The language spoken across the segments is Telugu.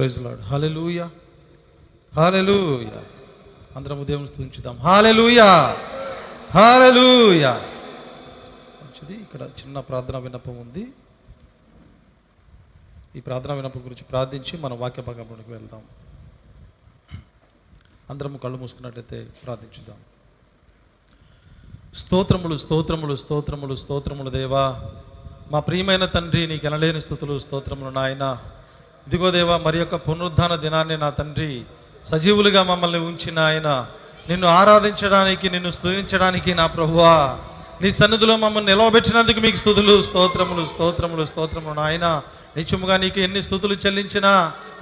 ప్రైజ్ లాడ్ హాలెలూయ హాలెలూయ అందరం ఉదయం స్థుతించుదాం. హాలెలూయ హాలెలూయ మంచిది. ఇక్కడ చిన్న ప్రార్థన విన్నపం ఉంది. ఈ ప్రార్థన విన్నపం గురించి ప్రార్థించి మనం వాక్య భాగంలోకి వెళ్దాం. అందరం కళ్ళు మూసుకున్నట్లయితే ప్రార్థించుదాం. స్తోత్రములు స్తోత్రములు స్తోత్రములు స్తోత్రములు దేవా. మా ప్రియమైన తండ్రి నీకు ఎనలేని స్థుతులు స్తోత్రములు నాయన. ఇదిగో దేవా మరి యొక్క పునరుద్ధాన దినాన్ని నా తండ్రి సజీవులుగా మమ్మల్ని ఉంచిన ఆయన నిన్ను ఆరాధించడానికి నిన్ను స్తుతించడానికి నా ప్రభువా. నీ సన్నిధిలో మమ్మల్ని నిలవబెట్టినందుకు మీకు స్థుతులు స్తోత్రములు స్తోత్రములు స్తోత్రములు. నాయన నిత్యముగా నీకు ఎన్ని స్థుతులు చెల్లించినా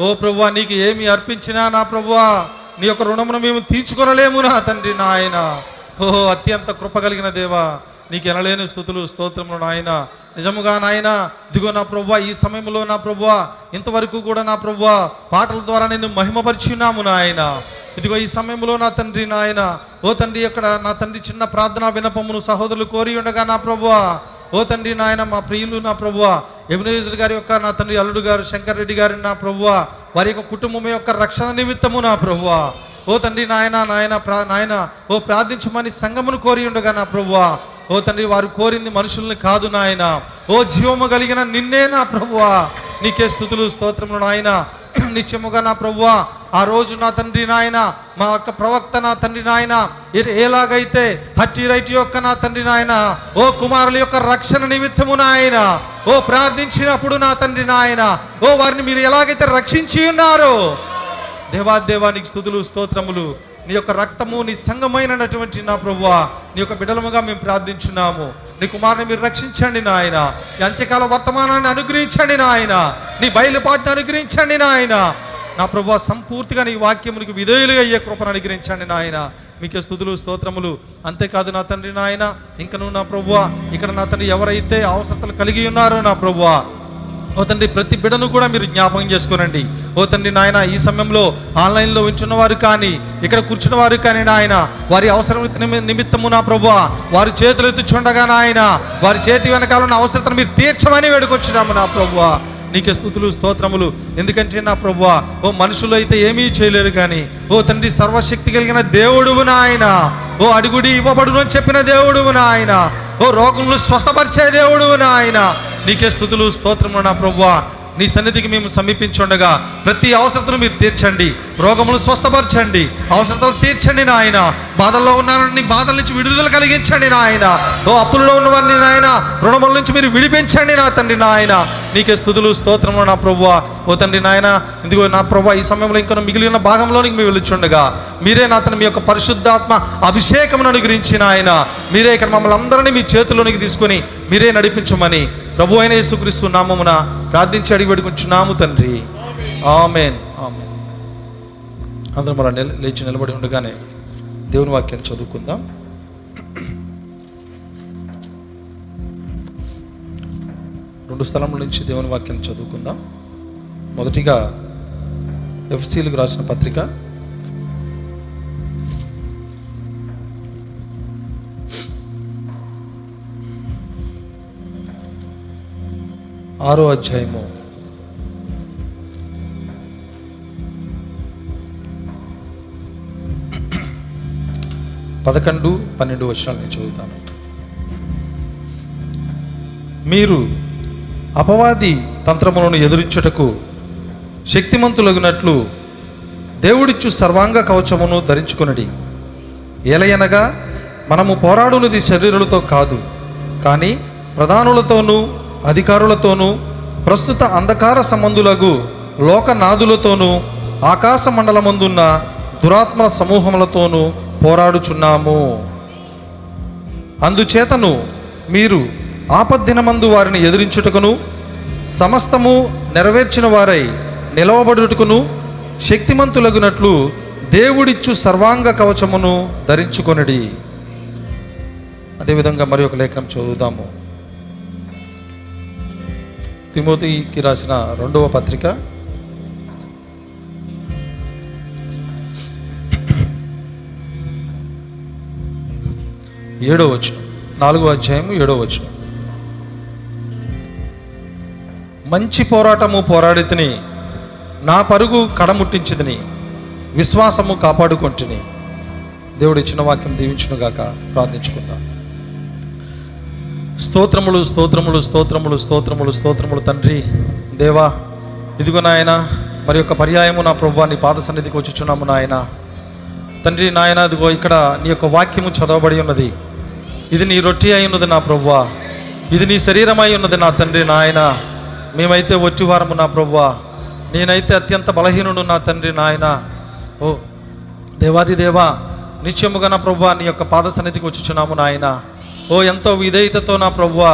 ఓ ప్రభువా నీకు ఏమి అర్పించినా నా ప్రభువా నీ యొక్క రుణమును మేము తీర్చుకొనలేము నా తండ్రి నాయన. ఓ అత్యంత కృప కలిగిన దేవా నీకు ఎనలేని స్థుతులు స్తోత్రములు నాయన. నిజముగా నాయన ఇదిగో నా ప్రభు ఈ సమయంలో నా ప్రభు ఇంతవరకు కూడా నా ప్రభు పాటల ద్వారా నేను మహిమపరిచున్నాము నాయన. ఇదిగో ఈ సమయంలో నా తండ్రి నాయన ఓ తండ్రి ఇక్కడ నా తండ్రి చిన్న ప్రార్థనా వినపమును సహోదరులు కోరి ఉండగా నా ప్రభువ. ఓ తండ్రి నాయన మా ప్రియులు నా ప్రభువా. ఎమినేజర్ గారి యొక్క నా తండ్రి అల్లుడు గారు శంకర్ రెడ్డి గారి నా ప్రభువ. వారి యొక్క కుటుంబం యొక్క రక్షణ నిమిత్తము నా ప్రభువ. ఓ తండ్రి నాయన నాయన ప్రా నాయన ఓ ప్రార్థించమని సంగమును కోరి ఉండగా నా ప్రభువా. ఓ తండ్రి వారు కోరింది మనుషుల్ని కాదు నాయన. ఓ జీవము కలిగిన నిన్నే నా ప్రభువా. నీకే స్థుతులు స్తోత్రములు నాయన. నిత్యముగా నా ప్రభువా. ఆ రోజు నా తండ్రి నాయన మా యొక్క ప్రవక్త నా తండ్రి నాయన ఎలాగైతే హట్టి రైట్ యొక్క నా తండ్రి నాయన ఓ కుమారుల యొక్క రక్షణ నిమిత్తము నాయన ఓ ప్రార్థించినప్పుడు నా తండ్రి నాయన ఓ వారిని మీరు ఎలాగైతే రక్షించి ఉన్నారో దేవాదేవానికి స్థుతులు స్తోత్రములు నీ యొక్క రక్తము నీ సంగమైనటువంటి నా ప్రభువా నీ యొక్క బిడలముగా మేము ప్రార్థించున్నాము. నీ కుమారుని మీరు రక్షించండి నాయన. ఈ అంత్యకాల వర్తమానాన్ని అనుగ్రహించండి నాయన. నీ బయలుపాటును అనుగ్రహించండి నాయన. నా ప్రభు సంపూర్తిగా నీ వాక్యమునికి విధేయులు అయ్యే కృపను అనుగ్రహించండి నాయన. మీకే స్థుతులు స్తోత్రములు. అంతేకాదు నా తండ్రి నాయన ఇంకను నా ప్రభువ ఇక్కడ నా తండ్రి ఎవరైతే అవసరతలు కలిగి ఉన్నారో నా ప్రభువ ఓ తండ్రి ప్రతి బిడను కూడా మీరు జ్ఞాపకం చేసుకోనండి. ఓ తండ్రి నాయన ఈ సమయంలో ఆన్లైన్లో ఉంచున్న వారు కానీ ఇక్కడ కూర్చున్న వారు కానీ నాయన వారి అవసరం నిమిత్తము నా ప్రభు వారి చేతులు ఎత్తుచుండగా నాయన వారి చేతి వెనకాల ఉన్న అవసరతను మీరు తీర్చమని వేడుకొచ్చున్నాము నా ప్రభు నీకే స్థుతులు స్తోత్రములు. ఎందుకంటే నా ప్రభు ఓ మనుషులు అయితే ఏమీ చేయలేరు కానీ ఓ తండ్రి సర్వశక్తి కలిగిన దేవుడువు నాయన. ఓ అడుగుడి ఇవ్వబడును అని చెప్పిన దేవుడువు నాయన. ఓ రోగులను స్వస్థపరిచే నా నాయన. నీకే స్థుతులు స్తోత్రములు నా ప్రభువా. నీ సన్నిధికి మేము సమీపించుండగా ప్రతి అవసరతను మీరు తీర్చండి. రోగములు స్వస్థపరచండి. అవసరతలు తీర్చండి నాయన. బాధల్లో ఉన్నారని బాధల నుంచి విడుదల కలిగించండి నాయన. ఓ అప్పుల్లో ఉన్నవారిని నాయన రుణముల నుంచి మీరు విడిపించండి నా తండ్రి నాయన. నీకే స్థుతులు స్తోత్రములు నా ప్రభు ఓ తండ్రి నాయన ఇదిగో నా ప్రభు ఈ సమయంలో ఇంకా మిగిలిన భాగంలోనికి మేము వెళ్ళుచుండగా మీరే నా తన మీ యొక్క పరిశుద్ధాత్మ అభిషేకమును అనుగ్రహించిన ఆయన మీరే ఇక్కడ మమ్మల్ని అందరినీ మీ చేతుల్లోనికి తీసుకొని మీరే నడిపించమని ప్రభు అయిన యేసుక్రీస్తు నామమున ప్రార్థించి అడిగి పెడుకుంటున్నాము తండ్రి. ఆమెన్. ఆమెన్. అందరం మన నిల లేచి నిలబడి ఉండగానే దేవుని వాక్యాన్ని చదువుకుందాం. రెండు స్థలముల నుంచి దేవుని వాక్యం చదువుకుందాం. మొదటిగా ఎఫ్సీలకు రాసిన పత్రిక ఆరో అధ్యాయము. పదకొండు పన్నెండు వర్షాలు నేను చదువుతాను. మీరు అపవాది తంత్రములను ఎదురించుటకు శక్తిమంతులగినట్లు దేవుడిచ్చు సర్వాంగ కవచమును ధరించుకునడి. ఏలయనగా మనము పోరాడునది శరీరులతో కాదు కానీ ప్రధానులతోనూ అధికారులతోనూ ప్రస్తుత అంధకార సంబంధులకు లోకనాథులతోనూ ఆకాశ మండలమందున్న దురాత్మ సమూహములతోనూ పోరాడుచున్నాము. అందుచేతను మీరు ఆపద్దినమందు వారిని ఎదిరించుటకును సమస్తము నెరవేర్చిన వారై నిలవబడుటకును శక్తిమంతులగునట్లు దేవుడిచ్చు సర్వాంగ కవచమును ధరించుకొనడి. అదేవిధంగా మరి ఒక లేఖనం చదువుదాము. తిమోతికి రాసిన రెండవ పత్రిక. ఏడో వచనం. నాలుగో అధ్యాయము ఏడో వచనం. మంచి పోరాటము పోరాడితిని నా పరుగు కడముట్టించిదని విశ్వాసము కాపాడుకొంటిని. దేవుడు ఇచ్చిన వాక్యం దీవించునుగాక ప్రార్థించుకుందాం. స్తోత్రములు స్తోత్రములు స్తోత్రములు స్తోత్రములు స్తోత్రములు తండ్రి దేవా ఇదిగో నాయన మరి యొక్క పర్యాయము నా ప్రభు నీ పాద సన్నిధికి వచ్చుచున్నాము నాయన. తండ్రి నాయన ఇదిగో ఇక్కడ నీ యొక్క వాక్యము చదవబడి ఉన్నది. ఇది నీ రొట్టి అయి ఉన్నది నా ప్రభువ. ఇది నీ శరీరం అయి ఉన్నది నా తండ్రి నాయన. మేమైతే వారము నా ప్రభువ. నేనైతే అత్యంత బలహీనుడు నా తండ్రి నాయన. ఓ దేవాది దేవా నిశ్చయముగా నా ప్రభువ నీ యొక్క పాద సన్నిధికి వచ్చుచున్నాము నాయనా. ఓ ఎంతో విధేయతతో నా ప్రభువా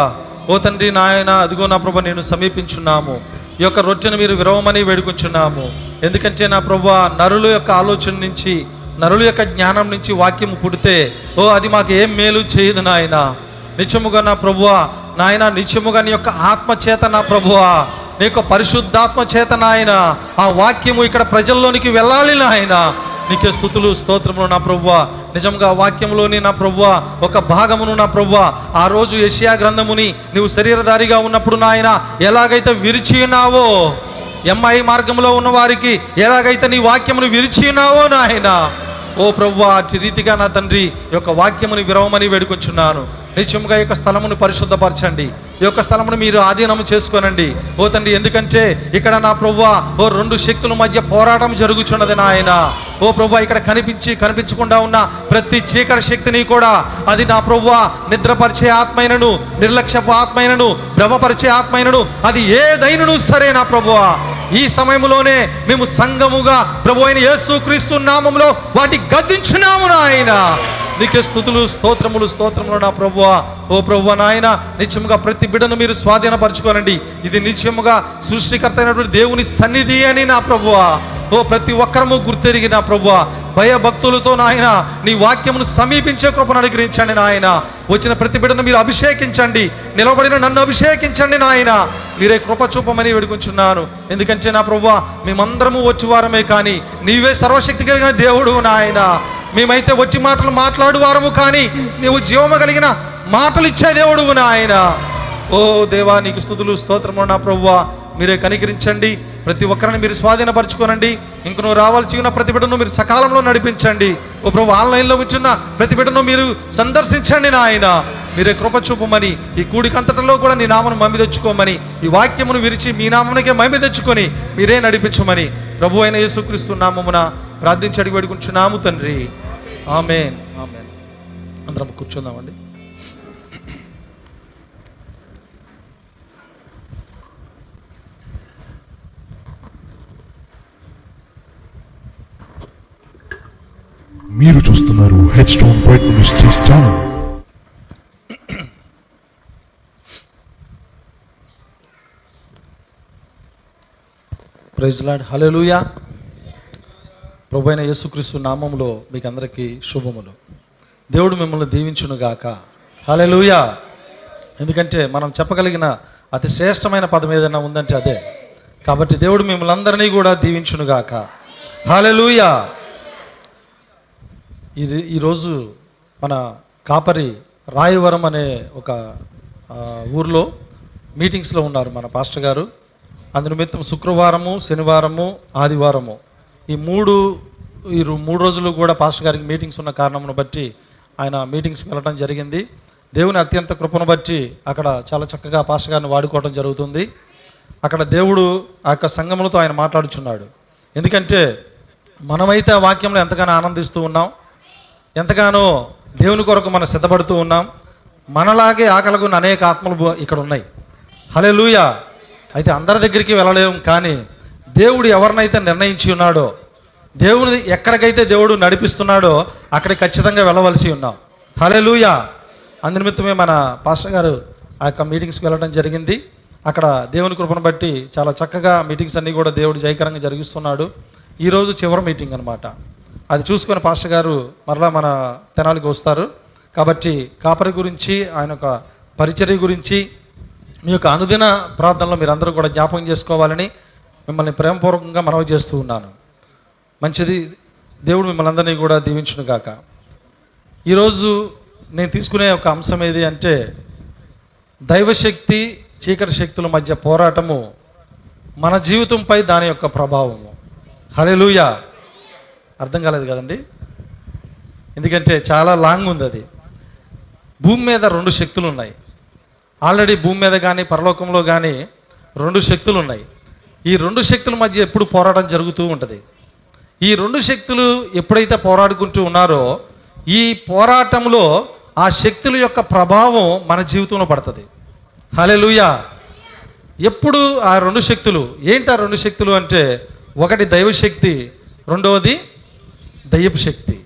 ఓ తండ్రి నాయన అదిగో నా ప్రభు నేను సమీపించున్నాము. ఈ యొక్క రొట్టెను మీరు విరవమని వేడుకుంటున్నాము ఎందుకంటే నా ప్రభు నరుల యొక్క ఆలోచన నుంచి నరుల యొక్క జ్ఞానం నుంచి వాక్యం పుడితే ఓ అది మాకు ఏం మేలు చేయదు నాయన. నిత్యముగా నా ప్రభువా నాయన నిత్యముగా నీ యొక్క ఆత్మచేత నా ప్రభువా నీ యొక్క పరిశుద్ధాత్మ చేత నాయన ఆ వాక్యము ఇక్కడ ప్రజల్లోనికి వెళ్ళాలి నాయన. నీకే స్థుతులు స్తోత్రములు నా ప్రభువ. నిజంగా వాక్యంలోని నా ప్రభువ ఒక భాగమును నా ప్రభువ. ఆ రోజు యషియా గ్రంథముని నీవు శరీరధారిగా ఉన్నప్పుడు నాయన ఎలాగైతే విరిచి ఉన్నావో ఎంఐ మార్గంలో ఉన్న వారికి ఎలాగైతే నీ వాక్యమును విరిచి ఉన్నావో నాయన. ఓ ప్రభు అటు రీతిగా నా తండ్రి యొక్క వాక్యముని విరవమని వేడుకొంచున్నాను. నిత్యముగా యొక్క స్థలమును పరిశుద్ధపరచండి. ఈ యొక్క స్థలమును మీరు ఆధీనము చేసుకోనండి. ఓ తండ్రి ఎందుకంటే ఇక్కడ నా ప్రభువా ఓ రెండు శక్తుల మధ్య పోరాటం జరుగుచున్నది నాయన. ఓ ప్రభు ఇక్కడ కనిపించి కనిపించకుండా ఉన్న ప్రతి చీకటి శక్తిని కూడా అది నా ప్రభువా నిద్రపరిచే ఆత్మైనను నిర్లక్ష్యపు ఆత్మైనను భ్రమపరిచే ఆత్మైనను అది ఏదైనను సరే నా ప్రభువ ఈ సమయంలోనే మేము సంఘముగా ప్రభు అయిన యేసు క్రీస్తు నామంలో వాటి గద్దించున్నాము నాయన. నీకే స్థుతులు స్తోత్రములు స్తోత్రములు నా ప్రభువ. ఓ ప్రభువ నాయన నిత్యముగా ప్రతి బిడ్డను మీరు స్వాధీనపరచుకోనండి. ఇది నిత్యముగా సృష్టికర్త అయినటువంటి దేవుని సన్నిధి అని నా ప్రభువ. ఓ ప్రతి ఒక్కరము గుర్తెరిగి నా ప్రభువ. భయభక్తులతో నాయన నీ వాక్యమును సమీపించే కృపను అనుగ్రహించండి నాయన. వచ్చిన ప్రతి బిడ్డను మీరు అభిషేకించండి. నిలబడిన నన్ను అభిషేకించండి నాయన. మీరే కృప చూపమని వేడుకుంటున్నాను ఎందుకంటే నా ప్రభువ మేమందరము వచ్చి వారమే కానీ నీవే సర్వశక్తి కలిగిన దేవుడు నాయన. మేమైతే వచ్చి మాటలు మాట్లాడువారము కానీ నీవు జీవము కలిగిన మాటలు ఇచ్చే దేవుడు నాయన. ఓ దేవా నీకు స్థుతులు స్తోత్రము నా ప్రభువా. మీరే కనికరించండి. ప్రతి ఒక్కరిని మీరు స్వాధీనపరచుకోనండి. ఇంక నువ్వు రావాల్సి ఉన్న ప్రతి బిడ్డను మీరు సకాలంలో నడిపించండి. ఓ ప్రభు ఆన్లైన్లో ఉంచున్న ప్రతి బిడ్డను మీరు సందర్శించండి నాయన. మీరే కృప చూపమని ఈ కూడికంతటలో కూడా నీ నామను మమ్మి తెచ్చుకోమని ఈ వాక్యమును విరిచి మీ నామనికే మమ్మి తెచ్చుకొని మీరే నడిపించమని ప్రభు అయిన యేసుక్రీస్తు నామమున ప్రార్థించి అడిగి వేడుకుంటున్నాము తండ్రి. ఆమెన్. ఆమెన్. అందరం కూర్చుందామండి. మీరు చూస్తున్నారు head stone bread ministries channel praise Lord ప్రభు అయిన యేసుక్రీస్తు నామంలో మీకు అందరికీ శుభములు. దేవుడు మిమ్మల్ని దీవించును గాక లూయా ఎందుకంటే మనం చెప్పగలిగిన అతి శ్రేష్టమైన పదం ఏదైనా ఉందంటే అదే. కాబట్టి దేవుడు మిమ్మల్ని అందరినీ కూడా దీవించును గాక లూయా ఇది ఈరోజు మన కాపరి రాయవరం అనే ఒక ఊర్లో మీటింగ్స్లో ఉన్నారు మన పాస్టర్ గారు. అందు నిమిత్తం శుక్రవారము శనివారము ఆదివారము. ఈ మూడు ఈ మూడు రోజులు కూడా పాస్టర్ గారికి మీటింగ్స్ ఉన్న కారణమును బట్టి ఆయన మీటింగ్స్కి వెళ్ళడం జరిగింది. దేవుని అత్యంత కృపను బట్టి అక్కడ చాలా చక్కగా పాస్టర్ గారిని వాడుకోవడం జరుగుతుంది. అక్కడ దేవుడు ఆ యొక్క సంఘములతో ఆయన మాట్లాడుచున్నాడు. ఎందుకంటే మనమైతే ఆ వాక్యంలో ఎంతగానో ఆనందిస్తూ ఉన్నాం. ఎంతగానో దేవుని కొరకు మనం సిద్ధపడుతూ ఉన్నాం. మనలాగే ఆకలిగొన్న అనేక ఆత్మలు ఇక్కడ ఉన్నాయి. హలే అయితే అందరి దగ్గరికి వెళ్ళలేము కానీ దేవుడు ఎవరినైతే నిర్ణయించి ఉన్నాడో దేవుని ఎక్కడికైతే దేవుడు నడిపిస్తున్నాడో అక్కడికి ఖచ్చితంగా వెళ్ళవలసి ఉన్నాం. హలే లూయా అందునిమిత్తమే మన పాస్టర్ గారు ఆ యొక్క మీటింగ్స్కి వెళ్ళడం జరిగింది. అక్కడ దేవుని కృపను బట్టి చాలా చక్కగా మీటింగ్స్ అన్నీ కూడా దేవుడు జయకరంగా జరిగిస్తున్నాడు. ఈరోజు చివరి మీటింగ్ అనమాట అది చూసుకొని పాస్టర్ గారు మరలా మన తెనాలికి వస్తారు. కాబట్టి కాపరి గురించి ఆయన యొక్క పరిచర్య గురించి మీ యొక్క అనుదిన ప్రార్థనలో మీరందరూ కూడా జ్ఞాపకం చేసుకోవాలని మిమ్మల్ని ప్రేమపూర్వకంగా మనవి చేస్తూ ఉన్నాను. మంచిది. దేవుడు మిమ్మల్ని అందరినీ కూడా దీవించును గాక. ఈరోజు నేను తీసుకునే ఒక అంశం ఏది అంటే దైవశక్తి చీకటి శక్తుల మధ్య పోరాటము మన జీవితంపై దాని యొక్క ప్రభావము. హలెలుయ అర్థం కాలేదు కదండి? ఎందుకంటే చాలా లాంగ్ ఉంది అది. భూమి మీద రెండు శక్తులు ఉన్నాయి. ఆల్రెడీ భూమి మీద కానీ పరలోకంలో కానీ రెండు శక్తులు ఉన్నాయి. ఈ రెండు శక్తుల మధ్య ఎప్పుడు పోరాటం జరుగుతూ ఉంటుంది. ఈ రెండు శక్తులు ఎప్పుడైతే పోరాడుకుంటూ ఉన్నారో ఈ పోరాటంలో ఆ శక్తుల యొక్క ప్రభావం మన జీవితంలో పడుతుంది. హలెలుయా ఎప్పుడు ఆ రెండు శక్తులు ఏంటి ఆ రెండు శక్తులు అంటే ఒకటి దైవశక్తి రెండవది దయ్యపు శక్తి.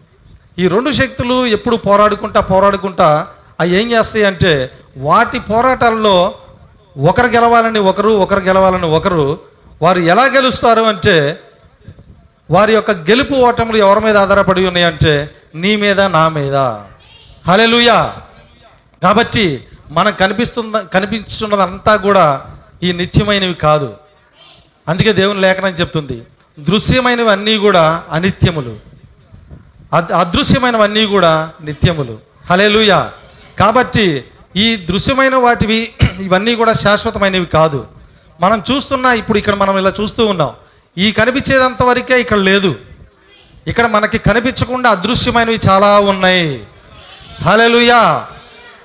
ఈ రెండు శక్తులు ఎప్పుడు పోరాడుకుంటా పోరాడుకుంటా అవి ఏం చేస్తాయి అంటే వాటి పోరాటాల్లో ఒకరు గెలవాలని ఒకరు ఒకరు గెలవాలని ఒకరు వారు ఎలా గెలుస్తారు అంటే వారి యొక్క గెలుపు ఓటములు ఎవరి మీద ఆధారపడి ఉన్నాయంటే నీ మీద నా మీద. హలెలుయా కాబట్టి మనకు కనిపిస్తున్న కనిపిస్తున్నదంతా కూడా ఈ నిత్యమైనవి కాదు. అందుకే దేవుని లేఖనం చెప్తుంది దృశ్యమైనవి అన్నీ కూడా అనిత్యములు. అద్ అదృశ్యమైనవన్నీ కూడా నిత్యములు. హలేలుయా కాబట్టి ఈ దృశ్యమైన వాటివి ఇవన్నీ కూడా శాశ్వతమైనవి కాదు. మనం చూస్తున్న ఇప్పుడు ఇక్కడ మనం ఇలా చూస్తూ ఉన్నాం. ఈ కనిపించేదంత వరకే ఇక్కడ లేదు. ఇక్కడ మనకి కనిపించకుండా అదృశ్యమైనవి చాలా ఉన్నాయి. హలెలుయా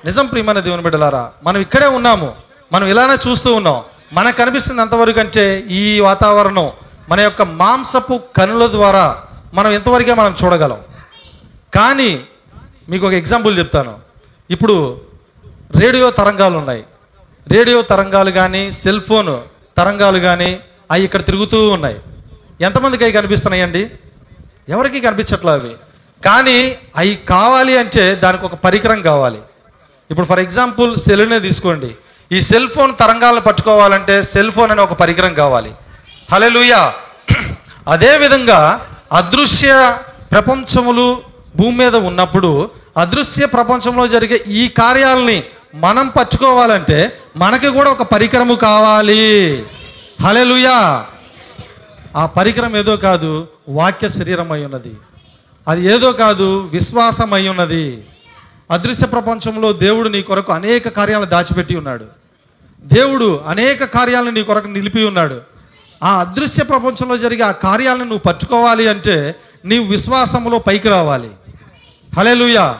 నిజం ప్రియమైన దేవుని బిడ్డలారా మనం ఇక్కడే ఉన్నాము. మనం ఇలానే చూస్తూ ఉన్నాం. మనకు కనిపిస్తుంది ఎంతవరకు అంటే ఈ వాతావరణం మన యొక్క మాంసపు కనుల ద్వారా మనం ఎంతవరకే మనం చూడగలం. కానీ మీకు ఒక ఎగ్జాంపుల్ చెప్తాను. ఇప్పుడు రేడియో తరంగాలు ఉన్నాయి. రేడియో తరంగాలు కానీ సెల్ ఫోన్ తరంగాలు కానీ అవి ఇక్కడ తిరుగుతూ ఉన్నాయి. ఎంతమందికి అవి కనిపిస్తున్నాయండి? ఎవరికి కనిపించట్లేదు అవి? కానీ అవి కావాలి అంటే దానికి ఒక పరికరం కావాలి. ఇప్పుడు ఫర్ ఎగ్జాంపుల్ సెల్నే తీసుకోండి. ఈ సెల్ ఫోన్ తరంగాలను పట్టుకోవాలంటే సెల్ ఫోన్ అనే ఒక పరికరం కావాలి. హలెలుయా అదేవిధంగా అదృశ్య ప్రపంచములు భూమి మీద ఉన్నప్పుడు అదృశ్య ప్రపంచంలో జరిగే ఈ కార్యాలని మనం పట్టుకోవాలంటే మనకి కూడా ఒక పరికరము కావాలి. హలెలుయా ఆ పరికరం ఏదో కాదు వాక్య శరీరం అయి ఉన్నది. అది ఏదో కాదు విశ్వాసం అయి ఉన్నది. అదృశ్య ప్రపంచంలో దేవుడు నీ కొరకు అనేక కార్యాలను దాచిపెట్టి ఉన్నాడు. దేవుడు అనేక కార్యాలను నీ కొరకు నిలిపి ఉన్నాడు. ఆ అదృశ్య ప్రపంచంలో జరిగే ఆ కార్యాలను నువ్వు పట్టుకోవాలి అంటే నీవు విశ్వాసంలో పైకి రావాలి. హలేలుయా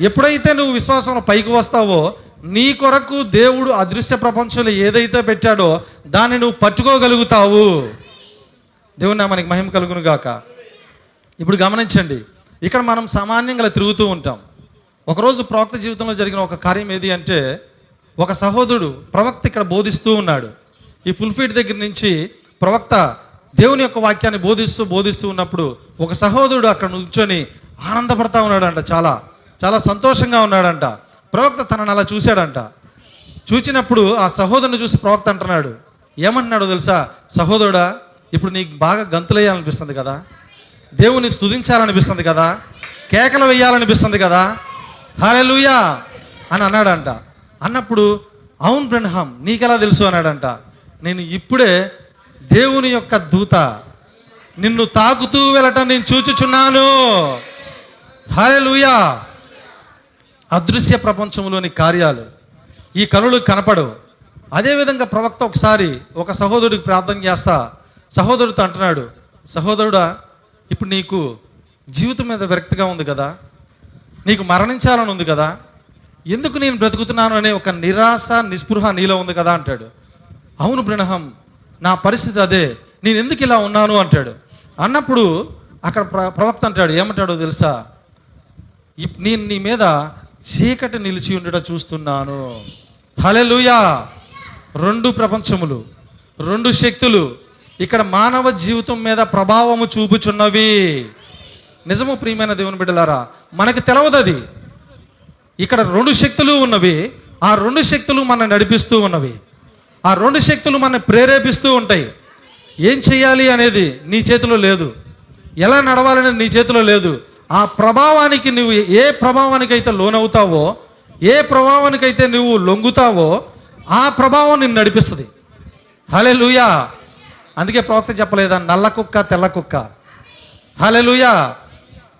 ఎప్పుడైతే నువ్వు విశ్వాసంలో పైకి వస్తావో నీ కొరకు దేవుడు అదృశ్య ప్రపంచంలో ఏదైతే పెట్టాడో దాన్ని నువ్వు పట్టుకోగలుగుతావు. దేవుని మనకి మహిమ కలుగును గాక. ఇప్పుడు గమనించండి. ఇక్కడ మనం సామాన్యంగా తిరుగుతూ ఉంటాం. ఒకరోజు ప్రవక్త జీవితంలో జరిగిన ఒక కార్యం ఏది అంటే ఒక సహోదరుడు ప్రవక్త ఇక్కడ బోధిస్తూ ఉన్నాడు. ఈ ఫుల్ఫీట్ దగ్గర నుంచి ప్రవక్త దేవుని యొక్క వాక్యాన్ని బోధిస్తూ బోధిస్తూ ఉన్నప్పుడు ఒక సహోదరుడు అక్కడ నుంచొని ఆనందపడతా ఉన్నాడంట చాలా. చాలా సంతోషంగా ఉన్నాడంట. ప్రవక్త తనని అలా చూశాడంట. చూచినప్పుడు ఆ సహోదరుని చూసి ప్రవక్త అంటున్నాడు ఏమంటున్నాడో తెలుసా? సహోదరుడా ఇప్పుడు నీకు బాగా గంతులేయాలనిపిస్తుంది కదా? దేవుని స్తుతించాలనిపిస్తుంది కదా? కేకలు వేయాలనిపిస్తుంది కదా? హాలెలుయా అని అన్నాడంట. అన్నప్పుడు అవును బ్రహ్మం నీకెలా తెలుసు? అన్నాడంట. నేను ఇప్పుడే దేవుని యొక్క దూత. నిన్ను తాకుతూ వెళ్ళటం నేను చూచుచున్నాను. హాలెలుయా అదృశ్య ప్రపంచంలోని కార్యాలు ఈ కనులు కనపడవు. అదేవిధంగా ప్రవక్త ఒకసారి ఒక సహోదరుడికి ప్రార్థన చేస్తా సహోదరుడితో అంటున్నాడు సహోదరుడా ఇప్పుడు నీకు జీవితం మీద విరక్తిగా ఉంది కదా? నీకు మరణించాలని ఉంది కదా? ఎందుకు నేను బ్రతుకుతున్నాను అనే ఒక నిరాశ నిస్పృహ నీలో ఉంది కదా? అంటాడు. అవును బ్రహ్మం నా పరిస్థితి అదే. నేను ఎందుకు ఇలా ఉన్నాను? అంటాడు. అన్నప్పుడు అక్కడ ప్ర- ప్రవక్త అంటాడు ఏమంటాడో తెలుసా? ఇప్- నేను నీ మీద చీకటి నిలిచి ఉండట చూస్తున్నాను. హలెలుయా రెండు ప్రపంచములు రెండు శక్తులు ఇక్కడ మానవ జీవితం మీద ప్రభావము చూపుచున్నవి. నిజము ప్రియమైన దేవుని బిడ్డలారా మనకి తెలవదు అది ఇక్కడ రెండు శక్తులు ఉన్నవి ఆ రెండు శక్తులు మన నడిపిస్తూ ఉన్నవి. ఆ రెండు శక్తులు మన ప్రేరేపిస్తూ ఉంటాయి. ఏం చేయాలి అనేది నీ చేతిలో లేదు. ఎలా నడవాలనేది నీ చేతిలో లేదు. ఆ ప్రభావానికి నువ్వు ఏ ప్రభావానికైతే లోనవుతావో ఏ ప్రభావానికైతే నువ్వు లొంగుతావో ఆ ప్రభావం నిన్ను నడిపిస్తుంది. హలే అందుకే ప్రవక్త చెప్పలేదా? నల్ల కుక్క తెల్ల కుక్క. హలే లూయా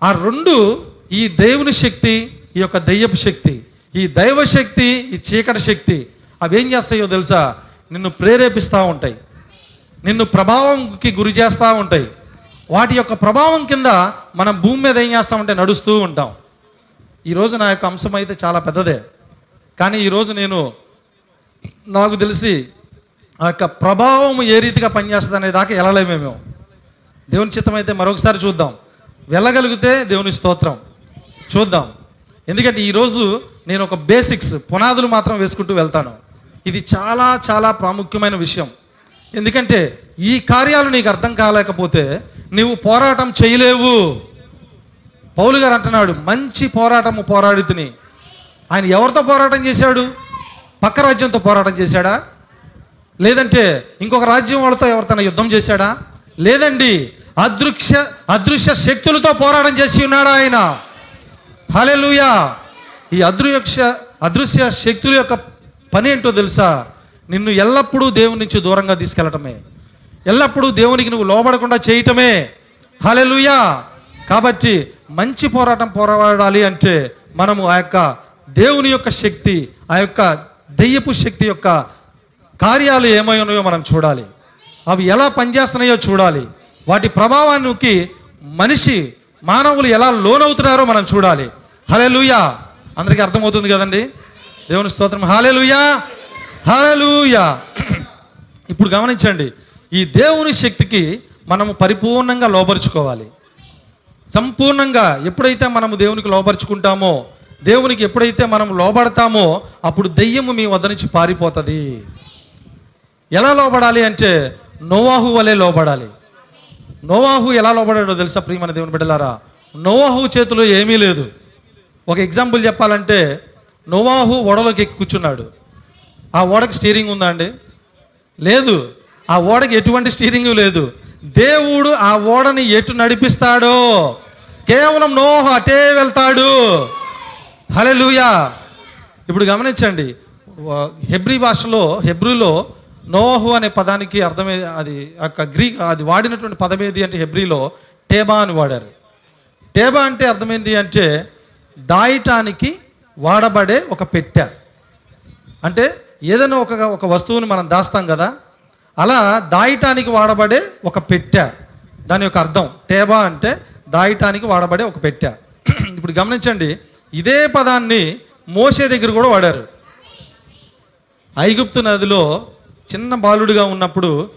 ఆ రెండు ఈ దేవుని శక్తి ఈ యొక్క దయ్యపు శక్తి ఈ దైవ శక్తి ఈ చీకటి శక్తి అవి ఏం చేస్తాయో తెలుసా? నిన్ను ప్రేరేపిస్తూ ఉంటాయి. నిన్ను ప్రభావంకి గురి చేస్తూ ఉంటాయి. వాటి యొక్క ప్రభావం కింద మనం భూమి మీద ఏం చేస్తామంటే నడుస్తూ ఉంటాం. ఈరోజు నా యొక్క అంశం అయితే చాలా పెద్దదే. కానీ ఈరోజు నేను నాకు తెలిసి ఆ యొక్క ప్రభావం ఏ రీతిగా పనిచేస్తుంది అనే దాకా వెళ్ళలేమే మేము. దేవుని చిత్తం అయితే మరొకసారి చూద్దాం. వెళ్ళగలిగితే దేవుని స్తోత్రం. చూద్దాం. ఎందుకంటే ఈరోజు నేను ఒక బేసిక్స్ పునాదులు మాత్రం వేసుకుంటూ వెళ్తాను. ఇది చాలా చాలా ప్రాముఖ్యమైన విషయం. ఎందుకంటే ఈ కార్యాలు నీకు అర్థం కాలేకపోతే నీవు పోరాటం చేయలేవు. పౌలు గారు అంటున్నాడు మంచి పోరాటము పోరాడి తిని. ఆయన ఎవరితో పోరాటం చేశాడు? పక్క రాజ్యంతో పోరాటం చేశాడా? లేదంటే ఇంకొక రాజ్యం వాళ్ళతో ఎవరితోనైనా యుద్ధం చేశాడా? లేదండి అదృశ్య అదృశ్య శక్తులతో పోరాటం చేసి ఉన్నాడా ఆయన? హలెలుయా! ఈ అదృశ్య అదృశ్య శక్తుల యొక్క పని ఏంటో తెలుసా? నిన్ను ఎల్లప్పుడూ దేవుని నుంచి దూరంగా తీసుకెళ్ళటమే ఎల్లప్పుడూ దేవునికి నువ్వు లోబడకుండా చేయటమే. హలెలుయా కాబట్టి మంచి పోరాటం పోరాడాలి అంటే మనము ఆ యొక్క దేవుని యొక్క శక్తి ఆ యొక్క దెయ్యపు శక్తి యొక్క కార్యాలు ఏమై ఉన్నాయో మనం చూడాలి. అవి ఎలా పనిచేస్తున్నాయో చూడాలి. వాటి ప్రభావానికి మనిషి మానవులు ఎలా లోనవుతున్నారో మనం చూడాలి. హలెలుయా అందరికీ అర్థమవుతుంది కదండి? దేవుని స్తోత్రం. హాలేలుయా హాలేలుయా ఇప్పుడు గమనించండి. ఈ దేవుని శక్తికి మనము పరిపూర్ణంగా లోపరుచుకోవాలి సంపూర్ణంగా ఎప్పుడైతే మనము దేవునికి లోపరుచుకుంటామో దేవునికి ఎప్పుడైతే మనం లోబడతామో అప్పుడు దెయ్యము మీ వద్ద నుంచి పారిపోతుంది. ఎలా లోబడాలి అంటే నోవాహు వలె లోబడాలి. నోవాహు ఎలా లోబడాడో తెలుసా ప్రియమైన దేవుని బిడ్డలారా? నోవాహు చేతిలో ఏమీ లేదు. ఒక ఎగ్జాంపుల్ చెప్పాలంటే నోవాహు ఓడలోకి ఎక్కి కూర్చున్నాడు ఆ ఓడకి స్టీరింగ్ ఉందా అండి? లేదు. ఆ ఓడకి ఎటువంటి స్టీరింగ్ లేదు. దేవుడు ఆ ఓడని ఎటు నడిపిస్తాడో? కేవలం నోహు అటే వెళ్తాడు. హలే లూయా ఇప్పుడు గమనించండి హెబ్రి హెబ్రీ భాషలో హెబ్రిలో నోహు అనే పదానికి అర్థమే అది యొక్క గ్రీక్ అది వాడినటువంటి పదం ఏది అంటే హెబ్రీలో టేబా అని వాడారు. టేబా అంటే అర్థమైంది అంటే దాయటానికి వాడబడే ఒక పెట్టె. అంటే ఏదైనా ఒక ఒక వస్తువుని మనం దాస్తాం కదా అలా దాయటానికి వాడబడే ఒక పెట్టె. దాని యొక్క అర్థం టేబా అంటే దాయటానికి వాడబడే ఒక పెట్టె. ఇప్పుడు గమనించండి ఇదే పదాన్ని మోసే దగ్గర కూడా వాడారు. ఐగుప్తు నదిలో చిన్న బాలుడిగా ఉన్నప్పుడు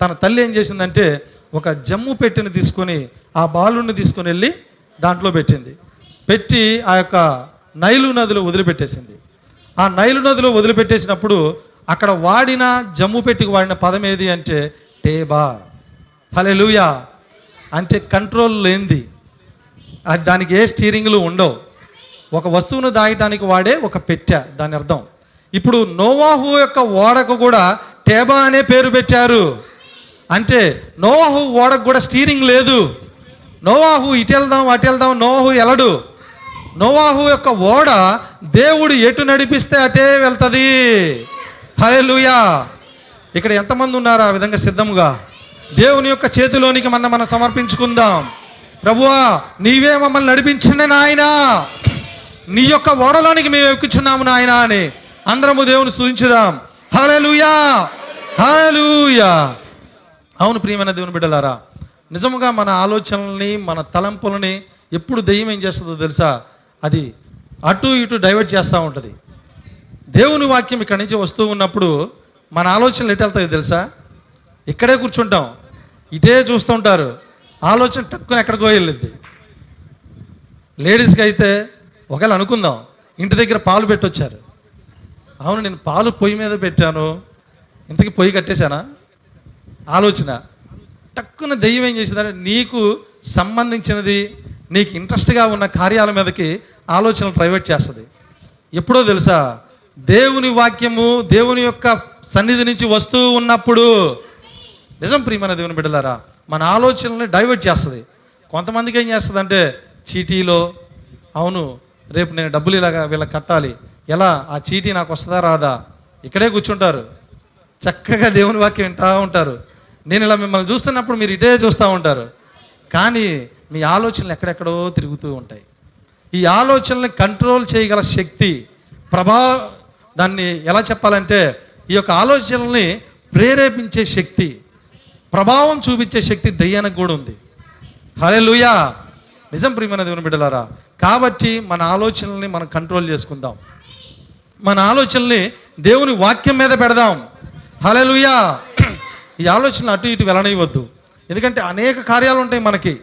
తన తల్లి ఏం చేసిందంటే ఒక జమ్ము పెట్టెని తీసుకొని ఆ బాలుడిని తీసుకొని వెళ్ళి దాంట్లో పెట్టింది. పెట్టి ఆ యొక్క నైలు నదిలో వదిలిపెట్టేసింది. ఆ నైలు నదిలో వదిలిపెట్టేసినప్పుడు అక్కడ వాడిన జమ్ము పెట్టుకు వాడిన పదం ఏది అంటే టేబా. హలెలుయా అంటే కంట్రోల్ లేనిది. అది దానికి ఏ స్టీరింగ్లు ఉండవు. ఒక వస్తువును దాయటానికి వాడే ఒక పెట్టె దాని అర్థం. ఇప్పుడు నోవాహు యొక్క ఓడకు కూడా టేబా అనే పేరు పెట్టారు. అంటే నోవాహు ఓడకు కూడా స్టీరింగ్ లేదు. నోవాహు ఇటు వెళ్దాం అటు వెళ్దాం నోవాహు ఎలడు. నోవాహు యొక్క ఓడ దేవుడు ఎటు నడిపిస్తే అటే వెళ్తుంది. హరే లూయా ఇక్కడ ఎంతమంది ఉన్నారు ఆ విధంగా సిద్ధముగా? దేవుని యొక్క చేతిలోనికి మన మనం సమర్పించుకుందాం. ప్రభువా నీవే మమ్మల్ని నడిపించండి నాయనా. నీ యొక్క ఓడలోనికి మేము ఎక్కుచున్నాము నాయన అని అందరము దేవుని స్తుతించుదాం హల్లెలూయా. లూయా అవును ప్రియమైన దేవుని బిడ్డలారా నిజముగా మన ఆలోచనల్ని మన తలంపులని ఎప్పుడు దెయ్యం ఏం చేస్తుందో తెలుసా? అది అటు ఇటు డైవర్ట్ చేస్తూ ఉంటుంది. దేవుని వాక్యం ఇక్కడి నుంచి వస్తూ ఉన్నప్పుడు మన ఆలోచనలు ఎటు వెళ్తాయో తెలుసా? ఇక్కడే కూర్చుంటాం. ఇటే చూస్తుంటారు ఆలోచన టక్కున ఎక్కడికో వెళ్ళిద్ది. లేడీస్కి అయితే ఒకవేళ అనుకుందాం ఇంటి దగ్గర పాలు పెట్టొచ్చారు. అవును నేను పాలు పొయ్యి మీద పెట్టాను. ఇంతకీ పొయ్యి కట్టేశానా? ఆలోచన. టక్కున దెయ్యం ఏం చేసిందంటే నీకు సంబంధించినది నీకు ఇంట్రెస్ట్గా ఉన్న కార్యాల మీదకి ఆలోచనలు ప్రైవేట్ చేస్తుంది. ఎప్పుడో తెలుసా? దేవుని వాక్యము దేవుని యొక్క సన్నిధి నుంచి వస్తూ ఉన్నప్పుడు నిజం ప్రియమైన దేవుని బిడ్డలారా మన ఆలోచనల్ని డైవర్ట్ చేస్తుంది. కొంతమందికి ఏం చేస్తుంది అంటే చీటీలో అవును రేపు నేను డబ్బులు ఇలాగా వీళ్ళకి కట్టాలి. ఎలా ఆ చీటీ నాకు వస్తుందా రాదా? ఇక్కడే కూర్చుంటారు. చక్కగా దేవుని వాక్యం వింటా ఉంటారు. నేను ఇలా మిమ్మల్ని చూస్తున్నప్పుడు మీరు ఇటే చూస్తూ ఉంటారు. కానీ మీ ఆలోచనలు ఎక్కడెక్కడో తిరుగుతూ ఉంటాయి. ఈ ఆలోచనల్ని కంట్రోల్ చేయగల శక్తి ప్రభా దాన్ని ఎలా చెప్పాలంటే ఈ యొక్క ఆలోచనల్ని ప్రేరేపించే శక్తి ప్రభావం చూపించే శక్తి దయ్యానికి కూడా ఉంది. హరే నిజం ప్రియమైన దేవుని బిడ్డలారా కాబట్టి మన ఆలోచనల్ని మనం కంట్రోల్ చేసుకుందాం. మన ఆలోచనల్ని దేవుని వాక్యం మీద పెడదాం. హలే లూయా ఈ ఆలోచనలు అటు ఇటు వెళ్ళనివ్వద్దు. ఎందుకంటే అనేక కార్యాలు ఉంటాయి మనకి.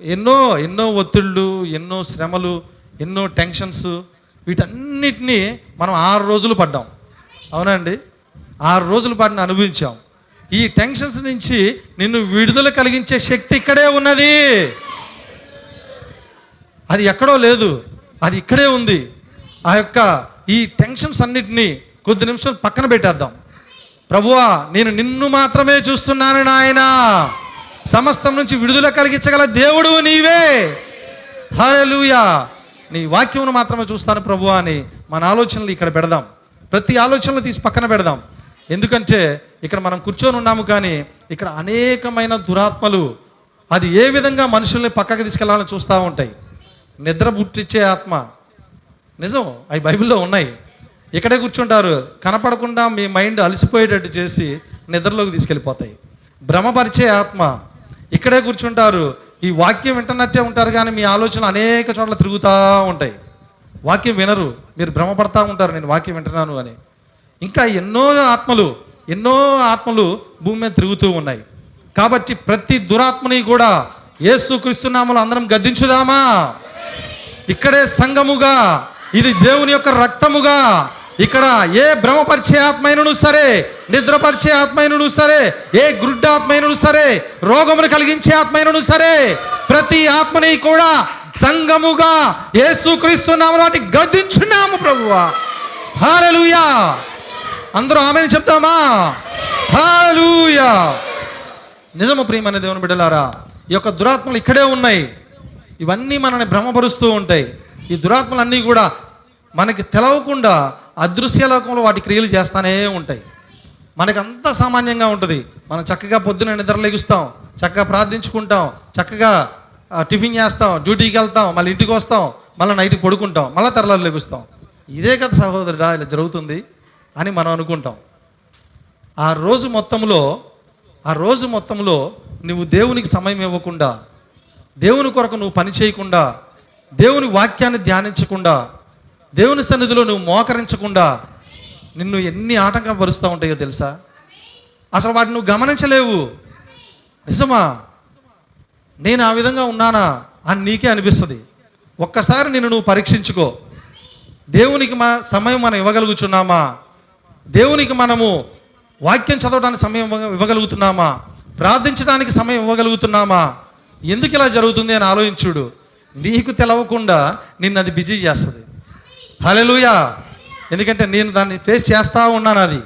ఎన్నో ఎన్నో ఒత్తిళ్ళు ఎన్నో శ్రమలు ఎన్నో టెన్షన్స్ వీటన్నిటినీ మనం ఆరు రోజులు పడ్డాం. అవునండి? ఆరు రోజులు పాటుని అనుభవించాం. ఈ టెన్షన్స్ నుంచి నిన్ను విడుదల కలిగించే శక్తి ఇక్కడే ఉన్నది. అది ఎక్కడో లేదు. అది ఇక్కడే ఉంది. ఆ యొక్క ఈ టెన్షన్స్ అన్నిటినీ కొద్ది నిమిషాలు పక్కన పెట్టేద్దాం. ప్రభువా నేను నిన్ను మాత్రమే చూస్తున్నాను నాయన. సమస్తం నుంచి విడుదల కలిగించగల దేవుడు నీవే. హల్లెలూయా. నీ వాక్యమును మాత్రమే చూస్తాను ప్రభు అని మన ఆలోచనలు ఇక్కడ పెడదాం. ప్రతి ఆలోచనలు తీసి పక్కన పెడదాం. ఎందుకంటే ఇక్కడ మనం కూర్చొని ఉన్నాము కానీ ఇక్కడ అనేకమైన దురాత్మలు అది ఏ విధంగా మనుషుల్ని పక్కకు తీసుకెళ్ళాలని చూస్తూ ఉంటాయి. నిద్ర పుట్టించే ఆత్మ. నిజం అవి బైబిల్లో ఉన్నాయి. ఇక్కడే కూర్చుంటారు. కనపడకుండా మీ మైండ్ అలసిపోయేటట్టు చేసి నిద్రలోకి తీసుకెళ్ళిపోతాయి. భ్రమపరిచే ఆత్మ. ఇక్కడే కూర్చుంటారు. ఈ వాక్యం వింటున్నట్టే ఉంటారు కానీ మీ ఆలోచన అనేక చోట్ల తిరుగుతూ ఉంటాయి. వాక్యం వినరు. మీరు భ్రమపడతా ఉంటారు. నేను వాక్యం వింటున్నాను అని. ఇంకా ఎన్నో ఆత్మలు ఎన్నో ఆత్మలు భూమి మీద తిరుగుతూ ఉన్నాయి. కాబట్టి ప్రతి దురాత్మని కూడా ఏసు క్రీస్తునామలు అందరం గద్దించుదామా? ఇక్కడే సంఘముగా ఇది దేవుని యొక్క రక్తముగా ఇక్కడ ఏ భ్రమపరిచే ఆత్మైనను సరే నిద్రపరిచే ఆత్మైనను సరే ఏ గుడ్డ ఆత్మైనను సరే రోగమును కలిగించే ఆత్మైనను సరే ప్రతి ఆత్మని కూడా సంగముగా యేసు క్రీస్తున్నాము వాటి గద్దించున్నాము ప్రభువా. హాలూయా అందరూ ఆమెను చెప్తామా? హాలూయా నిజము ప్రియమైన దేవుని బిడ్డలారా ఈ యొక్క దురాత్మలు ఇక్కడే ఉన్నాయి. ఇవన్నీ మనల్ని భ్రమపరుస్తూ ఉంటాయి. ఈ దురాత్మలన్నీ కూడా మనకి తెలవకుండా అదృశ్య లోకంలో వాటి క్రియలు చేస్తానే ఉంటాయి. మనకి అంత సామాన్యంగా ఉంటుంది. మనం చక్కగా పొద్దున నిద్రలేగుస్తాం చక్కగా ప్రార్థించుకుంటాం చక్కగా టిఫిన్ చేస్తాం డ్యూటీకి వెళ్తాం మళ్ళీ ఇంటికి వస్తాం మళ్ళీ నైట్కి పడుకుంటాం మళ్ళీ తెరలలో లెగుస్తాం. ఇదే కదా సహోదరుడా ఇలా జరుగుతుంది అని మనం అనుకుంటాం. ఆ రోజు మొత్తంలో ఆ రోజు మొత్తంలో నువ్వు దేవునికి సమయం ఇవ్వకుండా దేవుని కొరకు నువ్వు పని చేయకుండా దేవుని వాక్యాన్ని ధ్యానించకుండా దేవుని సన్నిధిలో నువ్వు మోకరించకుండా నిన్ను ఎన్ని ఆటంకపరుస్తూ ఉంటాయో తెలుసా? అసలు వాటిని నువ్వు గమనించలేవు. నిజమా? నేను ఆ విధంగా ఉన్నానా అని నీకే అనిపిస్తుంది. ఒక్కసారి నిన్ను నువ్వు పరీక్షించుకో. దేవునికి మా సమయం మనం ఇవ్వగలుగుతున్నామా దేవునికి మనము వాక్యం చదవడానికి సమయం ఇవ్వగలుగుతున్నామా? ప్రార్థించడానికి సమయం ఇవ్వగలుగుతున్నామా? ఎందుకు ఇలా జరుగుతుంది అని ఆలోచించుడు. నీకు తెలవకుండా నిన్ను అది బిజీ చేస్తుంది. హలెలుయా ఎందుకంటే నేను దాన్ని ఫేస్ చేస్తూ ఉన్నాను అది.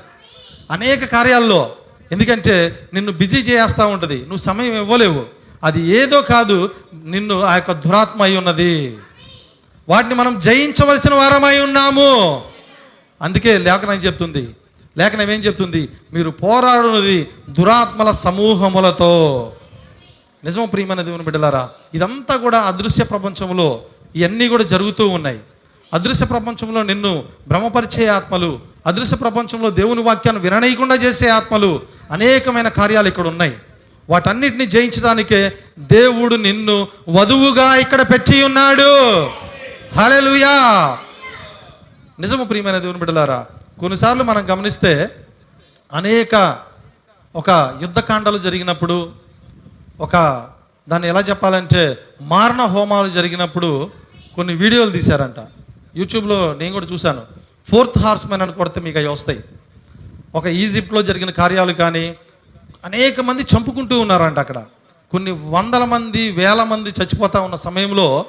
అనేక కార్యాల్లో. ఎందుకంటే నిన్ను బిజీ చేస్తూ ఉంటుంది. నువ్వు సమయం ఇవ్వలేవు. అది ఏదో కాదు నిన్ను ఆ యొక్క దురాత్మ అయి ఉన్నది. వాటిని మనం జయించవలసిన వారమై ఉన్నాము. అందుకే లేఖనం చెప్తుంది? లేఖనం ఏం చెప్తుంది? మీరు పోరాడున్నది దురాత్మల సమూహములతో. నిజం ప్రియమైన దేవుని బిడ్డలారా ఇదంతా కూడా అదృశ్య ప్రపంచంలో ఇవన్నీ కూడా జరుగుతూ ఉన్నాయి. అదృశ్య ప్రపంచంలో నిన్ను భ్రమపరిచే ఆత్మలు అదృశ్య ప్రపంచంలో దేవుని వాక్యాన్ని విననీయకుండా చేసే ఆత్మలు అనేకమైన కార్యాలు ఇక్కడ ఉన్నాయి. వాటన్నిటిని జయించడానికే దేవుడు నిన్ను వధువుగా ఇక్కడ పెట్టి ఉన్నాడు. హల్లెలూయా! నిజము ప్రియమైన దేవుని బిడ్డలారా కొన్నిసార్లు మనం గమనిస్తే అనేక ఒక యుద్ధకాండాలు జరిగినప్పుడు ఒక దాన్ని ఎలా చెప్పాలంటే మారణ హోమాలు జరిగినప్పుడు కొన్ని వీడియోలు తీశారంట. యూట్యూబ్లో నేను కూడా చూశాను. ఫోర్త్ హార్స్మెన్ అని కొడితే మీకు అవి వస్తాయి. ఒక ఈజిప్ట్లో జరిగిన కార్యాలు కానీ అనేక మంది చంపుకుంటూ ఉన్నారంట అక్కడ. కొన్ని వందల మంది వేల మంది చచ్చిపోతా ఉన్న సమయంలో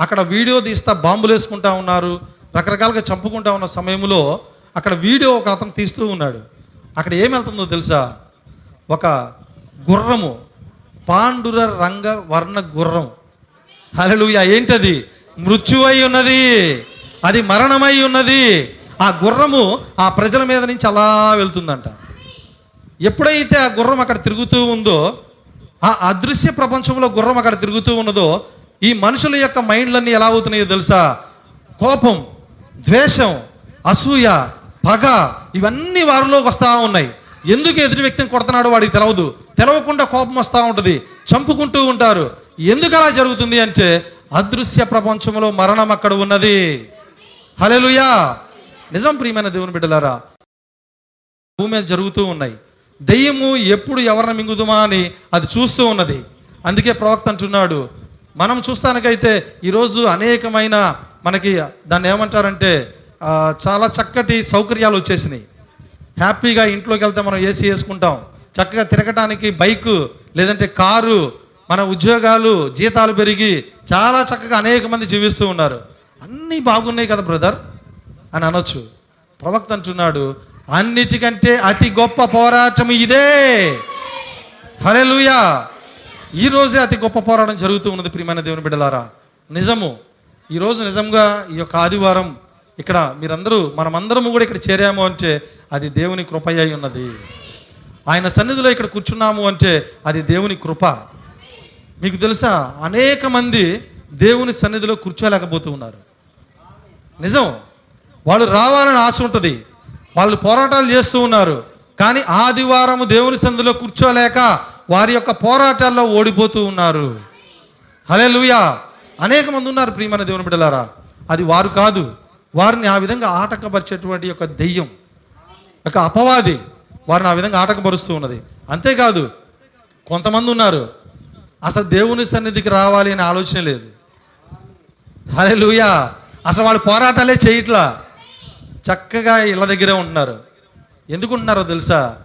అక్కడ వీడియో తీస్తా బాంబులు వేసుకుంటా ఉన్నారు. రకరకాలుగా చంపుకుంటా ఉన్న సమయంలో అక్కడ వీడియో ఒక అతను తీస్తూ ఉన్నాడు. అక్కడ ఏం వెళ్తుందో తెలుసా? ఒక గుర్రము. పాండుర రంగ వర్ణ గుర్రం. హల్లెలూయా. ఏంటది? మృత్యువై ఉన్నది. అది మరణమై ఉన్నది. ఆ గుర్రము ఆ ప్రజల మీద నుంచి అలా వెళ్తుందంట. ఎప్పుడైతే ఆ గుర్రం అక్కడ తిరుగుతూ ఉందో ఆ అదృశ్య ప్రపంచంలో గుర్రం అక్కడ తిరుగుతూ ఉన్నదో ఈ మనుషుల యొక్క మైండ్లన్నీ ఎలా అవుతున్నాయో తెలుసా? కోపం ద్వేషం అసూయ పగ ఇవన్నీ వారిలోకి వస్తూ ఉన్నాయి. ఎందుకు ఎదుటి వ్యక్తిని కొడుతున్నాడో వాడికి తెలవదు. తెలవకుండా కోపం వస్తూ ఉంటుంది. చంపుకుంటూ ఉంటారు. ఎందుకు అలా జరుగుతుంది అంటే అదృశ్య ప్రపంచంలో మరణం అక్కడ ఉన్నది. హలెలుయా నిజం ప్రియమైన దేవుని బిడ్డలారా భూమి మీద జరుగుతూ ఉన్నాయి. దెయ్యము ఎప్పుడు ఎవరిని మింగుదుమా అని అది చూస్తూ ఉన్నది. అందుకే ప్రవక్త అంటున్నాడు మనం చూస్తానికైతే ఈరోజు అనేకమైన మనకి దాన్ని ఏమంటారంటే చాలా చక్కటి సౌకర్యాలు వచ్చేసినాయి. హ్యాపీగా ఇంట్లోకి వెళ్తే మనం ఏసీ వేసుకుంటాం. చక్కగా తిరగటానికి బైక్ లేదంటే కారు మన ఉద్యోగాలు జీతాలు పెరిగి చాలా చక్కగా అనేక మంది జీవిస్తూ ఉన్నారు. అన్నీ బాగున్నాయి కదా బ్రదర్? అని అనొచ్చు. ప్రవక్త అంటున్నాడు అన్నిటికంటే అతి గొప్ప పోరాటం ఇదే. హరే లూయా ఈరోజే అతి గొప్ప పోరాటం జరుగుతూ ఉన్నది ప్రియమైన దేవుని బిడ్డలారా. నిజము ఈరోజు నిజంగా ఈ యొక్క ఆదివారం ఇక్కడ మీరందరూ మనమందరము కూడా ఇక్కడ చేరాము అంటే అది దేవుని కృప అయి ఉన్నది. ఆయన సన్నిధిలో ఇక్కడ కూర్చున్నాము అంటే అది దేవుని కృప. మీకు తెలుసా అనేక మంది దేవుని సన్నిధిలో కూర్చోలేకపోతూ ఉన్నారు. నిజం. వాళ్ళు రావాలని ఆశ ఉంటుంది. వాళ్ళు పోరాటాలు చేస్తూ ఉన్నారు. కానీ ఆదివారం దేవుని సందులో కూర్చోలేక వారి యొక్క పోరాటాల్లో ఓడిపోతూ ఉన్నారు. హలే అనేక మంది ఉన్నారు ప్రియమైన దేవుని బిడ్డలారా. అది వారు కాదు. వారిని ఆ విధంగా ఆటంకపరిచేటువంటి యొక్క దెయ్యం. ఒక అపవాది వారిని ఆ విధంగా ఆటంకపరుస్తూ ఉన్నది. అంతేకాదు కొంతమంది ఉన్నారు. అసలు దేవుని సన్నిధికి రావాలి అనే ఆలోచన లేదు. హలే అసలు వాళ్ళు పోరాటాలే చేయట్లా. చక్కగా ఇళ్ళ దగ్గరే ఉంటున్నారు. ఎందుకు ఉంటున్నారో తెలుసా?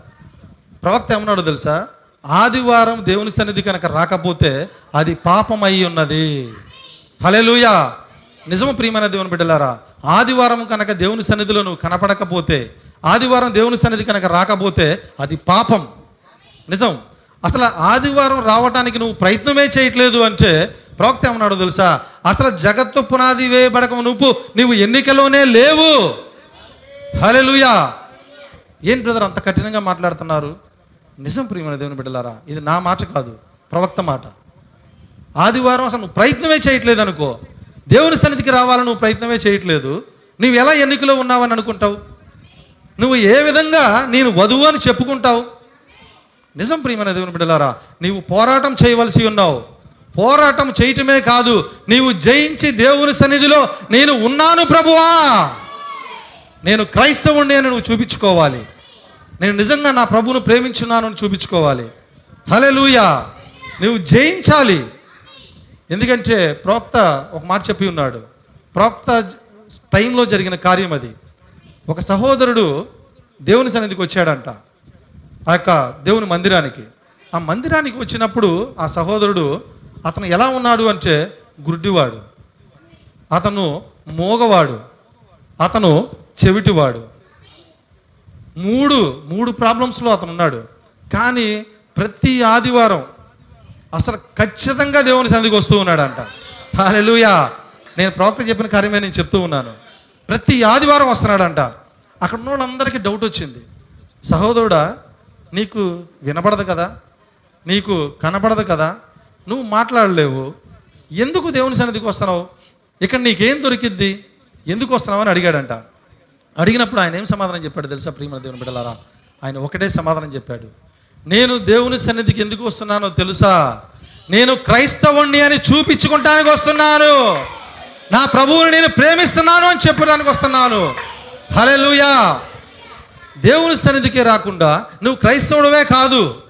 ప్రవక్త ఏమన్నాడో తెలుసా? ఆదివారం దేవుని సన్నిధి కనుక రాకపోతే అది పాపం అయి ఉన్నది. హలెలుయా నిజము ప్రియమైన దేవుని బిడ్డలారా ఆదివారం కనుక దేవుని సన్నిధిలో నువ్వు కనపడకపోతే ఆదివారం దేవుని సన్నిధి కనుక రాకపోతే అది పాపం. నిజం. అసలు ఆదివారం రావటానికి నువ్వు ప్రయత్నమే చేయట్లేదు అంటే ప్రవక్త ఏమన్నాడు తెలుసా? అసలు జగత్తు పునాది వేయబడక నువ్వు నువ్వు ఎన్నికలోనే లేవు. హలెలుయా ఏం బ్రదర్ అంత కఠినంగా మాట్లాడుతున్నారు? నిజం ప్రియమైన దేవుని బిడ్డలారా ఇది నా మాట కాదు ప్రవక్త మాట. ఆదివారం అసలు నువ్వు ప్రయత్నమే చేయట్లేదు అనుకో. దేవుని సన్నిధికి రావాలని నువ్వు ప్రయత్నమే చేయట్లేదు. నువ్వు ఎలా ఎన్నికలో ఉన్నావని అనుకుంటావు? నువ్వు ఏ విధంగా నేను వధువు అని చెప్పుకుంటావు? నిజం ప్రియమైన దేవుని బిడ్డలారా నీవు పోరాటం చేయవలసి ఉన్నావు. పోరాటం చేయటమే కాదు నీవు జయించి దేవుని సన్నిధిలో నేను ఉన్నాను ప్రభువా. నేను క్రైస్తవుణ్ణి అని నువ్వు చూపించుకోవాలి. నేను నిజంగా నా ప్రభువును ప్రేమించున్నాను అని చూపించుకోవాలి. హలే నువ్వు జయించాలి. ఎందుకంటే ప్రవక్త ఒక మాట చెప్పి ఉన్నాడు. ప్రవక్త టైంలో జరిగిన కార్యం అది. ఒక సహోదరుడు దేవుని సన్నిధికి వచ్చాడంట. ఆ యొక్క దేవుని మందిరానికి. ఆ మందిరానికి వచ్చినప్పుడు ఆ సహోదరుడు అతను ఎలా ఉన్నాడు అంటే గుడ్డివాడు. అతను మోగవాడు. అతను చెవిటివాడు. మూడు మూడు ప్రాబ్లమ్స్లో అతను ఉన్నాడు కానీ ప్రతి ఆదివారం అసలు ఖచ్చితంగా దేవుని సన్నిధికి వస్తూ ఉన్నాడంట. హాలెలుయా! నేను ప్రవక్త చెప్పిన కార్యమే నేను చెప్తూ ఉన్నాను. ప్రతి ఆదివారం వస్తున్నాడంట. అక్కడ ఉన్న వాళ్ళందరికీ డౌట్ వచ్చింది. సహోదరుడా నీకు వినపడదు కదా? నీకు కనపడదు కదా? నువ్వు మాట్లాడలేవు. ఎందుకు దేవుని సన్నిధికి వస్తున్నావు? ఇక్కడ నీకేం దొరికిద్ది? ఎందుకు వస్తున్నావు అని అడిగాడంట. అడిగినప్పుడు ఆయన ఏం సమాధానం చెప్పాడు తెలుసా ప్రియమైన దేవుని బిడ్డలారా? ఆయన ఒకటే సమాధానం చెప్పాడు. నేను దేవుని సన్నిధికి ఎందుకు వస్తున్నానో తెలుసా? నేను క్రైస్తవుణ్ణి అని చూపించుకుంటానికి వస్తున్నాను. నా ప్రభువుని నేను ప్రేమిస్తున్నాను అని చెప్పడానికి వస్తున్నాను. హల్లెలూయా. దేవుని సన్నిధికి రాకుండా నువ్వు క్రైస్తవుడవే కాదు.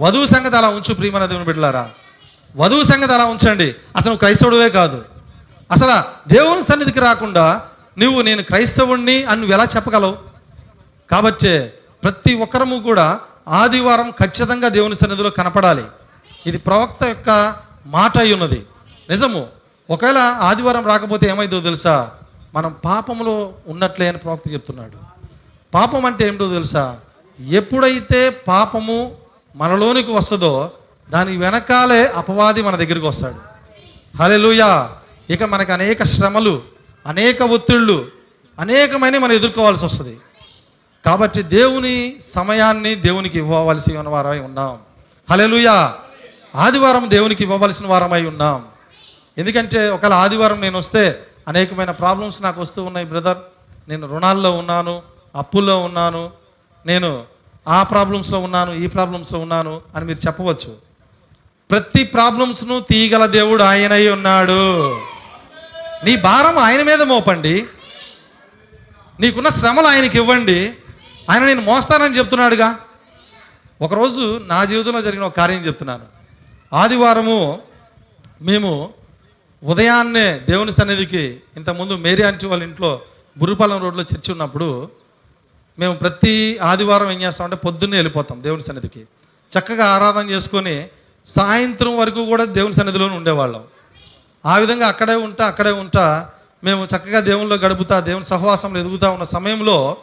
వధువు సంగతి అలా ఉంచు ప్రియమైన దేవుని బిడ్డలారా. వధువు సంగతి అలా ఉంచండి. అసలు నువ్వు క్రైస్తవుడవే కాదు. అసలు దేవుని సన్నిధికి రాకుండా నువ్వు నేను క్రైస్తవుణ్ణి అని నువ్వు ఎలా చెప్పగలవు? కాబట్టే ప్రతి ఒక్కరము కూడా ఆదివారం ఖచ్చితంగా దేవుని సన్నిధిలో కనపడాలి. ఇది ప్రవక్త యొక్క మాట అయి ఉన్నది నిజము ఒకవేళ ఆదివారం రాకపోతే ఏమైందో తెలుసా? మనం పాపంలో ఉన్నట్లే అని ప్రవక్త చెప్తున్నాడు. పాపం అంటే ఏమిటో తెలుసా? ఎప్పుడైతే పాపము మనలోనికి వస్తుందో దాని వెనకాలే అపవాది మన దగ్గరికి వస్తాడు. హలెలుయా ఇక మనకు అనేక శ్రమలు అనేక ఒత్తిళ్ళు అనేకమైన మనం ఎదుర్కోవాల్సి వస్తుంది. కాబట్టి దేవుని సమయాన్ని దేవునికి ఇవ్వవలసి ఉన్న వారమై ఉన్నాం. హలెలుయా ఆదివారం దేవునికి ఇవ్వవలసిన వారమై ఉన్నాం. ఎందుకంటే ఒకవేళ ఆదివారం నేను వస్తే అనేకమైన ప్రాబ్లమ్స్ నాకు వస్తూ ఉన్నాయి బ్రదర్. నేను రుణాల్లో ఉన్నాను. అప్పుల్లో ఉన్నాను నేను ఆ ప్రాబ్లమ్స్లో ఉన్నాను ఈ ప్రాబ్లమ్స్లో ఉన్నాను అని మీరు చెప్పవచ్చు. ప్రతి ప్రాబ్లమ్స్ను తీయగల దేవుడు ఆయనై ఉన్నాడు. నీ భారం ఆయన మీద మోపండి. నీకున్న శ్రమలు ఆయనకి ఇవ్వండి. ఆయన నేను మోస్తానని చెప్తున్నాడుగా. ఒకరోజు నా జీవితంలో జరిగిన ఒక కార్యం చెప్తున్నాను. ఆదివారము మేము ఉదయాన్నే దేవుని సన్నిధికి ఇంతకుముందు మేరీ ఆంటీ వాళ్ళ ఇంట్లో బురుపాలెం రోడ్లో చర్చి ఉన్నప్పుడు మేము ప్రతి ఆదివారం ఏం చేస్తామంటే పొద్దున్నే వెళ్ళిపోతాం దేవుని సన్నిధికి. చక్కగా ఆరాధన చేసుకొని సాయంత్రం వరకు కూడా దేవుని సన్నిధిలోనే ఉండేవాళ్ళం. ఆ విధంగా అక్కడే ఉంటా అక్కడే ఉంటా. మేము చక్కగా దేవునిలో గడుపుతా దేవుని సహవాసంలో ఎదుగుతా ఉన్న సమయంలో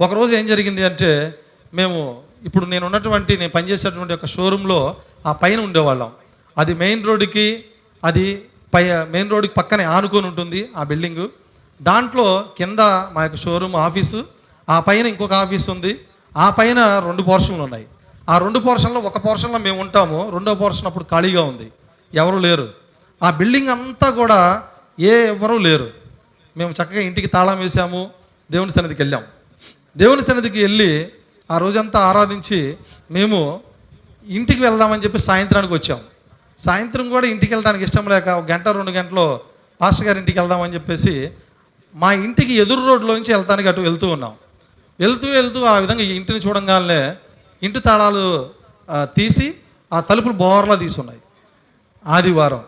ఒకరోజు ఏం జరిగింది అంటే మేము ఇప్పుడు నేను ఉన్నటువంటి నేను పనిచేసేటువంటి ఒక షోరూంలో ఆ పైన ఉండేవాళ్ళం. అది మెయిన్ రోడ్డుకి అది పై మెయిన్ రోడ్డుకి పక్కనే ఆనుకొని ఉంటుంది ఆ బిల్డింగు. దాంట్లో కింద మా యొక్క షోరూమ్ ఆఫీసు ఆ పైన ఇంకొక ఆఫీస్ ఉంది. ఆ పైన రెండు పోర్షన్లు ఉన్నాయి. ఆ రెండు పోర్షన్లో ఒక పోర్షన్లో మేము ఉంటాము. రెండో పోర్షన్ అప్పుడు ఖాళీగా ఉంది. ఎవరు లేరు. ఆ బిల్డింగ్ అంతా కూడా ఏ ఎవరూ లేరు. మేము చక్కగా ఇంటికి తాళం వేసాము దేవుని సన్నిధికి వెళ్ళాం. దేవుని సన్నిధికి వెళ్ళి ఆ రోజంతా ఆరాధించి మేము ఇంటికి వెళ్దామని చెప్పి సాయంత్రానికి వచ్చాము సాయంత్రం కూడా ఇంటికి వెళ్ళడానికి ఇష్టం లేక ఒక గంట రెండు గంటలో పాస్టర్ గారి ఇంటికి వెళ్దామని చెప్పేసి మా ఇంటికి ఎదురు రోడ్లోంచి వెళ్తానికి అటు వెళ్తూ ఉన్నాం. వెళ్తూ వెళ్తూ ఆ విధంగా ఇంటిని చూడంగానే ఇంటి తాళాలు తీసి ఆ తలుపులు బోర్లా తీసున్నాయి. ఆదివారం.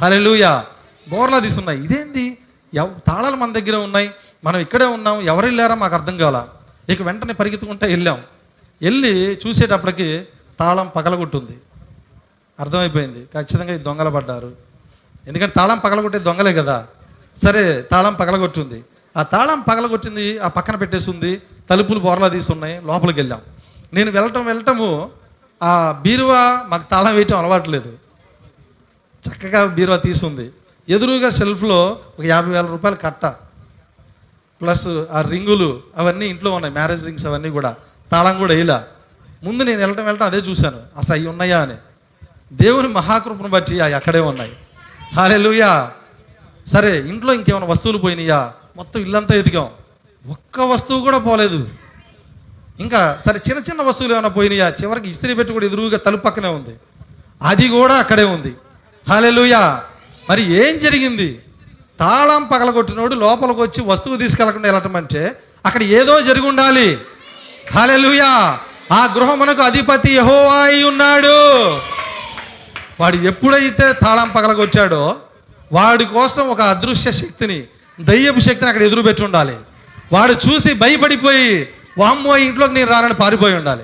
హలెలుయా బోర్లా తీసున్నాయి. ఇదేంది? ఎవ తాళాలు మన దగ్గర ఉన్నాయి. మనం ఇక్కడే ఉన్నాం. ఎవరు వెళ్ళారో మాకు అర్థం కాల ఇక వెంటనే పరిగెత్తుకుంటే వెళ్ళాం. వెళ్ళి చూసేటప్పటికి తాళం పగలగొట్టుంది. అర్థమైపోయింది. ఖచ్చితంగా ఈ దొంగలు పడ్డారు. ఎందుకంటే తాళం పగలగొట్టే దొంగలే కదా. సరే తాళం పగలగొట్టింది. ఆ తాళం పగలగొట్టింది ఆ పక్కన పెట్టేసి ఉంది తలుపులు బోర్లా తీసి ఉన్నాయి లోపలికి వెళ్ళాం. నేను వెళ్ళటం వెళ్ళటము ఆ బీరువా మాకు తాళం వేయటం అలవాట్లేదు. చక్కగా బీరువా తీసుంది. ఎదురుగా సెల్ఫ్లో ఒక యాభై వేల రూపాయలు కట్ట ప్లస్ ఆ రింగులు అవన్నీ ఇంట్లో ఉన్నాయి మ్యారేజ్ రింగ్స్ అవన్నీ కూడా తాళం కూడా వేయలా. ముందు నేను వెళ్ళటం వెళ్ళటం అదే చూశాను. అసలు అవి ఉన్నాయా అని. దేవుని మహాకృపను బట్టి అవి అక్కడే ఉన్నాయి. హాలెలుయా! సరే ఇంట్లో ఇంకేమైనా వస్తువులు పోయినాయా? మొత్తం ఇల్లంతా ఎదిగాం. ఒక్క వస్తువు కూడా పోలేదు. ఇంకా సరే చిన్న చిన్న వస్తువులు ఏమైనా పోయినాయా? చివరికి ఇస్త్రీ పెట్టి కూడా ఎదురుగా తలుపు పక్కనే ఉంది. అది కూడా అక్కడే ఉంది. హాలెలుయా మరి ఏం జరిగింది? తాళం పగలగొట్టినోడు లోపలికి వచ్చి వస్తువు తీసుకెళ్ళకుండా వెళ్ళటం అంటే అక్కడ ఏదో జరిగి ఉండాలి. హాలెలుయా ఆ గృహమునకు అధిపతి యెహోవా అయి ఉన్నాడు. వాడు ఎప్పుడైతే తాళం పగలగొచ్చాడో వాడి కోసం ఒక అదృశ్య శక్తిని దయ్యపు శక్తిని అక్కడ ఎదురు పెట్టి ఉండాలి. వాడు చూసి భయపడిపోయి వామ్మో ఇంట్లోకి నేను రానని పారిపోయి ఉండాలి.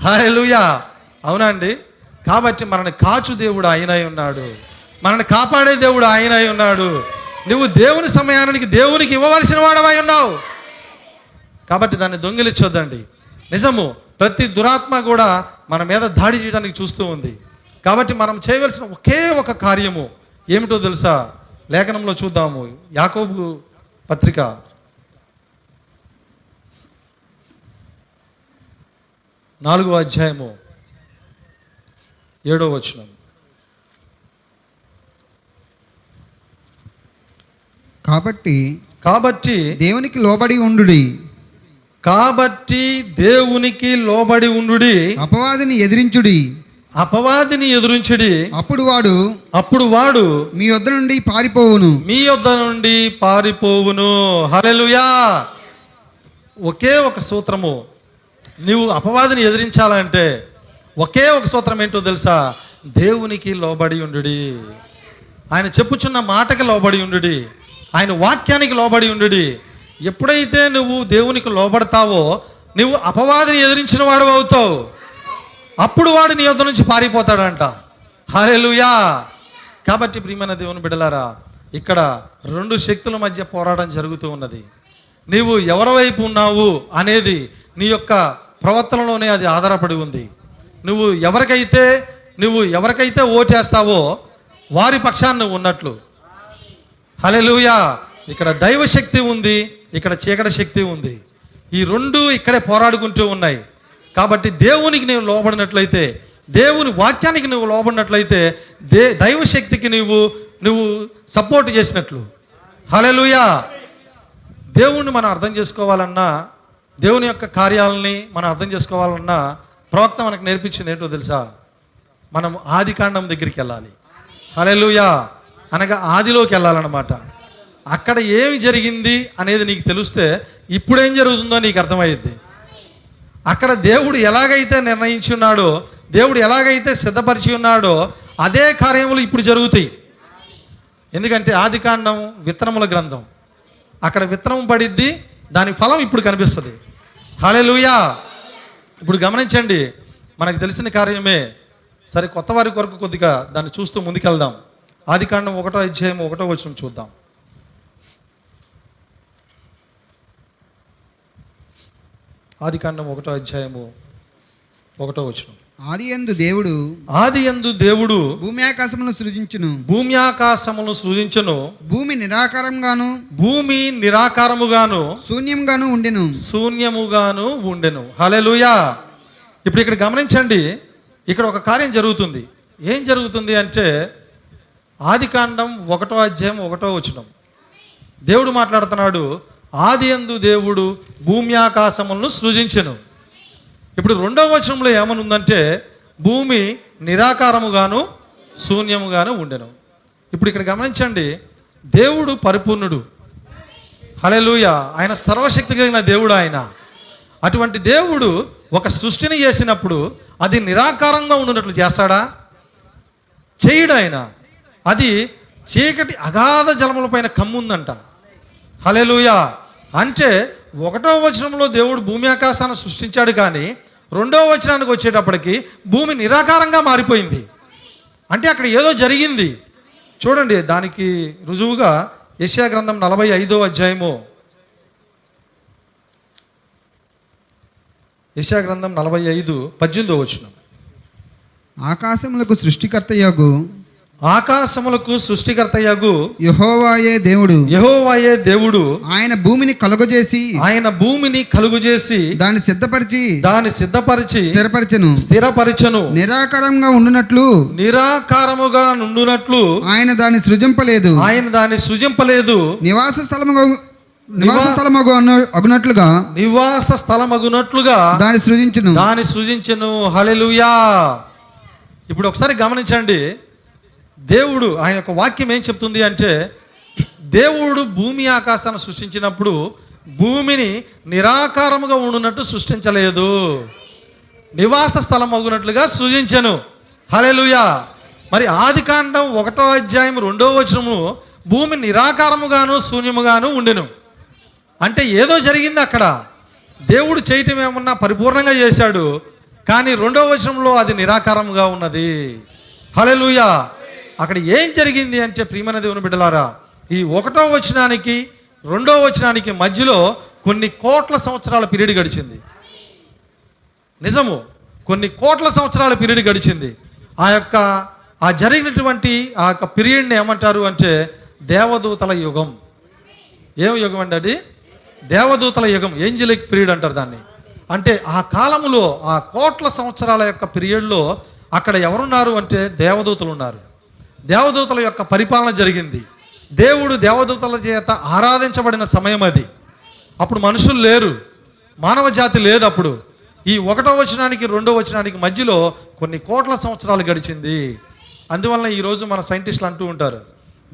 హాయ్ లూయా అవునండి. కాబట్టి మనని కాచు దేవుడు ఆయనై ఉన్నాడు. మనని కాపాడే దేవుడు ఆయనై ఉన్నాడు. నువ్వు దేవుని సమయానికి దేవునికి ఇవ్వవలసిన వాడవై ఉన్నావు. కాబట్టి దాన్ని దొంగిలించొద్దండి. నిజము ప్రతి దురాత్మ కూడా మన మీద దాడి చేయడానికి చూస్తూ ఉంది. కాబట్టి మనం చేయవలసిన ఒకే ఒక కార్యము ఏమిటో తెలుసా? లేఖనంలో చూద్దాము. యాకోబు పత్రిక. నాలుగో అధ్యాయము ఏడో వచనం. కాబట్టి కాబట్టి దేవునికి లోబడి ఉండుడి. కాబట్టి దేవునికి లోబడి ఉండుడి. అపవాదిని ఎదిరించుడి. అపవాదిని ఎదురించడి. అప్పుడు వాడు అప్పుడు వాడు మీ వద్ద నుండి పారిపోవును. మీ యొద్ద నుండి పారిపోవును. హల్లెలూయా. ఒకే ఒక సూత్రము. నువ్వు అపవాదిని ఎదిరించాలంటే ఒకే ఒక సూత్రం ఏంటో తెలుసా? దేవునికి లోబడి ఉండుడి. ఆయన చెప్పుచున్న మాటకి లోబడి ఉండుడి. ఆయన వాక్యానికి లోబడి ఉండుడి. ఎప్పుడైతే నువ్వు దేవునికి లోబడతావో నువ్వు అపవాదిని ఎదిరించిన వాడు అవుతావు. అప్పుడు వాడు నీ యొద్ద నుంచి పారిపోతాడంట. హరేలుయా కాబట్టి ప్రియమైన దేవుని బిడలారా ఇక్కడ రెండు శక్తుల మధ్య పోరాటం జరుగుతూ ఉన్నది. నీవు ఎవరి వైపు ఉన్నావు అనేది నీ యొక్క ప్రవర్తనలోనే అది ఆధారపడి ఉంది. నువ్వు ఎవరికైతే నువ్వు ఎవరికైతే ఓటేస్తావో వారి పక్షాన్ని ఉన్నట్లు. హలెలుయా ఇక్కడ దైవ శక్తి ఉంది ఇక్కడ చీకటి శక్తి ఉంది. ఈ రెండు ఇక్కడే పోరాడుకుంటూ ఉన్నాయి. కాబట్టి దేవునికి నేను లోబడినట్లయితే దేవుని వాక్యానికి నువ్వు లోబడినట్లయితే దే దైవ శక్తికి నువ్వు నువ్వు సపోర్ట్ చేసినట్లు. హలెలుయా దేవుణ్ణి మనం అర్థం చేసుకోవాలన్నా దేవుని యొక్క కార్యాలని మనం అర్థం చేసుకోవాలన్నా ప్రవక్త మనకు నేర్పించింది ఏంటో తెలుసా? మనం ఆది కాండం దగ్గరికి వెళ్ళాలి. హల్లెలూయా! అనగా ఆదిలోకి వెళ్ళాలన్నమాట. అక్కడ ఏమి జరిగింది అనేది నీకు తెలిస్తే ఇప్పుడేం జరుగుతుందో నీకు అర్థమయ్యింది అక్కడ దేవుడు ఎలాగైతే నిర్ణయించి ఉన్నాడో దేవుడు ఎలాగైతే సిద్ధపరిచి ఉన్నాడో అదే కార్యములు ఇప్పుడు జరుగుతాయి. ఎందుకంటే ఆది కాండం విత్తనముల గ్రంథం. అక్కడ విత్తనం పడిద్ది దాని ఫలం ఇప్పుడు కనిపిస్తుంది. హల్లెలూయా. ఇప్పుడు గమనించండి మనకు తెలిసిన కార్యమే. సరే కొత్త వారి కొరకు కొద్దిగా దాన్ని చూస్తూ ముందుకెళ్దాం. ఆది కాండం ఒకటో అధ్యాయం ఒకటో వచ్చిన చూద్దాం. ఆది కాండం ఒకటో అధ్యాయము ఒకటో వచనం. ఆది యందు దేవుడు ఆది యందు దేవుడు భూమి ఆకాశమును సృజించును. భూమి ఆకాశమును సృజించును. భూమి నిరాకారంగాను భూమి నిరాకారముగాను శూన్యంగాను ఉండెను. శూన్యముగాను ఉండెను. హలెలుయా ఇప్పుడు ఇక్కడ గమనించండి ఇక్కడ ఒక కార్యం జరుగుతుంది. ఏం జరుగుతుంది అంటే ఆదికాండం ఒకటో అధ్యాయం ఒకటో వచనం. దేవుడు మాట్లాడుతున్నాడు ఆది యందు దేవుడు భూమి ఆకాశములను సృజించెను. ఇప్పుడు రెండవ వచనంలో ఏమనుందంటే భూమి నిరాకారముగాను శూన్యముగాను ఉండెను. ఇప్పుడు ఇక్కడ గమనించండి దేవుడు పరిపూర్ణుడు. హలెలుయ ఆయన సర్వశక్తి కలిగిన దేవుడు ఆయన. అటువంటి దేవుడు ఒక సృష్టిని చేసినప్పుడు అది నిరాకారంగా ఉండినట్లు చేస్తాడా? చేయడు ఆయన. అది చీకటి అగాధ జలముల పైన కమ్ముందంట. హలెలుయ అంటే ఒకటో వచనంలో దేవుడు భూమి ఆకాశాన్ని సృష్టించాడు కానీ రెండవ వచనానికి వచ్చేటప్పటికి భూమి నిరాకారంగా మారిపోయింది. అంటే అక్కడ ఏదో జరిగింది. చూడండి దానికి రుజువుగా యశ్యా గ్రంథం నలభై ఐదో అధ్యాయము. యెషయా గ్రంథం నలభై ఐదు పద్దెనిమిదో వచనం. ఆకాశములకు సృష్టికర్తయగు ఆకాశములకు సృష్టికర్తయగు యహోవాయే దేవుడు. యెహోవాయే దేవుడు. ఆయన భూమిని కలుగజేసి ఆయన భూమిని కలుగు చేసి దాన్ని సిద్ధపరిచి దాన్ని సిద్ధపరిచి స్థిరపరచెను. స్థిరపరిచను. నిరాకారంగా ఉండునట్లు నిరాకారముగా నుండునట్లు ఆయన దాన్ని సృజింపలేదు. ఆయన దాన్ని సృజింపలేదు. నివాస స్థలముగా నివాస స్థలమగు అగునట్లుగా నివాస స్థలమగునట్లుగా దాన్ని సృజించును. దాన్ని సృజించెను. హలెలుయా ఇప్పుడు ఒకసారి గమనించండి. దేవుడు ఆయన యొక్క వాక్యం ఏం చెప్తుంది అంటే దేవుడు భూమి ఆకాశాన్ని సృష్టించినప్పుడు భూమిని నిరాకారముగా ఉండునట్టు సృష్టించలేదు. నివాస స్థలం అగునట్లుగా సృజించను. హలెలుయా మరి ఆది కాండం ఒకటో అధ్యాయం రెండో వచనము భూమి నిరాకారముగాను శూన్యముగాను ఉండెను. అంటే ఏదో జరిగింది అక్కడ. దేవుడు చేయటం ఏమన్నా పరిపూర్ణంగా చేశాడు కానీ రెండో వచనంలో అది నిరాకారముగా ఉన్నది. హలెలుయా అక్కడ ఏం జరిగింది అంటే ప్రియమైన దేవుని బిడ్డలారా ఈ ఒకటో వచనానికి రెండో వచనానికి మధ్యలో కొన్ని కోట్ల సంవత్సరాల పీరియడ్ గడిచింది. నిజము కొన్ని కోట్ల సంవత్సరాల పీరియడ్ గడిచింది. ఆ యొక్క ఆ జరిగినటువంటి ఆ యొక్క పీరియడ్ని ఏమంటారు అంటే దేవదూతల యుగం. ఏం యుగం అండి అది? దేవదూతల యుగం ఏంజలిక్ పీరియడ్ అంటారు దాన్ని. అంటే ఆ కాలంలో ఆ కోట్ల సంవత్సరాల యొక్క పీరియడ్లో అక్కడ ఎవరున్నారు అంటే దేవదూతలు ఉన్నారు. దేవదూతల యొక్క పరిపాలన జరిగింది. దేవుడు దేవదూతల చేత ఆరాధించబడిన సమయం అది. అప్పుడు మనుషులు లేరు. మానవ జాతి లేదు అప్పుడు. ఈ ఒకటో వచనానికి రెండో వచనానికి మధ్యలో కొన్ని కోట్ల సంవత్సరాలు గడిచింది. అందువలన ఈరోజు మన సైంటిస్టులు అంటూ ఉంటారు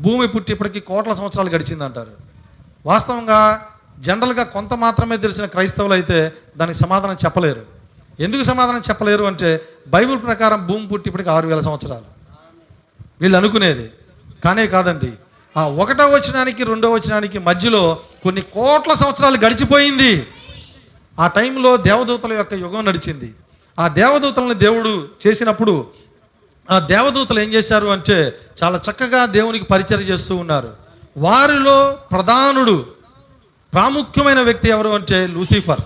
భూమి పుట్టి ఇప్పటికీ కోట్ల సంవత్సరాలు గడిచింది అంటారు వాస్తవంగా జనరల్గా కొంత మాత్రమే తెలిసిన క్రైస్తవులు అయితే దానికి సమాధానం చెప్పలేరు. ఎందుకు సమాధానం చెప్పలేరు అంటే బైబిల్ ప్రకారం భూమి పుట్టి ఇప్పటికి ఆరు వేల సంవత్సరాలు. వీళ్ళు అనుకునేది. కానే కాదండి. ఆ ఒకటో వచనానికి రెండో వచనానికి మధ్యలో కొన్ని కోట్ల సంవత్సరాలు గడిచిపోయింది. ఆ టైంలో దేవదూతల యొక్క యుగం నడిచింది. ఆ దేవదూతలను దేవుడు చేసినప్పుడు ఆ దేవదూతలు ఏం చేశారు అంటే చాలా చక్కగా దేవునికి పరిచయం చేస్తూ ఉన్నారు. వారిలో ప్రధానుడు ప్రాముఖ్యమైన వ్యక్తి ఎవరు అంటే లూసిఫర్.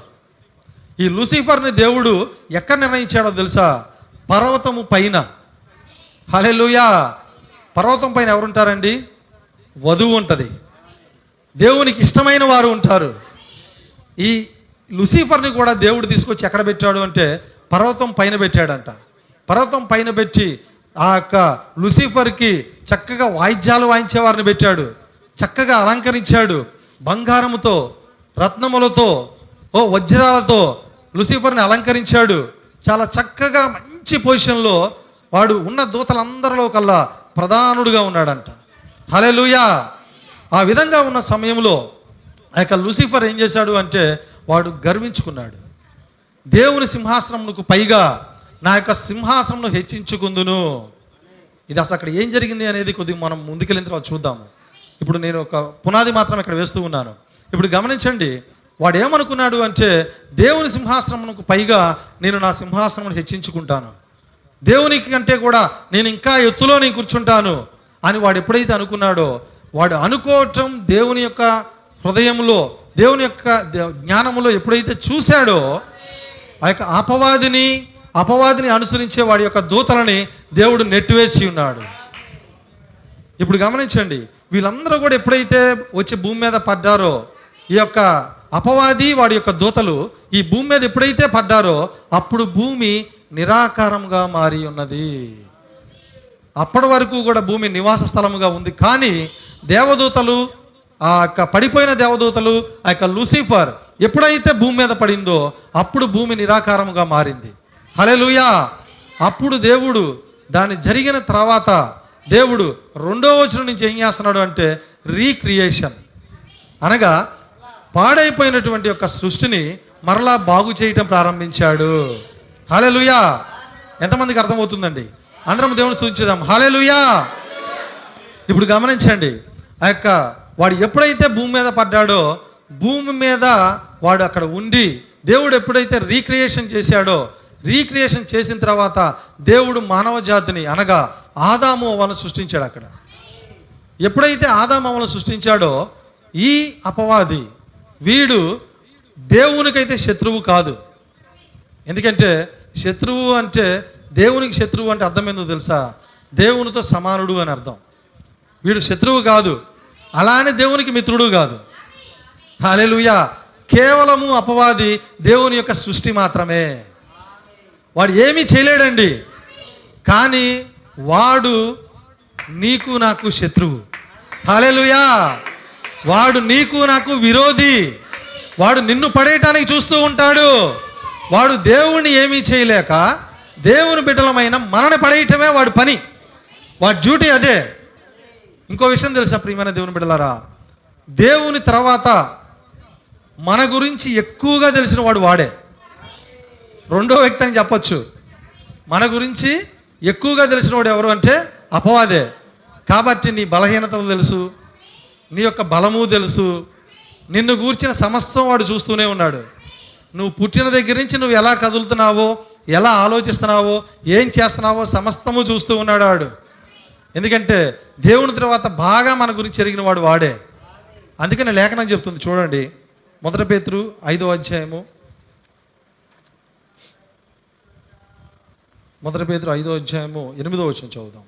ఈ లూసిఫర్ని దేవుడు ఎక్కడ నిర్ణయించాడో తెలుసా? పర్వతము పైన. హలెలుయా పర్వతం పైన ఎవరుంటారండి? వధువు ఉంటుంది. దేవునికి ఇష్టమైన వారు ఉంటారు. ఈ లూసిఫర్ని కూడా దేవుడు తీసుకొచ్చి ఎక్కడ పెట్టాడు అంటే పర్వతం పైన పెట్టాడంట. పర్వతం పైన పెట్టి ఆ యొక్క లూసిఫర్కి చక్కగా వాయిద్యాలు వాయించేవారిని పెట్టాడు. చక్కగా అలంకరించాడు. బంగారముతో రత్నములతో ఓ వజ్రాలతో లూసిఫర్ని అలంకరించాడు. చాలా చక్కగా మంచి పొజిషన్లో వాడు ఉన్న దూతలందరిలో కల్లా ప్రధానుడుగా ఉన్నాడంట. హలే లూయా ఆ విధంగా ఉన్న సమయంలో ఆ యొక్క లూసిఫర్ ఏం చేశాడు అంటే వాడు గర్వించుకున్నాడు. దేవుని సింహాసనమునకు పైగా నా యొక్క సింహాసనమును హెచ్చించుకుందును. ఇది అసలు అక్కడ ఏం జరిగింది అనేది కొద్దిగా మనం ముందుకెళ్ళిన తర్వాత చూద్దాము. ఇప్పుడు నేను ఒక పునాది మాత్రం ఇక్కడ వేస్తూ ఉన్నాను. ఇప్పుడు గమనించండి వాడు ఏమనుకున్నాడు అంటే దేవుని సింహాసనమునకు పైగా నేను నా సింహాసనమును హెచ్చించుకుంటాను. దేవునికి కంటే కూడా నేను ఇంకా ఎత్తులో నేను కూర్చుంటాను అని వాడు ఎప్పుడైతే అనుకున్నాడో వాడు అనుకోవటం దేవుని యొక్క హృదయంలో దేవుని యొక్క జ్ఞానంలో జ్ఞానములో ఎప్పుడైతే చూశాడో ఆ యొక్క అపవాదిని అపవాదిని అనుసరించే వాడి యొక్క దూతలని దేవుడు నెట్టివేసి ఉన్నాడు. ఇప్పుడు గమనించండి వీళ్ళందరూ కూడా ఎప్పుడైతే వచ్చి భూమి మీద పడ్డారో ఈ యొక్క అపవాది వాడి యొక్క దూతలు ఈ భూమి మీద ఎప్పుడైతే పడ్డారో అప్పుడు భూమి నిరాకారంగా మారి ఉన్నది. అప్పటి వరకు కూడా భూమి నివాస స్థలముగా ఉంది. కానీ దేవదూతలు ఆ యొక్క పడిపోయిన దేవదూతలు ఆ యొక్క లూసిఫర్ ఎప్పుడైతే భూమి మీద పడిందో అప్పుడు భూమి నిరాకారముగా మారింది. హలెలుయా అప్పుడు దేవుడు దాని జరిగిన తర్వాత దేవుడు రెండో వచనం నుంచి ఏం చేస్తున్నాడు అంటే రీక్రియేషన్. అనగా పాడైపోయినటువంటి యొక్క సృష్టిని మరలా బాగు చేయటం ప్రారంభించాడు. హలెలుయా. ఎంతమందికి అర్థమవుతుందండి? అందరం దేవుని సూచించేద్దాం హలెలుయా. ఇప్పుడు గమనించండి ఆ యొక్క వాడు ఎప్పుడైతే భూమి మీద పడ్డాడో భూమి మీద వాడు అక్కడ ఉండి దేవుడు ఎప్పుడైతే రీక్రియేషన్ చేశాడో రీక్రియేషన్ చేసిన తర్వాత దేవుడు మానవ జాతిని అనగా ఆదాము అవ్వను సృష్టించాడు అక్కడ. ఎప్పుడైతే ఆదాము అవ్వను సృష్టించాడో ఈ అపవాది వీడు దేవునికైతే శత్రువు కాదు. ఎందుకంటే శత్రువు అంటే దేవునికి శత్రువు అంటే అర్థమైందో తెలుసా? దేవునితో సమానుడు అని అర్థం. వీడు శత్రువు కాదు. అలానే దేవునికి మిత్రుడు కాదు. హాలెలుయా కేవలము అపవాది దేవుని యొక్క సృష్టి మాత్రమే. వాడు ఏమీ చేయలేడండి. కానీ వాడు నీకు నాకు శత్రువు. హాలెలుయా వాడు నీకు నాకు విరోధి. వాడు నిన్ను పడేయటానికి చూస్తూ ఉంటాడు. వాడు దేవుణ్ణి ఏమీ చేయలేక దేవుని బిడ్డలమైన మనని పడేయటమే వాడి పని. వాడి డ్యూటీ అదే. ఇంకో విషయం తెలుసా ప్రియమైన దేవుని బిడ్డలారా? దేవుని తర్వాత మన గురించి ఎక్కువగా తెలిసిన వాడు వాడే. రెండో వ్యక్తి అని చెప్పొచ్చు. మన గురించి ఎక్కువగా తెలిసిన వాడు ఎవరు అంటే అపవాదే. కాబట్టి నీ బలహీనతలు తెలుసు నీ యొక్క బలము తెలుసు నిన్ను గూర్చిన సమస్తం వాడు చూస్తూనే ఉన్నాడు. నువ్వు పుట్టిన దగ్గర నుంచి నువ్వు ఎలా కదులుతున్నావో ఎలా ఆలోచిస్తున్నావో ఏం చేస్తున్నావో సమస్తము చూస్తూ ఉన్నాడు వాడు ఎందుకంటే దేవుని తర్వాత బాగా మన గురించి ఎరిగిన వాడు వాడే. అందుకని లేఖనం చెప్తుంది చూడండి. మొదటి పేతురు ఐదో అధ్యాయము. మొదటి పేతురు ఐదో అధ్యాయము ఎనిమిదో వచ్చిన చదువుదాం.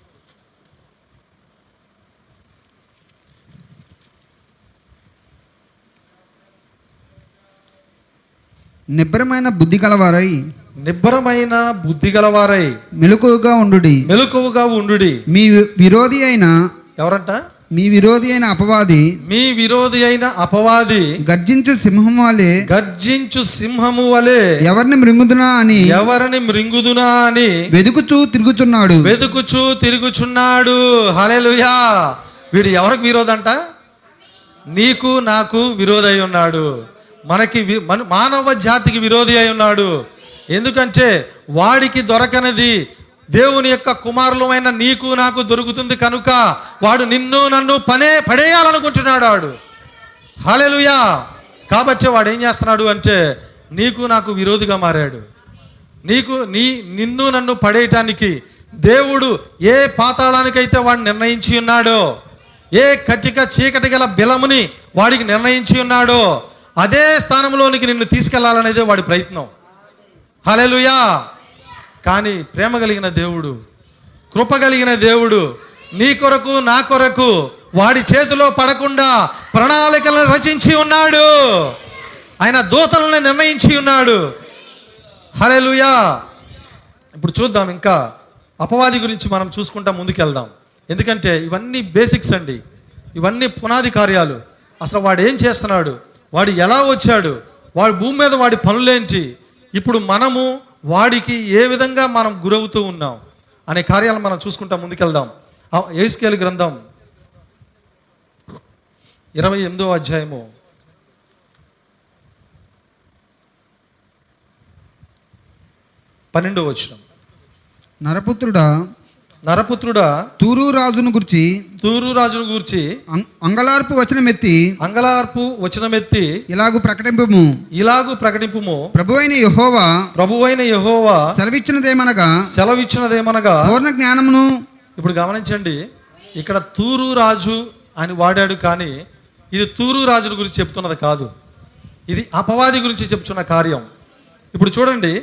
నిబ్బరమైన బుద్ధి కలవారై నిబ్బరమైన బుద్ధి గలవారై. మెలకువగా ఉండుడి. మెలకువగా ఉండుడి. మీ విరోధి అయిన ఎవరంట? మీ విరోధి అయిన అపవాది మీ విరోధి అయిన అపవాది గర్జించు సింహం వలె గర్జించు సింహము వలె ఎవరిని మృంగుదునా అని ఎవరిని మృంగుదునా అని వెదుకుచూ తిరుగుచున్నాడు. వెతుకుచూ తిరుగుచున్నాడు. హలెలుయా వీడు ఎవరికి విరోధంట? నీకు నాకు విరోధి ఉన్నాడు. మనకి వి- మన- మానవ జాతికి విరోధి అయి ఉన్నాడు. ఎందుకంటే వాడికి దొరకనిది దేవుని యొక్క కుమారులమైన నీకు నాకు దొరుకుతుంది కనుక వాడు నిన్ను నన్ను పనే పడేయాలనుకుంటున్నాడు వాడు. హాలెలుయా కాబట్టి వాడు ఏం చేస్తున్నాడు అంటే నీకు నాకు విరోధిగా మారాడు. నీకు నీ నిన్ను నన్ను పడేయటానికి దేవుడు ఏ పాతాళానికైతే వాడు నిర్ణయించి ఉన్నాడో ఏ కటిక చీకటి గల బిలముని వాడికి నిర్ణయించి ఉన్నాడో అదే స్థానంలోనికి నిన్ను తీసుకెళ్ళాలనేదే వాడి ప్రయత్నం. హలెలుయా కానీ ప్రేమ కలిగిన దేవుడు కృప కలిగిన దేవుడు నీ కొరకు నా కొరకు వాడి చేతిలో పడకుండా ప్రణాళికలను రచించి ఉన్నాడు. ఆయన దూతలను నిర్ణయించి ఉన్నాడు. హలెలుయా ఇప్పుడు చూద్దాం ఇంకా అపవాది గురించి మనం చూసుకుంటా ముందుకెళ్దాం. ఎందుకంటే ఇవన్నీ బేసిక్స్ అండి. ఇవన్నీ పునాది కార్యాలు. అసలు వాడు ఏం చేస్తున్నాడు? వాడు ఎలా వచ్చాడు? వాడి భూమి మీద వాడి పనులేంటి? ఇప్పుడు మనము వాడికి ఏ విధంగా మనం గురవుతూ ఉన్నాం? అనే కార్యాలను మనం చూసుకుంటా ముందుకెళ్దాం. ఏసుకేలు గ్రంథం ఇరవై ఎనిమిదో అధ్యాయము. పన్నెండో వచ్చిన నరపుత్రుడా నరపుత్రుడా తూరు రాజును గురించి తూరు రాజును గూర్చి అంగలార్పు వచనమెత్తి అంగలార్పు వచనమెత్తి ఇలాగు ప్రకటింపము. ఇలాగు ప్రకటింపుము. ప్రభువైన యెహోవా ప్రభువైన యెహోవా సెలవిచ్చినదేమనగా సెలవిచ్చినదేమనగా పూర్ణ జ్ఞానమును ఇప్పుడు గమనించండి ఇక్కడ తూరు రాజు అని వాడాడు కానీ ఇది తూరు రాజుల గురించి చెప్తున్నది కాదు. ఇది అపవాది గురించి చెప్తున్న కార్యం. ఇప్పుడు చూడండి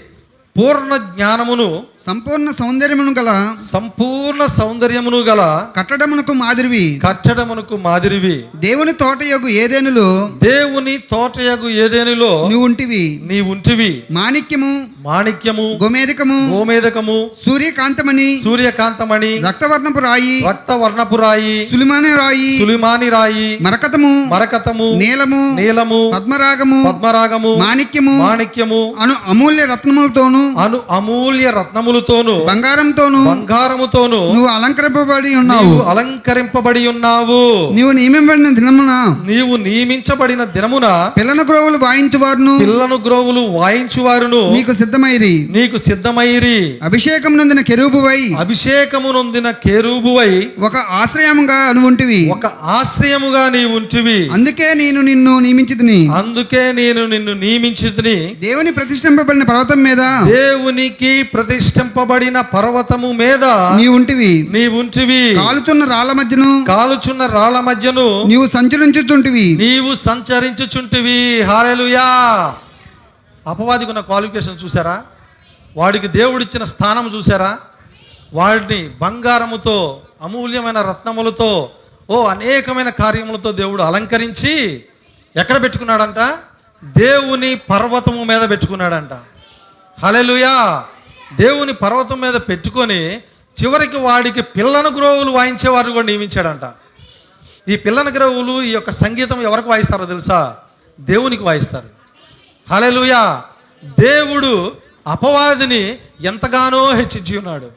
పూర్ణ జ్ఞానమును సంపూర్ణ సౌందర్యమును గల సంపూర్ణ సౌందర్యమును గల కట్టడమునకు మాదిరివి. కట్టడమునకు మాదిరివి. దేవుని తోట యొగు ఏదేనులో? దేవుని తోటయగు ఏదేనిలో? నువ్వు ఉంటివి నీ ఉంటివి మాణిక్యము. మాణిక్యము. గోమేధికము. గోమేదకము సూర్యకాంతమణి. సూర్యకాంతమణి. రక్తవర్ణపు రాయి. రక్త వర్ణపు రాయి. సులిమాని రాయి. సులిమాని రాయి. మరకతము. మరకతము. నీలము. నీలము. పద్మరాగము. పద్మరాగము. మాణిక్యము. మాణిక్యము. అను అమూల్య రత్నములతోను. అను అమూల్య రత్నములతోను బంగారంతోను బంగారముతోను నువ్వు అలంకరింపబడి ఉన్నావు. నీవు అలంకరింపబడి ఉన్నావు. నీవు నియమింపబడిన దినమున నీవు నియమించబడిన దినమున పిల్లన గ్రోవులు వాయించువారును. పిల్లను గ్రోవులు వాయించువారును. నీకు సిద్ధమైరి. నీకు సిద్ధమైరి. అభిషేకం నొందిన కెరూబువై. అభిషేకము నొందిన కేరూబువై ఒక ఆశ్రయముగా అనుంటివి ఒక ఆశ్రయముగా నీ ఉంటివి. అందుకే నేను నిన్ను నియమించితిని. అందుకే నేను నిన్ను నియమించితిని. దేవుని ప్రతిష్ఠింపబడిన పర్వతం మీద దేవునికి ప్రతిష్ఠింపబడిన పర్వతము మీద నీ ఉంటివి. నీ ఉంటివి. కాలుచున్న రాళ్ళ మధ్యను కాలుచున్న రాళ్ళ మధ్యను నీవు సంచరించుచుంటివి. నీవు సంచరించుచుంటివి. హారెలుయా అపవాదికి ఉన్న క్వాలిఫికేషన్ చూసారా వాడికి దేవుడిచ్చిన స్థానం చూసారా వాడిని బంగారముతో అమూల్యమైన రత్నములతో ఓ అనేకమైన కార్యములతో దేవుడు అలంకరించి ఎక్కడ పెట్టుకున్నాడంట? దేవుని పర్వతము మీద పెట్టుకున్నాడంట. హలెలుయా దేవుని పర్వతం మీద పెట్టుకొని చివరికి వాడికి పిల్లన గ్రోవులు వాయించేవారు కూడా నియమించాడంట. ఈ పిల్లన గ్రోవులు ఈ యొక్క సంగీతం ఎవరికి వాయిస్తారో తెలుసా? దేవునికి వాయిస్తారు. హలెలుయా దేవుడు అపవాదిని ఎంతగానో హెచ్చించి ఉన్నాడు.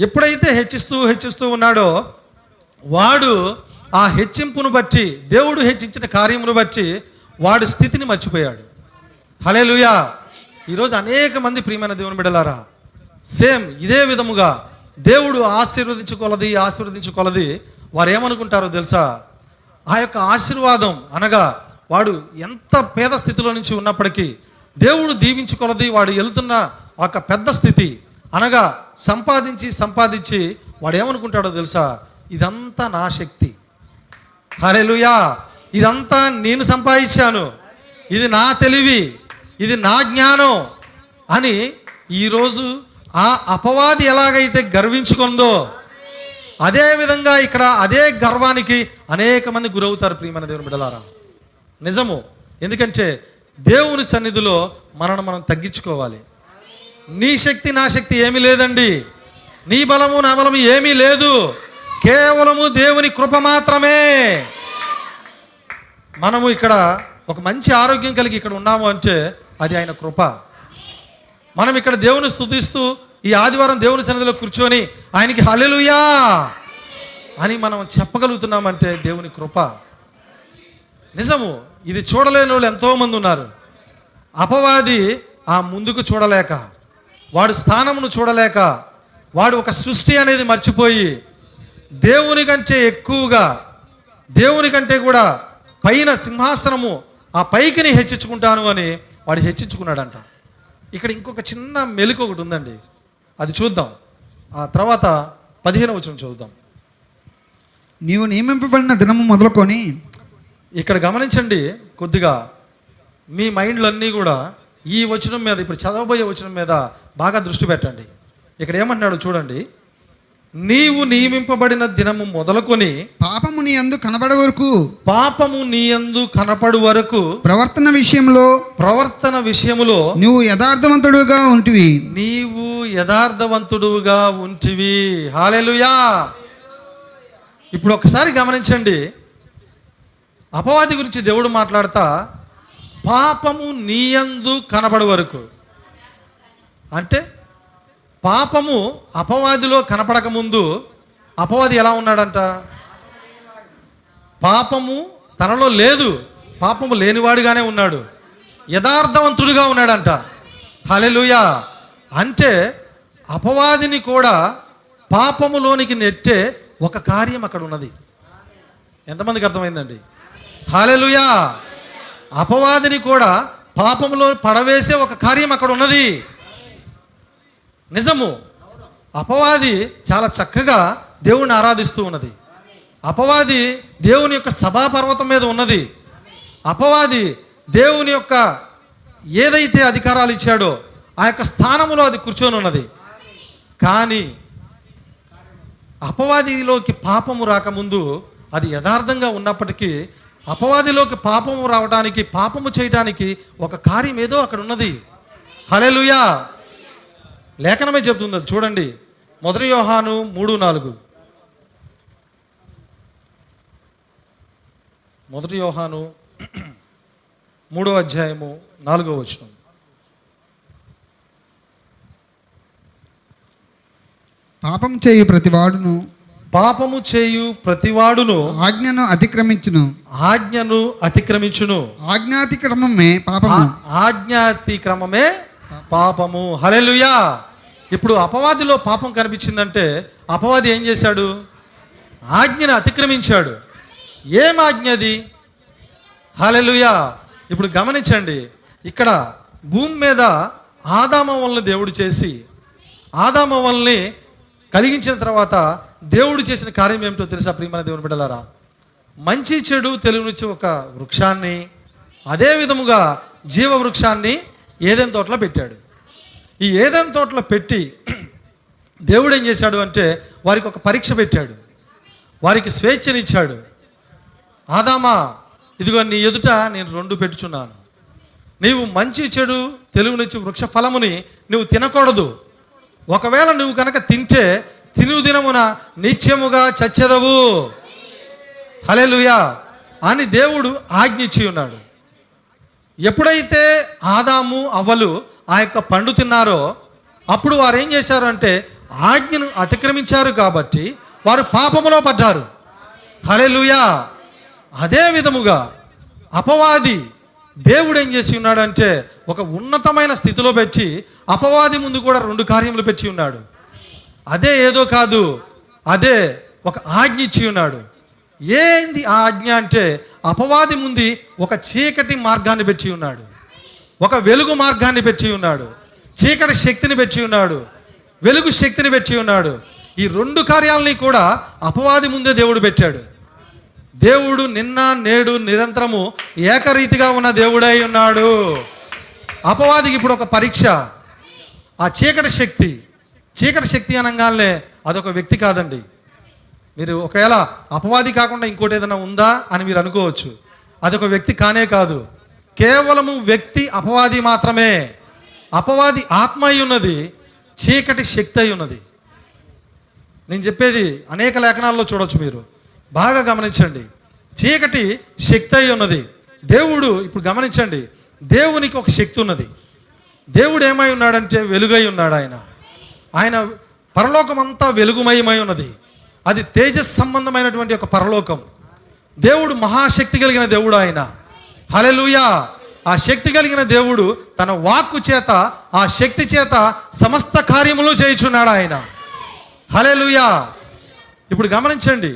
ఎప్పుడైతే హెచ్చిస్తూ హెచ్చిస్తూ ఉన్నాడో వాడు ఆ హెచ్చింపును బట్టి దేవుడు హెచ్చించిన కార్యమును బట్టి వాడు స్థితిని మర్చిపోయాడు. హలేలుయా ఈరోజు అనేక మంది ప్రియమైన దేవుని బిడలారా సేమ్ ఇదే విధముగా దేవుడు ఆశీర్వదించుకొలది ఆశీర్వదించుకొలది. వారు ఏమనుకుంటారో తెలుసా? ఆ యొక్క ఆశీర్వాదం అనగా వాడు ఎంత పేద స్థితిలో నుంచి ఉన్నప్పటికీ దేవుడు దీవించుకొలది వాడు వెళ్తున్న ఒక పెద్ద స్థితి అనగా సంపాదించి సంపాదించి వాడు ఏమనుకుంటాడో తెలుసా? ఇదంతా నా శక్తి. హరేలుయా ఇదంతా నేను సంపాదించాను. ఇది నా తెలివి. ఇది నా జ్ఞానం అని ఈరోజు ఆ అపవాది ఎలాగైతే గర్వించుకుందో అదే విధంగా ఇక్కడ అదే గర్వానికి అనేక మంది గురవుతారు ప్రియమైన దేవుని బిడలారా నిజము. ఎందుకంటే దేవుని సన్నిధిలో మనను మనం తగ్గించుకోవాలి. నీ శక్తి నా శక్తి ఏమీ లేదండి. నీ బలము నా బలము ఏమీ లేదు. కేవలము దేవుని కృప మాత్రమే. మనము ఇక్కడ ఒక మంచి ఆరోగ్యం కలిగి ఇక్కడ ఉన్నాము అంటే అది ఆయన కృప. మనం ఇక్కడ దేవుని స్తుతిస్తూ ఈ ఆదివారం దేవుని సన్నిధిలో కూర్చొని ఆయనకి హలెలుయా అని మనం చెప్పగలుగుతున్నామంటే దేవుని కృప. నిజము ఇది చూడలేని వాళ్ళు ఎంతోమంది ఉన్నారు. అపవాది ఆ ముందుకు చూడలేక వాడు స్థానమును చూడలేక వాడు ఒక సృష్టి అనేది మర్చిపోయి దేవుని కంటే ఎక్కువగా దేవుని కంటే కూడా పైన సింహాసనము ఆ పైకిని హెచ్చించుకుంటాను అని వాడు హెచ్చించుకున్నాడంట. ఇక్కడ ఇంకొక చిన్న మెలిక ఒకటి ఉందండి. అది చూద్దాం. ఆ తర్వాత పదిహేను వచనం చూద్దాం. నీవు నియమింపబడిన దినము మొదలుకొని ఇక్కడ గమనించండి కొద్దిగా మీ మైండ్లు అన్నీ కూడా ఈ వచనం మీద ఇప్పుడు చదవబోయే వచనం మీద బాగా దృష్టి పెట్టండి. ఇక్కడ ఏమన్నాడు చూడండి. నీవు నియమింపబడిన దినము మొదలుకొని పాపము నీ అందు కనబడ వరకు పాపము నీయందు కనపడు వరకు ప్రవర్తన విషయంలో ప్రవర్తన విషయములో నువ్వు యథార్థవంతుడుగా ఉంటివి. నీవు యథార్థవంతుడుగా ఉంటివి. హాలెలుయా ఇప్పుడు ఒకసారి గమనించండి. అపవాది గురించి దేవుడు మాట్లాడతా పాపము నీయందు కనబడు వరకు. అంటే పాపము అపవాదిలో కనపడక ముందు అపవాది ఎలా ఉన్నాడంట? పాపము తనలో లేదు పాపము లేనివాడుగానే ఉన్నాడు యథార్థవంతుడిగా ఉన్నాడంట. హలెలుయా అంటే అపవాదిని కూడా పాపములోనికి నెట్టే ఒక కార్యం అక్కడ ఉన్నది. ఎంతమందికి అర్థమైందండి? హాలెలుయా అపవాదిని కూడా పాపములో పడవేసే ఒక కార్యం అక్కడ ఉన్నది. నిజము. అపవాది చాలా చక్కగా దేవుణ్ణి ఆరాధిస్తూ ఉన్నది. అపవాది దేవుని యొక్క సభాపర్వతం మీద ఉన్నది. అపవాది దేవుని యొక్క ఏదైతే అధికారాలు ఇచ్చాడో ఆ యొక్క స్థానములో అది కూర్చొని ఉన్నది. కానీ అపవాదిలోకి పాపము రాకముందు అది యథార్థంగా ఉన్నప్పటికీ అపవాదిలోకి పాపము రావడానికి పాపము చేయడానికి ఒక కార్యం ఏదో అక్కడ ఉన్నది. హలెలుయా లేఖనమే చెబుతుంది అది. చూడండి. మొదటి యోహాను మూడు నాలుగు. మొదటి యోహాను మూడో అధ్యాయము నాలుగో వచనం. పాపం చేయు ప్రతివాడును పాపము చేయు ప్రతివాడును ఆజ్ఞను అతిక్రమించును. ఆజ్ఞను అతిక్రమించును. ఆజ్ఞాతిక్రమమే పాపము. ఆజ్ఞాతిక్రమమే పాపము. హలెలుయా ఇప్పుడు అపవాదిలో పాపం కనిపించిందంటే అపవాది ఏం చేశాడు? ఆజ్ఞను అతిక్రమించాడు. ఏం ఆజ్ఞ అది? హలెలుయా ఇప్పుడు గమనించండి. ఇక్కడ భూమి మీద ఆదామవల్ని దేవుడు చేసి ఆదామవల్ని కలిగించిన తర్వాత దేవుడు చేసిన కార్యం ఏమిటో తెలుసా ప్రియమైన దేవుని బిడ్డలారా? మంచి చెడు తెలుగునిచ్చి ఒక వృక్షాన్ని అదే విధముగా జీవ వృక్షాన్ని ఏదైనా తోటలో పెట్టాడు. ఈ ఏదైనా తోటలో పెట్టి దేవుడు ఏం చేశాడు అంటే వారికి ఒక పరీక్ష పెట్టాడు. వారికి స్వేచ్ఛనిచ్చాడు. ఆదామా ఇదిగో నీ ఎదుట నేను రెండు పెట్టుచున్నాను. నీవు మంచి చెడు తెలుగునిచ్చి వృక్ష ఫలముని నువ్వు తినకూడదు. ఒకవేళ నువ్వు కనుక తింటే తిను దినమున నిత్యముగా చచ్చెదవు. హలెలుయా అని దేవుడు ఆజ్ఞించి ఉన్నాడు. ఎప్పుడైతే ఆదాము అవ్వలు ఆ యొక్క పండు తిన్నారో అప్పుడు వారు ఏం చేశారంటే ఆజ్ఞను అతిక్రమించారు కాబట్టి వారు పాపములో పడ్డారు. హలెలుయా అదే విధముగా అపవాది దేవుడు ఏం చేసి ఉన్నాడంటే ఒక ఉన్నతమైన స్థితిలో పెట్టి అపవాది ముందు కూడా రెండు కార్యములు పెట్టి ఉన్నాడు. అదే ఏదో కాదు అదే ఒక ఆజ్ఞ ఇచ్చి ఉన్నాడు. ఏంది ఆ ఆజ్ఞ అంటే అపవాది ముందు ఒక చీకటి మార్గాన్ని పెట్టి ఉన్నాడు. ఒక వెలుగు మార్గాన్ని పెట్టి ఉన్నాడు. చీకటి శక్తిని పెట్టి ఉన్నాడు. వెలుగు శక్తిని పెట్టి ఉన్నాడు. ఈ రెండు కార్యాలని కూడా అపవాది ముందే దేవుడు పెట్టాడు. దేవుడు నిన్న నేడు నిరంతరము ఏకరీతిగా ఉన్న దేవుడై ఉన్నాడు. అపవాదికి ఇప్పుడు ఒక పరీక్ష. ఆ చీకటి శక్తి. చీకటి శక్తి అనగానే అదొక వ్యక్తి కాదండి. మీరు ఒకవేళ అపవాది కాకుండా ఇంకోటి ఏదైనా ఉందా అని మీరు అనుకోవచ్చు. అదొక వ్యక్తి కానే కాదు. కేవలము వ్యక్తి అపవాది మాత్రమే. అపవాది ఆత్మ అయి ఉన్నది చీకటి శక్తి అయి ఉన్నది. నేను చెప్పేది అనేక లేఖనాల్లో చూడొచ్చు మీరు. బాగా గమనించండి. చీకటి శక్తి అయి ఉన్నది. దేవుడు ఇప్పుడు గమనించండి. దేవునికి ఒక శక్తి ఉన్నది. దేవుడు ఏమై ఉన్నాడంటే వెలుగై ఉన్నాడు ఆయన. ఆయన పరలోకం అంతా వెలుగుమయమై ఉన్నది. అది తేజస్ సంబంధమైనటువంటి ఒక పరలోకం. దేవుడు మహాశక్తి కలిగిన దేవుడు ఆయన. హలెలుయా ఆ శక్తి కలిగిన దేవుడు తన వాక్కు చేత ఆ శక్తి చేత సమస్త కార్యములు చేయుచున్నాడు ఆయన. హలెలుయా ఇప్పుడు గమనించండి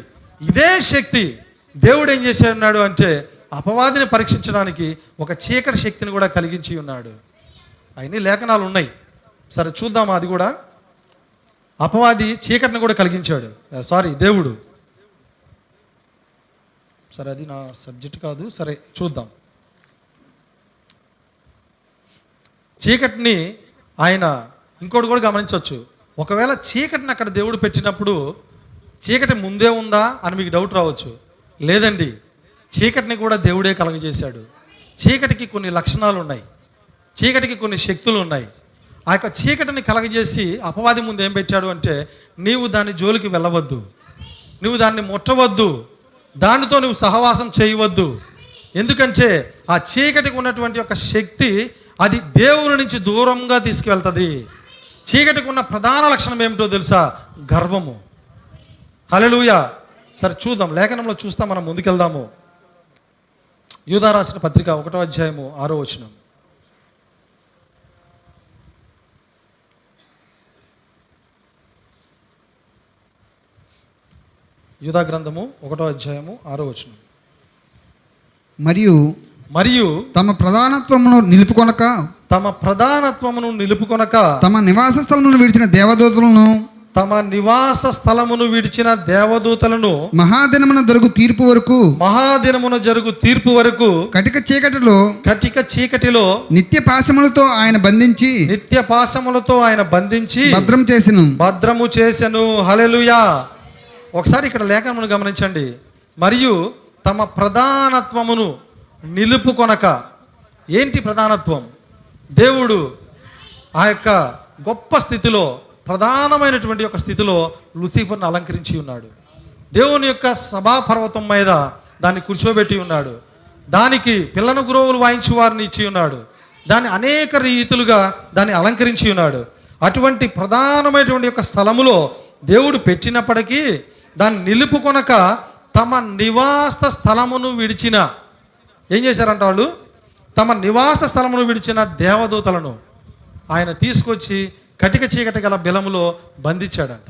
ఇదే శక్తి దేవుడు ఏం చేసి ఉన్నాడు అంటే అపవాదిని పరీక్షించడానికి ఒక చీకటి శక్తిని కూడా కలిగించి ఉన్నాడు. అవన్నీ లేఖనాలు ఉన్నాయి సరే చూద్దాం అది కూడా? అపవాది చీకటిని కూడా కలిగించాడు. Uh, సారీ దేవుడు. సరే అది నా సబ్జెక్ట్ కాదు. సరే చూద్దాం. చీకటిని ఆయన ఇంకోటి కూడా గమనించవచ్చు. ఒకవేళ చీకటిని అక్కడ దేవుడు పెట్టినప్పుడు చీకటి ముందే ఉందా అని మీకు డౌట్ రావచ్చు. లేదండి చీకటిని కూడా దేవుడే కలగజేశాడు. చీకటికి కొన్ని లక్షణాలు ఉన్నాయి చీకటికి కొన్ని శక్తులు ఉన్నాయి ఆ యొక్క చీకటిని కలగజేసి అపవాది ముందు ఏం పెట్టాడు అంటే నీవు దాని జోలికి వెళ్ళవద్దు. నువ్వు దాన్ని ముట్టవద్దు. దానితో నువ్వు సహవాసం చేయవద్దు. ఎందుకంటే ఆ చీకటికి ఉన్నటువంటి ఒక శక్తి అది దేవుని నుంచి దూరంగా తీసుకువెళ్తుంది. చీకటికి ఉన్న ప్రధాన లక్షణం ఏమిటో తెలుసా? గర్వము. హలలుయ సరే చూద్దాం. లేఖనంలో చూస్తాం మనం ముందుకెళ్దాము. యూదా రాసిన పత్రిక ఒకటో అధ్యాయము ఆరో వచనం. యూదా గ్రంథము ఒకటో అధ్యాయము ఆరో వచనం. మరియు మరియు తమ ప్రధానత్వమును నిలుపుకొనక తమ ప్రధానత్వమును నిలుపుకొనక తమ నివాస స్థలమును విడిచిన దేవదూతలను తమ నివాస స్థలమును విడిచిన దేవదూతలను మహాదినమున దొరుకు తీర్పు వరకు మహాదినమున జరుగు తీర్పు వరకు కటిక చీకటిలో కటిక చీకటిలో నిత్య పాశములతో ఆయన బంధించి నిత్య పాశములతో ఆయన బంధించి భద్రం చేసెను. భద్రము చేసెను. హలెలుయా ఒకసారి ఇక్కడ లేఖనమును గమనించండి. మరియు తమ ప్రధానత్వమును నిలుపుకొనక ఏంటి ప్రధానత్వం? దేవుడు ఆ యొక్క గొప్ప స్థితిలో ప్రధానమైనటువంటి ఒక స్థితిలో లూసిఫర్ను అలంకరించి ఉన్నాడు. దేవుని యొక్క సభాపర్వతం మీద దాన్ని కూర్చోబెట్టి ఉన్నాడు. దానికి పిల్లను గురువులు వాయించి వారిని ఇచ్చి ఉన్నాడు. దాన్ని అనేక రీతులుగా దాన్ని అలంకరించి ఉన్నాడు. అటువంటి ప్రధానమైనటువంటి యొక్క స్థలములో దేవుడు పెట్టినప్పటికీ దాన్ని నిలుపుకొనక తమ నివాస స్థలమును విడిచిన ఏం చేశారంట వాళ్ళు? తమ నివాస స్థలమును విడిచిన దేవదూతలను ఆయన తీసుకొచ్చి కటిక చీకటి గల బిలములో బంధించాడంట.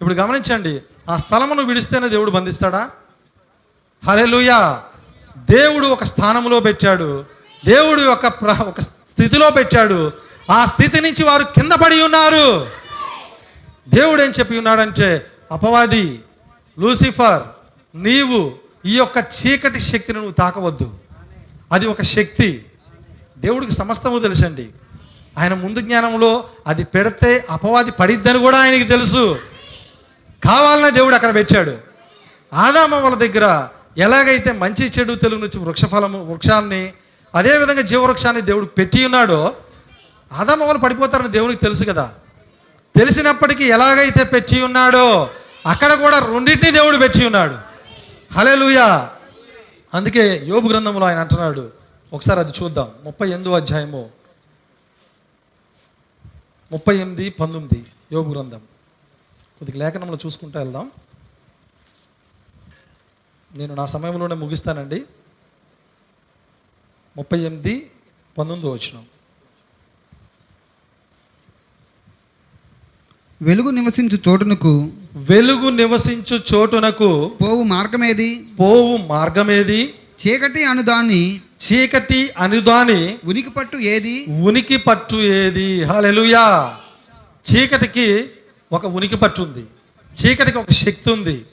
ఇప్పుడు గమనించండి ఆ స్థలమును విడిస్తేనే దేవుడు బంధిస్తాడా? హరేలుయా దేవుడు ఒక స్థానంలో పెట్టాడు దేవుడు ఒక ప్ర ఒక స్థితిలో పెట్టాడు ఆ స్థితి నుంచి వారు కింద పడి ఉన్నారు. దేవుడు ఏం చెప్పి ఉన్నాడంటే అపవాది లూసిఫర్ నీవు ఈ యొక్క చీకటి శక్తిని నువ్వు తాకవద్దు. అది ఒక శక్తి. దేవుడికి సమస్తము తెలుసండి. ఆయన ముందు జ్ఞానంలో అది పెడితే అపవాది పడిద్దని కూడా ఆయనకి తెలుసు. కావాలనే దేవుడు అక్కడ పెట్టాడు. ఆదామ వాళ్ళ దగ్గర ఎలాగైతే మంచి చెడు తెలుగు నుంచి వృక్షఫలము వృక్షాన్ని అదేవిధంగా జీవవృక్షాన్ని దేవుడు పెట్టి ఉన్నాడో ఆదామ వాళ్ళు పడిపోతారని దేవునికి తెలుసు కదా. తెలిసినప్పటికీ ఎలాగైతే పెట్టి ఉన్నాడో అక్కడ కూడా రెండింటిని దేవుడు పెట్టి ఉన్నాడు. హలెలుయా అందుకే యోబు గ్రంథంలో ఆయన అంటున్నాడు. ఒకసారి అది చూద్దాం. ముప్పై ఎనిమిదో అధ్యాయము. ముప్పై ఎనిమిది పంతొమ్మిది యోగు గ్రంథం. కొద్దిగా లేఖనంలో చూసుకుంటూ వెళ్దాం. నేను నా సమయంలోనే ముగిస్తానండి. ముప్పై ఎనిమిది పంతొమ్మిది వచ్చినాం వెలుగు నివసించు చోటునకు వెలుగు నివసించు చోటునకు పోవు మార్గమేది? పోవు మార్గమేది? చీకటి అనుదాన్ని చీకటి అనుదాని ఉనికి పట్టు ఏది? ఉనికి పట్టు ఏది? హలెలుయా చీకటికి ఒక ఉనికి పట్టు ఉంది. చీకటికి ఒక శక్తి ఉంది.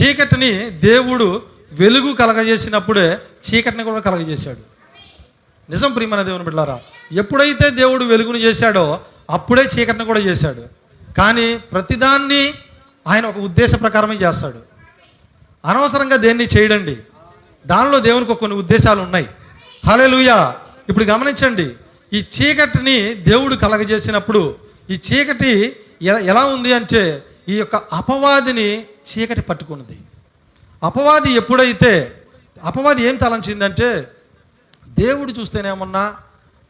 చీకటిని దేవుడు వెలుగు కలగజేసినప్పుడే చీకటిని కూడా కలగజేశాడు. నిజం ప్రియమైన దేవుని బిడ్డారా ఎప్పుడైతే దేవుడు వెలుగును చేశాడో అప్పుడే చీకటిని కూడా చేశాడు. కానీ ప్రతిదాన్ని ఆయన ఒక ఉద్దేశ ప్రకారమే చేస్తాడు. అనవసరంగా దేన్ని చేయడండి. దానిలో దేవునికి కొన్ని ఉద్దేశాలు ఉన్నాయి. హలెలుయా ఇప్పుడు గమనించండి. ఈ చీకటిని దేవుడు కలగజేసినప్పుడు ఈ చీకటి ఎలా ఉంది అంటే ఈ యొక్క అపవాదిని చీకటి పట్టుకున్నది. అపవాది ఎప్పుడైతే అపవాది ఏం తలంచిందంటే దేవుడు చూస్తేనేమన్నా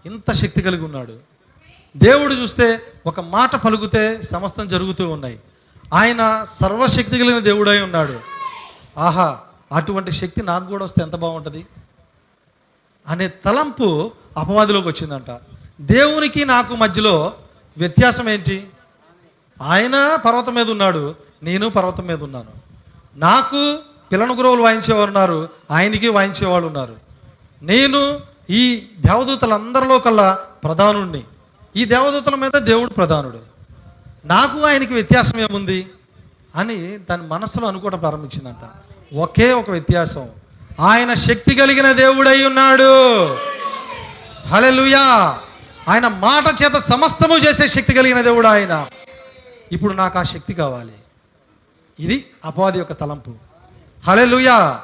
ఇంత శక్తి కలిగి ఉన్నాడు. దేవుడు చూస్తే ఒక మాట పలుకుతే సమస్తం జరుగుతూ ఉన్నాయి. ఆయన సర్వశక్తి కలిగిన దేవుడై ఉన్నాడు. ఆహా అటువంటి శక్తి నాకు కూడా వస్తే ఎంత బాగుంటుంది? అనే తలంపు అపవాదిలోకి వచ్చిందంట. దేవునికి నాకు మధ్యలో వ్యత్యాసం ఏంటి? ఆయన పర్వతం మీద ఉన్నాడు నేను పర్వతం మీద ఉన్నాను. నాకు పిల్లను గురువులు వాయించేవారు ఉన్నారు ఆయనకి వాయించేవాళ్ళు ఉన్నారు. నేను ఈ దేవదూతలందరిలో కల్లా ప్రధానుణ్ణి. ఈ దేవదూతల మీద దేవుడు ప్రధానుడు. నాకు ఆయనకి వ్యత్యాసం ఏముంది? అని దాని మనస్సులో అనుకోవడం ప్రారంభించిందంట. ఒకే ఒక వ్యత్యాసం. ఆయన శక్తి కలిగిన దేవుడై ఉన్నాడు. హలెలుయా ఆయన మాట చేత సమస్తము చేసే శక్తి కలిగిన దేవుడు ఆయన. ఇప్పుడు నాకు ఆ శక్తి కావాలి. ఇది అపవాది యొక్క తలంపు. హలెలుయా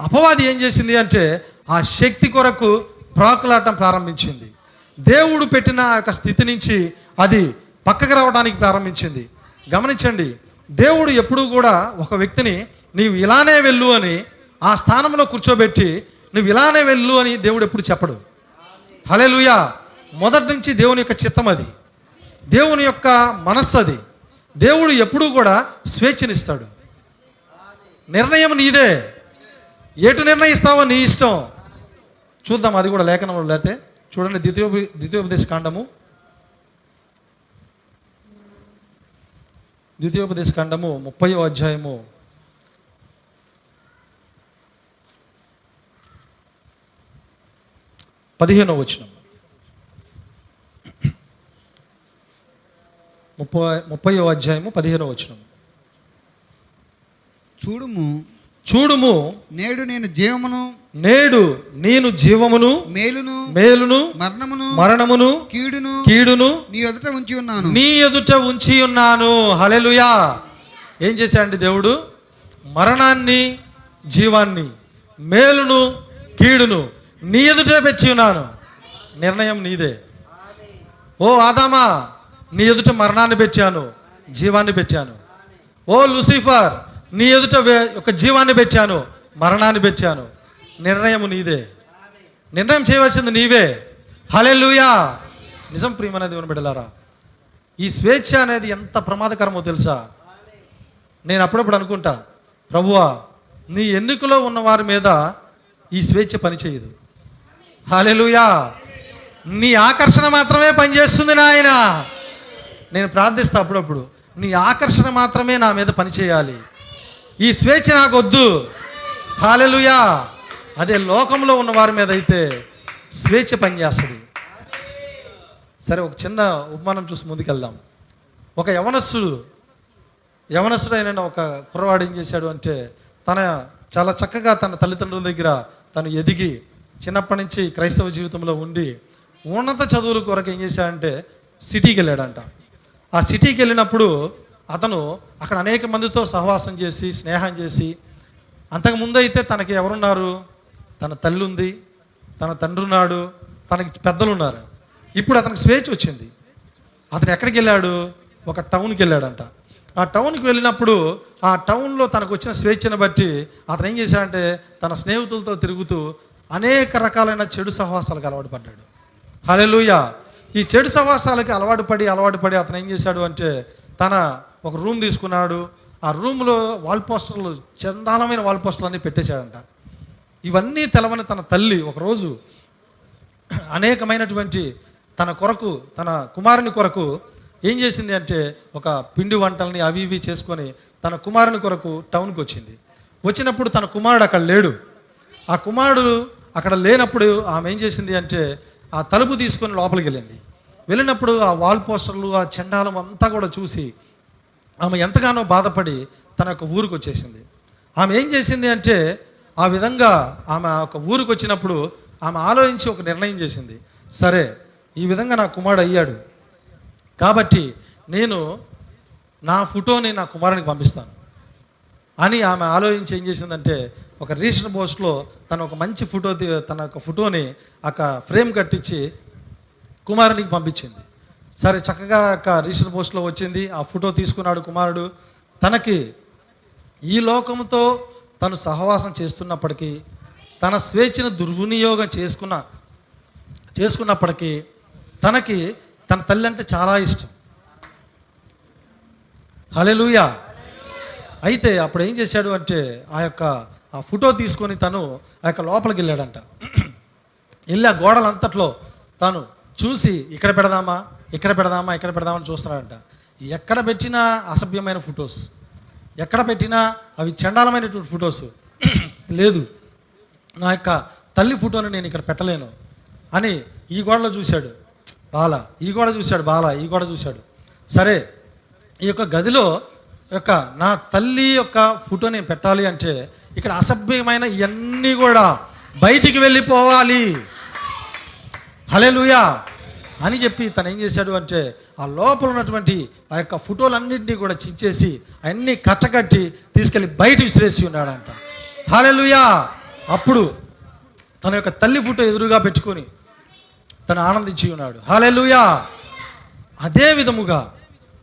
అపవాది ఏం చేసింది అంటే ఆ శక్తి కొరకు ప్రాకులాటం ప్రారంభించింది. దేవుడు పెట్టిన యొక్క స్థితి నుంచి అది పక్కకు రావడానికి ప్రారంభించింది. గమనించండి దేవుడు ఎప్పుడూ కూడా ఒక వ్యక్తిని నీవు ఇలానే వెళ్ళు అని ఆ స్థానంలో కూర్చోబెట్టి నువ్వు ఇలానే వెళ్ళు అని దేవుడు ఎప్పుడు చెప్పడు. హలెలుయా మొదటి నుంచి దేవుని యొక్క చిత్తం అది. దేవుని యొక్క మనస్సు అది. దేవుడు ఎప్పుడూ కూడా స్వేచ్ఛనిస్తాడు. నిర్ణయం నీదే. ఎటు నిర్ణయిస్తావో నీ ఇష్టం. చూద్దాం అది కూడా లేఖనంలో లేతే చూడండి ద్వితీయ ద్వితీయోపదేశ కాండము. ద్వితీయోపదేశ కాండము ముప్పై అధ్యాయము. పదిహేనో వచనం. ముప్పై ముప్పై అధ్యాయము పదిహేనో వచనం. చూడుము చూడుము. నేడు నేను జీవమును నేడు నేను జీవమును మేలును మేలును మరణమును మరణమును కీడును కీడును నీ ఎదుట ఉంచి ఉన్నాను. నీ ఎదుట ఉంచి ఉన్నాను. హలెలుయా ఏం చేశాడండి దేవుడు? మరణాన్ని జీవాన్ని మేలును కీడును నీ ఎదుటే పెట్టి ఉన్నాను. నిర్ణయం నీదే. ఓ ఆదామా నీ ఎదుట మరణాన్ని పెట్టాను జీవాన్ని పెట్టాను. ఓ లూసిఫర్ నీ ఎదుట వే- ఒక జీవాన్ని పెట్టాను మరణాన్ని పెట్టాను. నిర్ణయం నీదే. నిర్ణయం చేయవలసింది నీవే. హలెలుయా నిజం ప్రియమైన దేవుని బిడ్డలారా ఈ స్వేచ్ఛ అనేది ఎంత ప్రమాదకరమో తెలుసా? నేను అప్పుడప్పుడు అనుకుంటా ప్రభువా నీ ఎన్నికలో ఉన్న వారి మీద ఈ స్వేచ్ఛ పనిచేయదు. హాలెలుయా నీ ఆకర్షణ మాత్రమే పనిచేస్తుంది నాయన. నేను ప్రార్థిస్తా అప్పుడప్పుడు నీ ఆకర్షణ మాత్రమే నా మీద పనిచేయాలి. ఈ స్వేచ్ఛ నాకు వద్దు హాలెలుయా. అదే లోకంలో ఉన్న వారి మీద అయితే స్వేచ్ఛ పనిచేస్తుంది. సరే ఒక చిన్న ఉపమానం చూసి ముందుకెళ్దాం. ఒక యవనస్తుడు యవనస్తుడు ఒక కుర్రవాడు ఏం చేశాడు అంటే తన చాలా చక్కగా తన తల్లిదండ్రుల దగ్గర తను ఎదిగి చిన్నప్పటి నుంచి క్రైస్తవ జీవితంలో ఉండి ఉన్నత చదువుల కొరకు ఏం చేశాడంటే సిటీకి వెళ్ళాడంట. ఆ సిటీకి వెళ్ళినప్పుడు అతను అక్కడ అనేక మందితో సహవాసం చేసి స్నేహం చేసి అంతకు ముందు అయితే తనకి ఎవరున్నారు? తన తల్లి ఉంది తన తండ్రి ఉన్నాడు తనకి పెద్దలు ఉన్నారు ఇప్పుడు అతనికి స్వేచ్ఛ వచ్చింది. అతను ఎక్కడికి వెళ్ళాడు? ఒక టౌన్కి వెళ్ళాడంట. ఆ టౌన్కి వెళ్ళినప్పుడు ఆ టౌన్లో తనకు వచ్చిన స్వేచ్ఛను బట్టి అతను ఏం చేశాడంటే తన స్నేహితులతో తిరుగుతూ అనేక రకాలైన చెడు సహవాసాలకు అలవాటు పడ్డాడు. హలెలుయ ఈ చెడు సహవాసాలకి అలవాటు పడి అలవాటు పడి అతను ఏం చేశాడు అంటే తన ఒక రూమ్ తీసుకున్నాడు. ఆ రూమ్లో వాల్ పోస్టర్లు చందాలమైన వాల్ పోస్టర్లు అన్నీ పెట్టేశాడంట. ఇవన్నీ తెలవని తన తల్లి ఒకరోజు అనేకమైనటువంటి తన కొరకు తన కుమారుని కొరకు ఏం చేసింది అంటే ఒక పిండి వంటల్ని అవి ఇవి చేసుకొని తన కుమారుని కొరకు టౌన్కి వచ్చింది. వచ్చినప్పుడు తన కుమారుడు అక్కడ లేడు. ఆ కుమారుడు అక్కడ లేనప్పుడు ఆమె ఏం చేసింది అంటే ఆ తలుపు తీసుకొని లోపలికి వెళ్ళింది. వెళ్ళినప్పుడు ఆ వాల్ పోస్టర్లు ఆ చెండాలం అంతా కూడా చూసి ఆమె ఎంతగానో బాధపడి తన యొక్క ఊరికి వచ్చేసింది. ఆమె ఏం చేసింది అంటే ఆ విధంగా ఆమె ఒక ఊరికి వచ్చినప్పుడు ఆమె ఆలోచించి ఒక నిర్ణయం చేసింది. సరే ఈ విధంగా నా కుమారుడు అయ్యాడు. కాబట్టి నేను నా ఫోటోని నా కుమారునికి పంపిస్తాను. అని ఆమె ఆలోచించి ఏం చేసిందంటే ఒక రీసెంట్ పోస్ట్లో తన ఒక మంచి ఫోటో తన యొక్క ఫోటోని ఒక ఫ్రేమ్ కట్టించి కుమారునికి పంపించింది. సరే చక్కగా ఒక రీసెంట్ పోస్ట్లో వచ్చింది. ఆ ఫోటో తీసుకున్నాడు కుమారుడు. తనకి ఈ లోకంతో తను సహవాసం చేస్తున్నప్పటికీ తన స్వేచ్ఛను దుర్వినియోగం చేసుకున్న చేసుకున్నప్పటికీ తనకి తన తల్లి అంటే చాలా ఇష్టం. హలెలుయా అయితే అప్పుడు ఏం చేశాడు అంటే ఆ యొక్క ఆ ఫోటో తీసుకొని తను ఆ యొక్క లోపలికి వెళ్ళాడంట. వెళ్ళి ఆ గోడలంతట్లో తాను చూసి ఇక్కడ పెడదామా? ఇక్కడ పెడదామా ఇక్కడ పెడదామని చూస్తున్నారంట ఎక్కడ పెట్టినా అసభ్యమైన ఫొటోస్. ఎక్కడ పెట్టినా అవి చండాలమైనటువంటి ఫొటోస్. లేదు. నా యొక్క తల్లి ఫోటోని నేను ఇక్కడ పెట్టలేను. అని ఈ గోడలో చూశాడు. బాల. ఈ గోడ చూశాడు బాల. ఈ గోడ చూశాడు. సరే. ఈ యొక్క గదిలో యొక్క నా తల్లి యొక్క ఫోటో నేను పెట్టాలి అంటే ఇక్కడ అసభ్యమైన ఇవన్నీ కూడా బయటికి వెళ్ళిపోవాలి. హలెలుయా అని చెప్పి తను ఏం చేశాడు అంటే ఆ లోపల ఉన్నటువంటి ఆ యొక్క ఫోటోలన్నింటినీ కూడా చిచ్చేసి అన్నీ కట్టకట్టి తీసుకెళ్ళి బయట విసిరేసి ఉన్నాడంట. హాలెలుయా అప్పుడు తన యొక్క తల్లి ఫోటో ఎదురుగా పెట్టుకొని తను ఆనందించి ఉన్నాడు. హాలెలుయా అదే విధముగా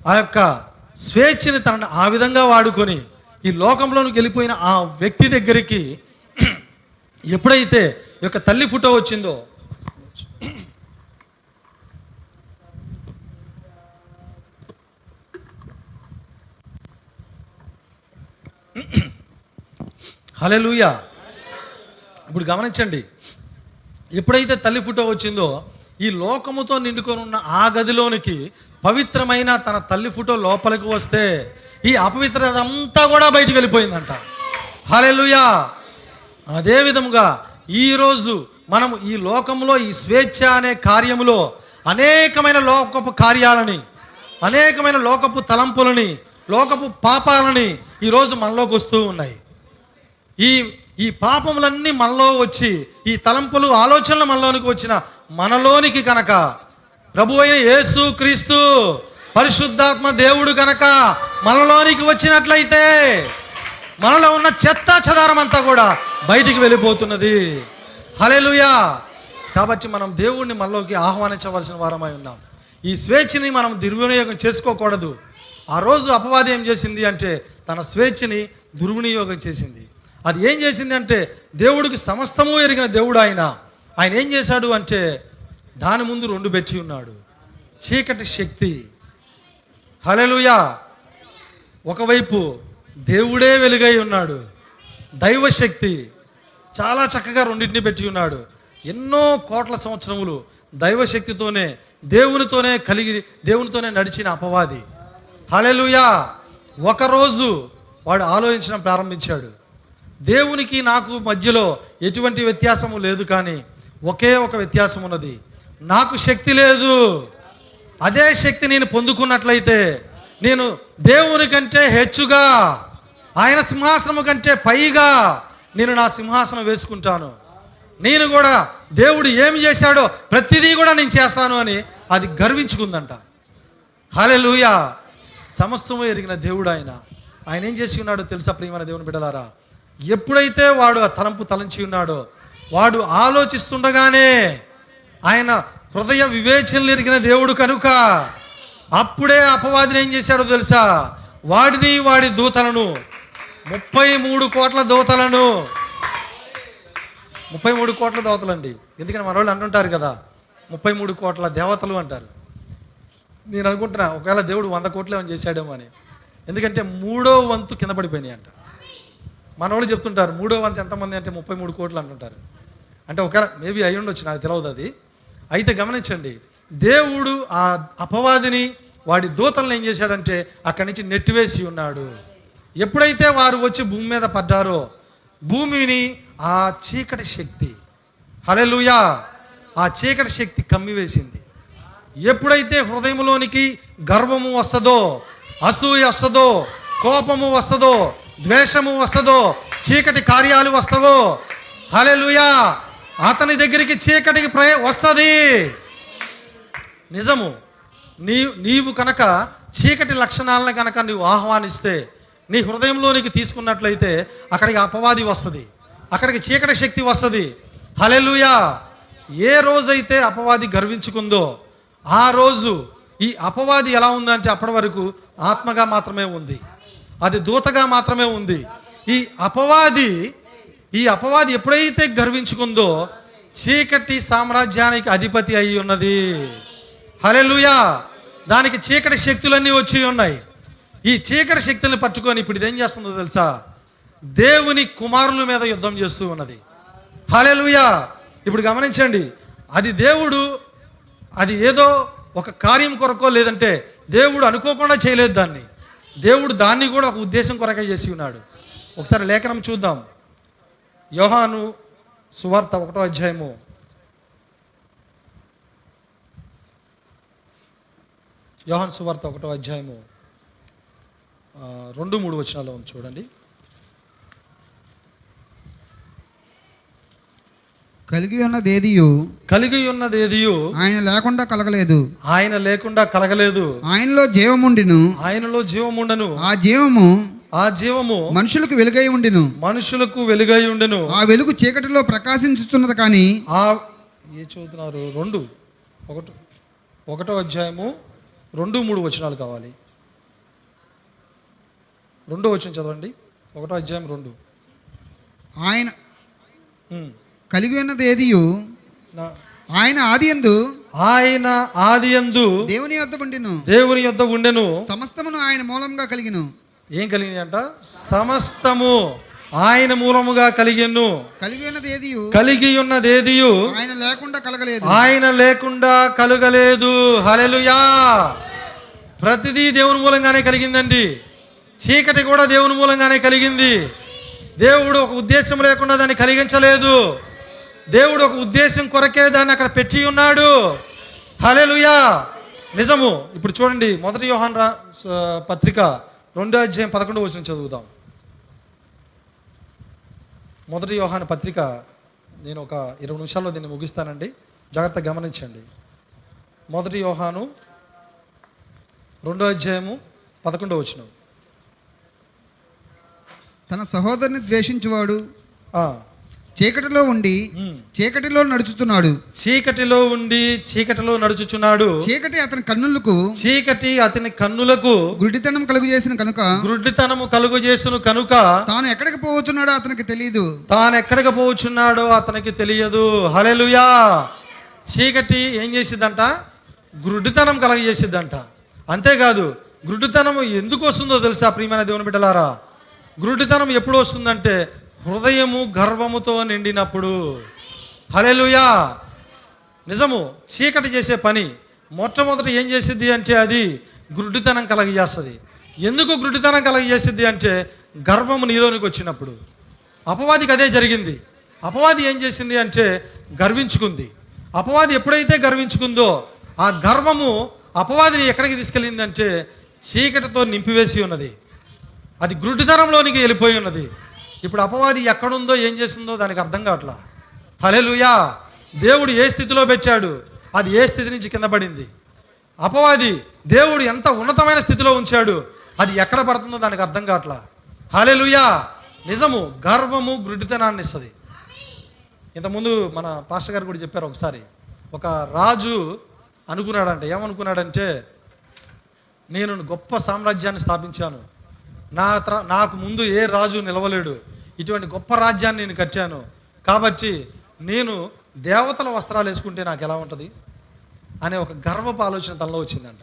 ఆ యొక్క స్వేచ్ఛని తనను ఆ విధంగా వాడుకొని ఈ లోకంలోనికి వెళ్ళిపోయిన ఆ వ్యక్తి దగ్గరికి ఎప్పుడైతే ఈ యొక్క తల్లి ఫోటో వచ్చిందో హలెలుయా ఇప్పుడు గమనించండి ఎప్పుడైతే తల్లి ఫోటో వచ్చిందో ఈ లోకముతో నిండుకొని ఉన్న ఆ గదిలోనికి పవిత్రమైన తన తల్లి ఫోటో లోపలికి వస్తే ఈ అపవిత్రత అంతా కూడా బయటికి వెళ్ళిపోయిందంట. హలెలుయా అదే విధముగా ఈరోజు మనము ఈ లోకంలో ఈ స్వేచ్ఛ అనే కార్యములో అనేకమైన లోకపు కార్యాలని అనేకమైన లోకపు తలంపులని లోకపు పాపాలని ఈరోజు మనలోకి వస్తూ ఉన్నాయి. ఈ ఈ పాపములన్నీ మనలో వచ్చి ఈ తలంపులు ఆలోచనలు మనలోనికి వచ్చిన మనలోనికి కనుక ప్రభు అయిన యేసు క్రీస్తు పరిశుద్ధాత్మ దేవుడు కనుక మనలోనికి వచ్చినట్లయితే మనలో ఉన్న చెత్త చెదారం అంతా కూడా బయటికి వెళ్ళిపోతున్నది. హలెలుయా కాబట్టి మనం దేవుణ్ణి మనలోకి ఆహ్వానించవలసిన వారమై ఉన్నాం. ఈ స్వేచ్ఛని మనం దుర్వినియోగం చేసుకోకూడదు. ఆ రోజు అపవాది ఏం చేసింది అంటే తన స్వేచ్ఛని దుర్వినియోగం చేసింది. అది ఏం చేసింది అంటే దేవుడికి సమస్తము ఎరిగిన దేవుడు ఆయన. ఆయన ఏం చేశాడు అంటే దాని ముందు రెండు పెట్టి ఉన్నాడు. చీకటి శక్తి. హలలుయా ఒకవైపు దేవుడే వెలుగై ఉన్నాడు. దైవశక్తి చాలా చక్కగా రెండింటిని పెట్టి ఉన్నాడు. ఎన్నో కోట్ల సంవత్సరములు దైవశక్తితోనే దేవునితోనే కలిగి దేవునితోనే నడిచిన అపవాది. హలెలుయా ఒకరోజు వాడు ఆలోచించడం ప్రారంభించాడు. దేవునికి నాకు మధ్యలో ఎటువంటి వ్యత్యాసము లేదు కానీ ఒకే ఒక వ్యత్యాసం ఉన్నది. నాకు శక్తి లేదు. అదే శక్తి నేను పొందుకున్నట్లయితే నేను దేవుని కంటే హెచ్చుగా ఆయన సింహాసనము కంటే పైగా నేను నా సింహాసనం వేసుకుంటాను. నేను కూడా దేవుడు ఏమి చేశాడో ప్రతిదీ కూడా నేను చేస్తాను అని అది గర్వించుకుందంట. హలెలూయా సమస్తము ఎరిగిన దేవుడు ఆయన. ఆయన ఏం చేసి ఉన్నాడో తెలుసా ప్రియమైన దేవుని బిడలారా ఎప్పుడైతే వాడు ఆ తలంపు తలంచి ఉన్నాడో వాడు ఆలోచిస్తుండగానే ఆయన హృదయ వివేచనలు ఎరిగిన దేవుడు కనుక అప్పుడే అపవాదిని ఏం చేశాడో తెలుసా? వాడిని వాడి దూతలను ముప్పై మూడు కోట్ల దూతలను. ముప్పై మూడు కోట్ల దోతలండి. ఎందుకంటే మన వాళ్ళు అంటుంటారు కదా ముప్పై మూడు కోట్ల దేవతలు అంటారు. నేను అనుకుంటున్నా ఒకవేళ దేవుడు వంద కోట్లు ఏమైనా చేశాడేమో అని. ఎందుకంటే మూడో వంతు కింద పడిపోయినాయి అంట మనవాళ్ళు చెప్తుంటారు మూడో వంతు ఎంతమంది అంటే ముప్పై మూడు కోట్లు అంటుంటారు. అంటే ఒక మేబీ అయి ఉండొచ్చు నాకు తెలియదు అది. అయితే గమనించండి దేవుడు ఆ అపవాదిని వాడి దూతలను ఏం చేశాడంటే అక్కడి నుంచి నెట్టివేసి ఉన్నాడు. ఎప్పుడైతే వారు వచ్చి భూమి మీద పడ్డారో భూమిని ఆ చీకటి శక్తి హలెలుయా ఆ చీకటి శక్తి కమ్మివేసింది ఎప్పుడైతే హృదయంలోనికి గర్వము వస్తుందో అసూయ వస్తుందో కోపము వస్తుందో ద్వేషము వస్తుందో చీకటి కార్యాలు వస్తావో హలెలుయా అతని దగ్గరికి చీకటికి ప్రయ వస్తుంది. నిజము నీ నీవు కనుక చీకటి లక్షణాలను కనుక నువ్వు ఆహ్వానిస్తే నీ హృదయంలోనికి తీసుకున్నట్లయితే అక్కడికి అపవాది వస్తుంది. అక్కడికి చీకటి శక్తి వస్తుంది. హలెలుయా ఏ రోజైతే అపవాది గర్వించుకుందో ఆ రోజు ఈ అపవాది ఎలా ఉందంటే అప్పటి వరకు ఆత్మగా మాత్రమే ఉంది. అది దూతగా మాత్రమే ఉంది. ఈ అపవాది ఈ అపవాది ఎప్పుడైతే గర్వించుకుందో చీకటి సామ్రాజ్యానికి అధిపతి అయి ఉన్నది. హలెలుయా దానికి చీకటి శక్తులన్నీ వచ్చి ఉన్నాయి. ఈ చీకటి శక్తులను పట్టుకొని ఇప్పుడు ఇదేం చేస్తుందో తెలుసా? దేవుని కుమారుల మీద యుద్ధం చేస్తూ ఉన్నది. హలెలుయా ఇప్పుడు గమనించండి అది దేవుడు అది ఏదో ఒక కార్యం కొరకో లేదంటే దేవుడు అనుకోకుండా చేయలేదు దాన్ని. దేవుడు దాన్ని కూడా ఒక ఉద్దేశం కొరకే చేసి ఉన్నాడు. ఒకసారి లేఖనం చూద్దాం. యోహాను సువార్త ఒకటో అధ్యాయము. యోహాన్ సువార్త ఒకటో అధ్యాయము. రెండు మూడు వచనాలు ఉంది చూడండి. కలిగి ఉన్నదేదియు కలిగి ఉన్నది ఏదియు ఆయన లేకుండా కలగలేదు. ఆయన లేకుండా కలగలేదు. ఆయనలో జీవముండిను. ఆయనలో జీవముండను. ఆ జీవము ఆ జీవము మనుషులకు వెలుగై ఉండిను. మనుషులకు వెలుగై ఉండెను. ఆ వెలుగు చీకటిలో ప్రకాశించుతున్నది కానీ ఆ ఏ చదువుతున్నారు? రెండు. ఒకటో ఒకటో అధ్యాయము రెండు మూడు వచనాలు కావాలి. రెండో వచనం చదవండి. ఒకటో అధ్యాయం రెండు. ఆయన. కలిగి ఉన్నది ఏదియు? నా- ఆయన ఆది ఎందు ఆయన ఆది యందు దేవుని యొద్ద ఉండిను. దేవుని యొద్ద ఉండెను. సమస్తమును ఆయన మూలంగా కలిగిను. ఏం కలిగినాయి అంట సమస్తము ఆయన మూలముగా కలిగెను. కలిగి ఉన్నది ఏదియు? కలిగి ఉన్నదేదియు ఆయన లేకుండా కలగలేదు. ఆయన లేకుండా కలుగలేదు. హలెలుయా ప్రతిదీ దేవుని మూలంగానే కలిగిందండి. చీకటి కూడా దేవుని మూలంగానే కలిగింది. దేవుడు ఒక ఉద్దేశం లేకుండా దాన్ని కలిగించలేదు. దేవుడు ఒక ఉద్దేశం కొరకే దాన్ని అక్కడ పెట్టి ఉన్నాడు. హలెలుయా నిజము. ఇప్పుడు చూడండి మొదటి యోహాన్ రా పత్రిక రెండో అధ్యాయం పదకొండు వచ్చిన చదువుదాం. మొదటి యోహాన్ పత్రిక నేను ఒక ఇరవై నిమిషాల్లో దీన్ని ముగిస్తానండి. జాగ్రత్తగా గమనించండి. మొదటి యోహాను రెండో అధ్యాయము పదకొండో వచనం. తన సహోదరుని ద్వేషించువాడు చీకటిలో ఉండి. చీకటిలో నడుచుతున్నాడు. చీకటిలో ఉండి చీకటిలో నడుచుచున్నాడు. చీకటి అతని కన్నులకు చీకటి అతని కన్నులకు గుడ్డితనం కలుగు చేసిన కనుక గుడ్డితనము కలుగు చేసును కనుక తాను ఎక్కడికి పోతున్నాడో అతనికి తెలియదు. తాను ఎక్కడికి పోవచ్చున్నాడో అతనికి తెలియదు. హలెలుయా చీకటి ఏం చేసిద్దంట? గుడ్డితనం కలగజేసిద్దంట అంతేకాదు గుడ్డితనం ఎందుకు వస్తుందో తెలుసా ప్రియమైన దేవుని బిడ్డలారా? గుడ్డితనం ఎప్పుడు వస్తుందంటే హృదయము గర్వముతో నిండినప్పుడు. హలెలుయా నిజము చీకటి చేసే పని. మొట్టమొదట ఏం చేసిద్ది అంటే అది గుడ్డితనం కలగజేస్తుంది. ఎందుకు గుడ్డితనం కలగజేసిద్ది అంటే గర్వము నీలోనికి వచ్చినప్పుడు. అపవాదికి అదే జరిగింది. అపవాది ఏం చేసింది అంటే గర్వించుకుంది. అపవాది ఎప్పుడైతే గర్వించుకుందో ఆ గర్వము అపవాదిని ఎక్కడికి తీసుకెళ్ళింది అంటే చీకటితో నింపివేసి ఉన్నది. అది గుడ్డితనంలోనికి వెళ్ళిపోయి ఉన్నది. ఇప్పుడు అపవాది ఎక్కడుందో ఏం చేసిందో దానికి అర్థం కావట్లా? హలెలుయా దేవుడు ఏ స్థితిలో పెట్టాడు? అది ఏ స్థితి నుంచి కింద పడింది? అపవాది దేవుడు ఎంత ఉన్నతమైన స్థితిలో ఉంచాడు? అది ఎక్కడ పడుతుందో దానికి అర్థం కావట్లా? హలెలుయా నిజము గర్వము గుడ్డితనాన్ని ఇస్తుంది. ఇంతకుముందు మన పాస్టర్ గారు కూడా చెప్పారు ఒకసారి ఒక రాజు అనుకున్నాడంటే. ఏమనుకున్నాడంటే నేను గొప్ప సామ్రాజ్యాన్ని స్థాపించాను. నా నాకు ముందు ఏ రాజు నిలవలేడు. ఇటువంటి గొప్ప రాజ్యాన్ని నేను కట్టాను. కాబట్టి నేను దేవతల వస్త్రాలు వేసుకుంటే నాకు ఎలా ఉంటుంది? అనే ఒక గర్వపు ఆలోచన తనలో వచ్చిందంట.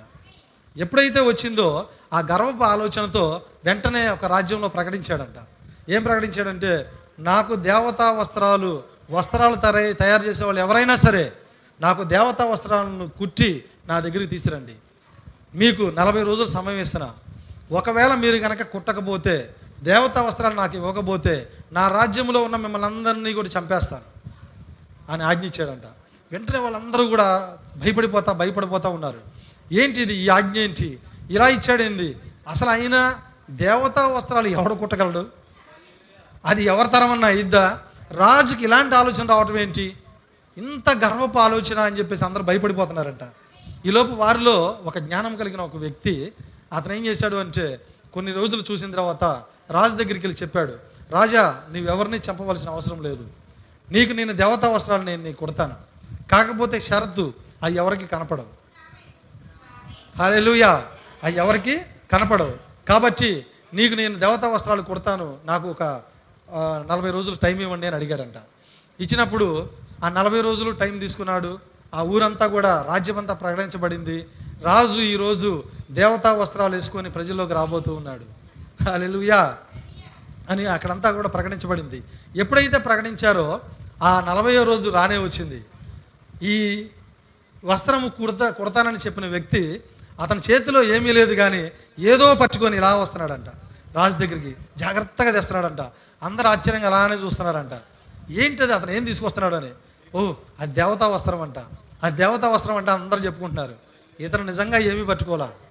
ఎప్పుడైతే వచ్చిందో ఆ గర్వపు ఆలోచనతో వెంటనే ఒక రాజ్యంలో ప్రకటించాడంట. ఏం ప్రకటించాడంటే నాకు దేవతా వస్త్రాలు వస్త్రాలు తయారై తయారు చేసే వాళ్ళు ఎవరైనా సరే నాకు దేవతా వస్త్రాలను కుట్టి నా దగ్గరికి తీసుకురండి. మీకు నలభై రోజులు సమయం ఇస్తున్నా. ఒకవేళ మీరు కనుక కుట్టకపోతే దేవతా వస్త్రాలు నాకు ఇవ్వకపోతే నా రాజ్యంలో ఉన్న మిమ్మల్ని అందరినీ కూడా చంపేస్తాను అని ఆజ్ఞ ఇచ్చాడంట. వెంటనే వాళ్ళందరూ కూడా భయపడిపోతా భయపడిపోతూ ఉన్నారు. ఏంటి ఇది? ఈ ఆజ్ఞ ఏంటి? ఇలా ఇచ్చాడేంది అసలు ఆయన దేవతా వస్త్రాలు ఎవడు కుట్టగలడు? అది ఎవరి తరమన్నా ఇద్దా రాజుకి ఇలాంటి ఆలోచన రావటం ఏంటి? ఇంత గర్వపు ఆలోచన అని చెప్పేసి అందరూ భయపడిపోతున్నారంట. ఈలోపు వారిలో ఒక జ్ఞానం కలిగిన ఒక వ్యక్తి అతను ఏం చేశాడు అంటే కొన్ని రోజులు చూసిన తర్వాత రాజు దగ్గరికి వెళ్ళి చెప్పాడు రాజా నీవెవరిని చంపవలసిన అవసరం లేదు. నీకు నేను దేవతా వస్త్రాలు నేను నీకు కుడతాను. కాకపోతే షరతు అవి ఎవరికి కనపడవు. హల్లెలూయా అవి ఎవరికి కనపడవు. కాబట్టి నీకు నేను దేవతా వస్త్రాలు కుడతాను నాకు ఒక నలభై రోజులు టైం ఇవ్వండి అని అడిగాడంట. ఇచ్చినప్పుడు ఆ నలభై రోజులు టైం తీసుకున్నాడు. ఆ ఊరంతా కూడా రాజ్యమంతా ప్రకటించబడింది. రాజు ఈరోజు దేవతా వస్త్రాలు వేసుకొని ప్రజల్లోకి రాబోతూ ఉన్నాడు. అలెలుయా అని అక్కడంతా కూడా ప్రకటించబడింది. ఎప్పుడైతే ప్రకటించారో ఆ నలభయో రోజు రానే వచ్చింది. ఈ వస్త్రము కుడతా కుడతానని చెప్పిన వ్యక్తి అతని చేతిలో ఏమీ లేదు కానీ ఏదో పట్టుకొని ఇలా వస్తున్నాడంట. రాజు దగ్గరికి జాగ్రత్తగా తెస్తున్నాడంట. అందరు ఆశ్చర్యంగా అలానే చూస్తున్నారంట. ఏంటది అతను ఏం తీసుకొస్తున్నాడు అని? ఓ అది దేవతా వస్త్రం అంట. అది దేవతా వస్త్రం అంట అందరు చెప్పుకుంటున్నారు. ఇతను నిజంగా ఏమీ పట్టుకోలే.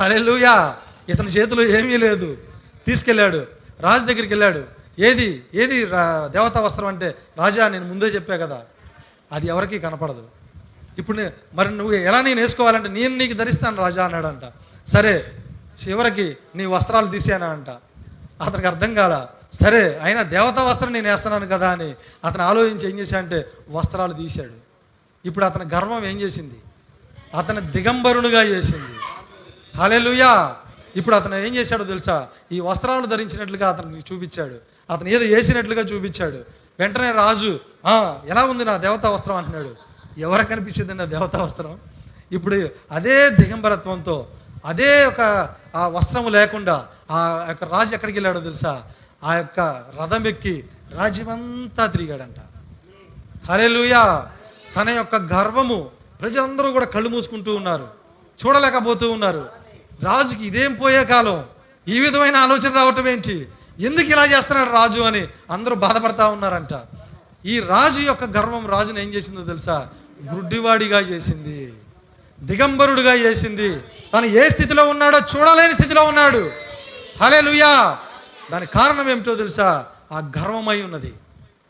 అరే లూయా ఇతని చేతిలో ఏమీ లేదు. తీసుకెళ్ళాడు. రాజు దగ్గరికి వెళ్ళాడు. ఏది ఏది రా- దేవతా వస్త్రం అంటే రాజా నేను ముందే చెప్పా కదా. అది ఎవరికీ కనపడదు. ఇప్పుడు మరి నువ్వు ఎలా నేను వేసుకోవాలంటే నేను నీకు ధరిస్తాను రాజా అన్నాడంట. సరే చివరికి నీ వస్త్రాలు తీసానా అంట. అతనికి అర్థం కాల సరే అయినా దేవతా వస్త్రం నేను వేస్తున్నాను కదా అని అతను ఆలోచించి ఏం చేశాడంటే వస్త్రాలు తీశాడు. ఇప్పుడు అతని గర్వం ఏం చేసింది? అతను దిగంబరునిగా చేసింది. హలెలుయా. ఇప్పుడు అతను ఏం చేశాడో తెలుసా? ఈ వస్త్రాలు ధరించినట్లుగా అతనికి చూపించాడు. అతను ఏదో వేసినట్లుగా చూపించాడు. వెంటనే రాజు ఎలా ఉంది నా దేవతా వస్త్రం? అంటున్నాడు. ఎవరికి కనిపించింది నా దేవతా వస్త్రం? ఇప్పుడు అదే దిగంబరత్వంతో అదే ఒక ఆ వస్త్రము లేకుండా ఆ యొక్క రాజు ఎక్కడికి వెళ్ళాడో తెలుసా? ఆ యొక్క రథం ఎక్కి రాజ్యమంతా తిరిగాడంట. హరేలుయా తన యొక్క గర్వము ప్రజలందరూ కూడా కళ్ళు మూసుకుంటూ ఉన్నారు. చూడలేకపోతూ ఉన్నారు. రాజుకి ఇదేం పోయే కాలం? ఈ విధమైన ఆలోచన రావటం ఏంటి? ఎందుకు ఇలా చేస్తున్నాడు రాజు అని అందరూ బాధపడతా ఉన్నారంట. ఈ రాజు యొక్క గర్వం రాజుని ఏం చేసిందో తెలుసా? గుడ్డివాడిగా చేసింది. దిగంబరుడుగా చేసింది. తను ఏ స్థితిలో ఉన్నాడో చూడలేని స్థితిలో ఉన్నాడు. హలే దానికి కారణం ఏమిటో తెలుసా? ఆ గర్వమై ఉన్నది.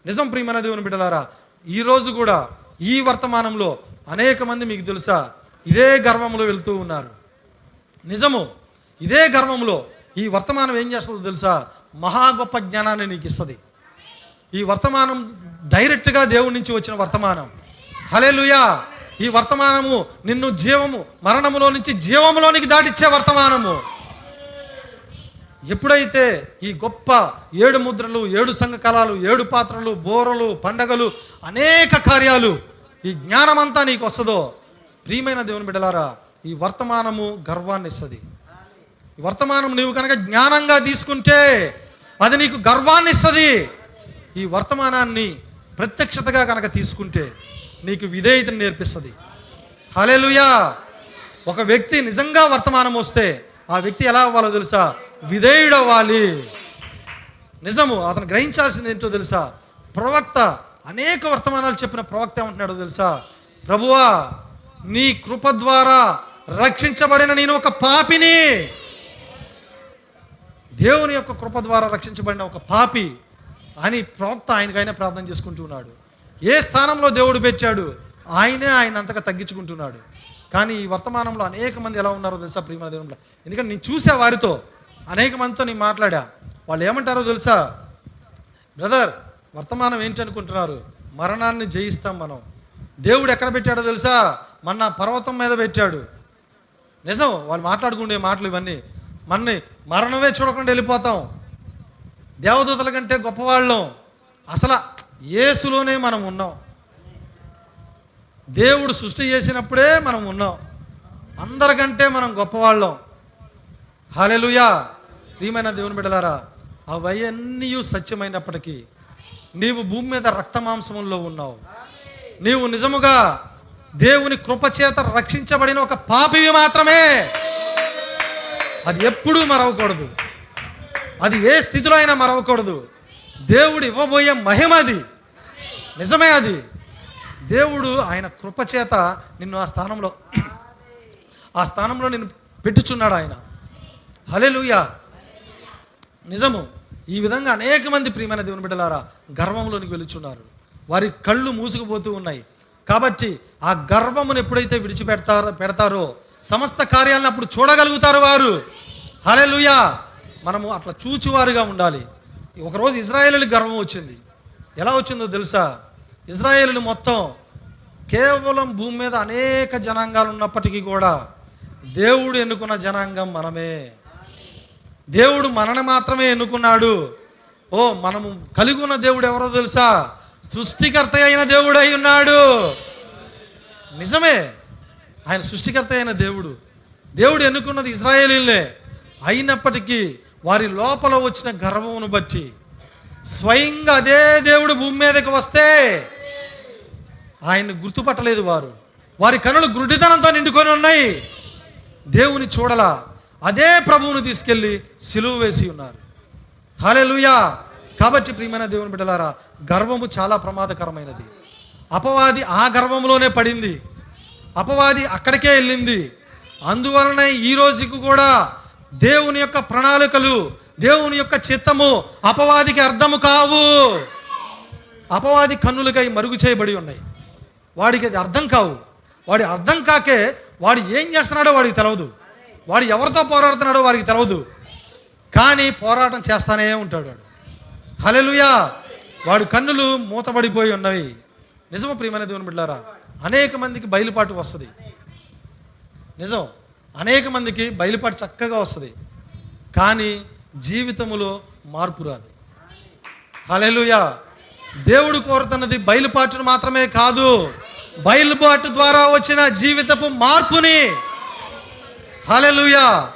నిజం ప్రియమైన దేవుని బిడ్డలారా ఈరోజు కూడా ఈ వర్తమానంలో అనేక మంది మీకు తెలుసా? ఇదే గర్వంలో వెళ్తూ ఉన్నారు. నిజము. ఇదే గర్వంలో ఈ వర్తమానం ఏం చేస్తుందో తెలుసా? మహా గొప్ప జ్ఞానాన్ని నీకు ఇస్తుంది. ఈ వర్తమానం డైరెక్ట్గా దేవుడి నుంచి వచ్చిన వర్తమానం. హలేలుయా ఈ వర్తమానము నిన్ను జీవము మరణములో నుంచి జీవములోనికి దాటిచ్చే వర్తమానము. ఎప్పుడైతే ఈ గొప్ప ఏడు ముద్రలు ఏడు సంఘకాలాలు ఏడు పాత్రలు బోరలు పండగలు అనేక కార్యాలు ఈ జ్ఞానమంతా నీకు వస్తుందో? ప్రియమైన దేవుని బిడ్డలారా ఈ వర్తమానము గర్వాన్ని ఇస్తుంది ఈ వర్తమానం నీవు కనుక జ్ఞానంగా తీసుకుంటే అది నీకు గర్వాన్ని ఇస్తుంది ఈ వర్తమానాన్ని ప్రత్యక్షతగా కనుక తీసుకుంటే నీకు విధేయతను నేర్పిస్తుంది. హలేలుయా ఒక వ్యక్తి నిజంగా వర్తమానం వస్తే ఆ వ్యక్తి ఎలా అవ్వాలో తెలుసా? విధేయుడవ్వాలి. నిజము అతను గ్రహించాల్సింది ఏంటో తెలుసా? ప్రవక్త అనేక వర్తమానాలు చెప్పిన ప్రవక్త ఏమంటున్నాడో తెలుసా? ప్రభువా నీ కృప ద్వారా రక్షించబడిన నేను ఒక పాపిని. దేవుని యొక్క కృప ద్వారా రక్షించబడిన ఒక పాపి అని ప్రవక్త ఆయనకైనా ప్రార్థన చేసుకుంటున్నాడు ఏ స్థానంలో దేవుడు పెట్టాడు? ఆయనే ఆయన అంతగా తగ్గించుకుంటున్నాడు. కానీ ఈ వర్తమానంలో అనేక మంది ఎలా ఉన్నారో తెలుసా ప్రియమైన దేవుడు ఎందుకంటే నేను చూసా వారితో అనేక మందితో నేను మాట్లాడా. వాళ్ళు ఏమంటారో తెలుసా? బ్రదర్ వర్తమానం ఏంటి అనుకుంటున్నారు? మరణాన్ని జయిస్తాం మనం. దేవుడు ఎక్కడ పెట్టాడో తెలుసా? మన పర్వతం మీద పెట్టాడు. నిజం వాళ్ళు మాట్లాడుకునే మాటలు ఇవన్నీ. మనని మరణమే చూడకుండా వెళ్ళిపోతాం. దేవదూతల కంటే గొప్పవాళ్ళం. అసలు యేసులోనే మనం ఉన్నాం. దేవుడు సృష్టి చేసినప్పుడే మనం ఉన్నాం. అందరికంటే మనం గొప్పవాళ్ళం. హాలెలుయా ప్రియమైన దేవుని బిడ్డలారా అవన్నీ సత్యమైనప్పటికీ నీవు భూమి మీద రక్తమాంసముల్లో ఉన్నావు. నీవు నిజముగా దేవుని కృపచేత రక్షించబడిన ఒక పాపివి మాత్రమే. అది ఎప్పుడూ మరవకూడదు. అది ఏ స్థితిలో అయినా మరవకూడదు. దేవుడు ఇవ్వబోయే మహిమ అది. నిజమే అది. దేవుడు ఆయన కృపచేత నిన్ను ఆ స్థానంలో ఆ స్థానంలో నిన్ను పెట్టుచున్నాడు ఆయన. హలెలుయా నిజము. ఈ విధంగా అనేక మంది ప్రియమైన దేవుని బిడ్డలారా గర్వంలోనికి వెలుచున్నారు. వారి కళ్ళు మూసుకుపోతూ ఉన్నాయి. కాబట్టి ఆ గర్వమును ఎప్పుడైతే విడిచిపెడతారో పెడతారో సమస్త కార్యాలను అప్పుడు చూడగలుగుతారు వారు. హలెలుయా మనము అట్లా చూచివారుగా ఉండాలి. ఒకరోజు ఇజ్రాయేలు గర్వం వచ్చింది. ఎలా వచ్చిందో తెలుసా? ఇజ్రాయేలు మొత్తం కేవలం భూమి మీద అనేక జనాంగాలు ఉన్నప్పటికీ కూడా దేవుడు ఎన్నుకున్న జనాంగం మనమే. దేవుడు మనని మాత్రమే ఎన్నుకున్నాడు. ఓ మనము కలిగి ఉన్న దేవుడు ఎవరో తెలుసా? సృష్టికర్త అయిన దేవుడు అయి ఉన్నాడు. నిజమే. ఆయన సృష్టికర్త అయిన దేవుడు. దేవుడు ఎన్నుకున్నది ఇజ్రాయేలీలే. అయినప్పటికీ వారి లోపల వచ్చిన గర్వమును బట్టి స్వయంగా అదే దేవుడు భూమి మీదకి వస్తే ఆయన్ని గుర్తుపట్టలేదు వారు. వారి కనులు గురుడితనంతో నిండుకొని ఉన్నాయి. దేవుని చూడలా అదే ప్రభువును తీసుకెళ్ళి సిలువు వేసి ఉన్నారు. హాలెలుయా కాబట్టి ప్రియమైన దేవుని బిడ్డలారా గర్వము చాలా ప్రమాదకరమైనది. అపవాది ఆ గర్వంలోనే పడింది. అపవాది అక్కడికే వెళ్ళింది. అందువలన ఈ రోజుకు కూడా దేవుని యొక్క ప్రణాళికలు దేవుని యొక్క చిత్తము అపవాదికి అర్థము కావు. అపవాది కన్నులకై మరుగు చేయబడి ఉన్నాయి. వాడికి అది అర్థం కావు. వాడి అర్థం కాకే వాడు ఏం చేస్తున్నాడో వాడికి తెలవదు. వాడు ఎవరితో పోరాడుతున్నాడో వాడికి తెలవదు. కానీ పోరాటం చేస్తానే ఉంటాడు వాడు. హలెలుయా వాడు కన్నులు మూతబడిపోయి ఉన్నవి. నిజము ప్రియమైన దేవుని బిడ్డారా? అనేక మందికి బయలుపాటు వస్తుంది. నిజం. అనేక మందికి బయలుపాటు చక్కగా వస్తుంది. కానీ జీవితములో మార్పు రాదు. హలెలుయా దేవుడు కోరుతున్నది బయలుపాటును మాత్రమే కాదు. బయలుపాటు ద్వారా వచ్చిన జీవితపు మార్పుని. హలెలుయా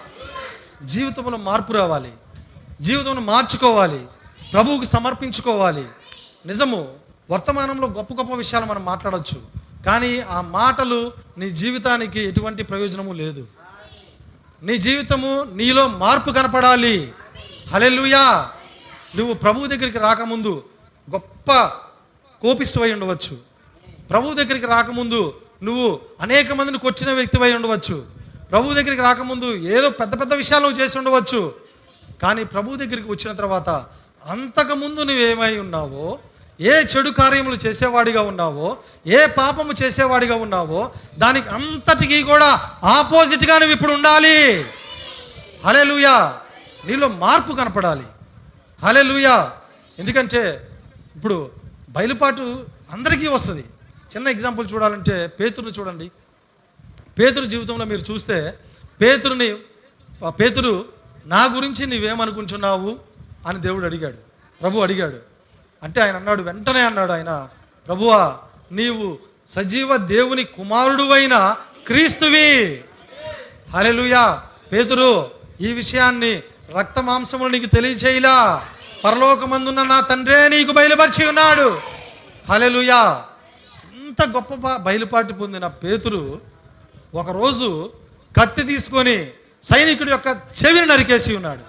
జీవితంలో మార్పు రావాలి. జీవితంలో మార్చుకోవాలి. ప్రభువుకు సమర్పించుకోవాలి. నిజము. వర్తమానంలో గొప్ప గొప్ప విషయాలు మనం మాట్లాడవచ్చు కానీ ఆ మాటలు నీ జీవితానికి ఎటువంటి ప్రయోజనము లేదు. నీ జీవితము నీలో మార్పు కనపడాలి. హలెలుయా నువ్వు ప్రభువు దగ్గరికి రాకముందు గొప్ప కోపిస్తువై ఉండవచ్చు. ప్రభు దగ్గరికి రాకముందు నువ్వు అనేక మందిని కొట్టిన వ్యక్తివై ఉండవచ్చు. ప్రభు దగ్గరికి రాకముందు ఏదో పెద్ద పెద్ద విషయాలు నువ్వు చేసి ఉండవచ్చు. కానీ ప్రభు దగ్గరికి వచ్చిన తర్వాత అంతకుముందు నువ్వేమై ఉన్నావో ఏ చెడు కార్యములు చేసేవాడిగా ఉన్నావో ఏ పాపము చేసేవాడిగా ఉన్నావో దానికి అంతటికి కూడా ఆపోజిట్గా నువ్వు ఇప్పుడు ఉండాలి. హలెలుయా నీలో మార్పు కనపడాలి. హలెలుయా ఎందుకంటే ఇప్పుడు బయలుపాటు అందరికీ వస్తుంది. చిన్న ఎగ్జాంపుల్ చూడాలంటే పేతురుని చూడండి. పేతురు జీవితంలో మీరు చూస్తే పేతురుని పేతురు నా గురించి నీవేమనుకుంటున్నావు అని దేవుడు అడిగాడు. ప్రభు అడిగాడు. అంటే ఆయన అన్నాడు వెంటనే అన్నాడు ఆయన ప్రభువా నీవు సజీవ దేవుని కుమారుడువైన క్రీస్తువి. హల్లెలూయా. పేతురు ఈ విషయాన్ని రక్త మాంసములు నీకు తెలియచేయలా. పరలోకమందున్న నా తండ్రే నీకు బయలుపరిచి ఉన్నాడు. హలెలుయా ఇంత గొప్ప బయలుపాటు పొందిన పేతురు ఒకరోజు కత్తి తీసుకొని సైనికుడి యొక్క చెవిని నరికేసి ఉన్నాడు.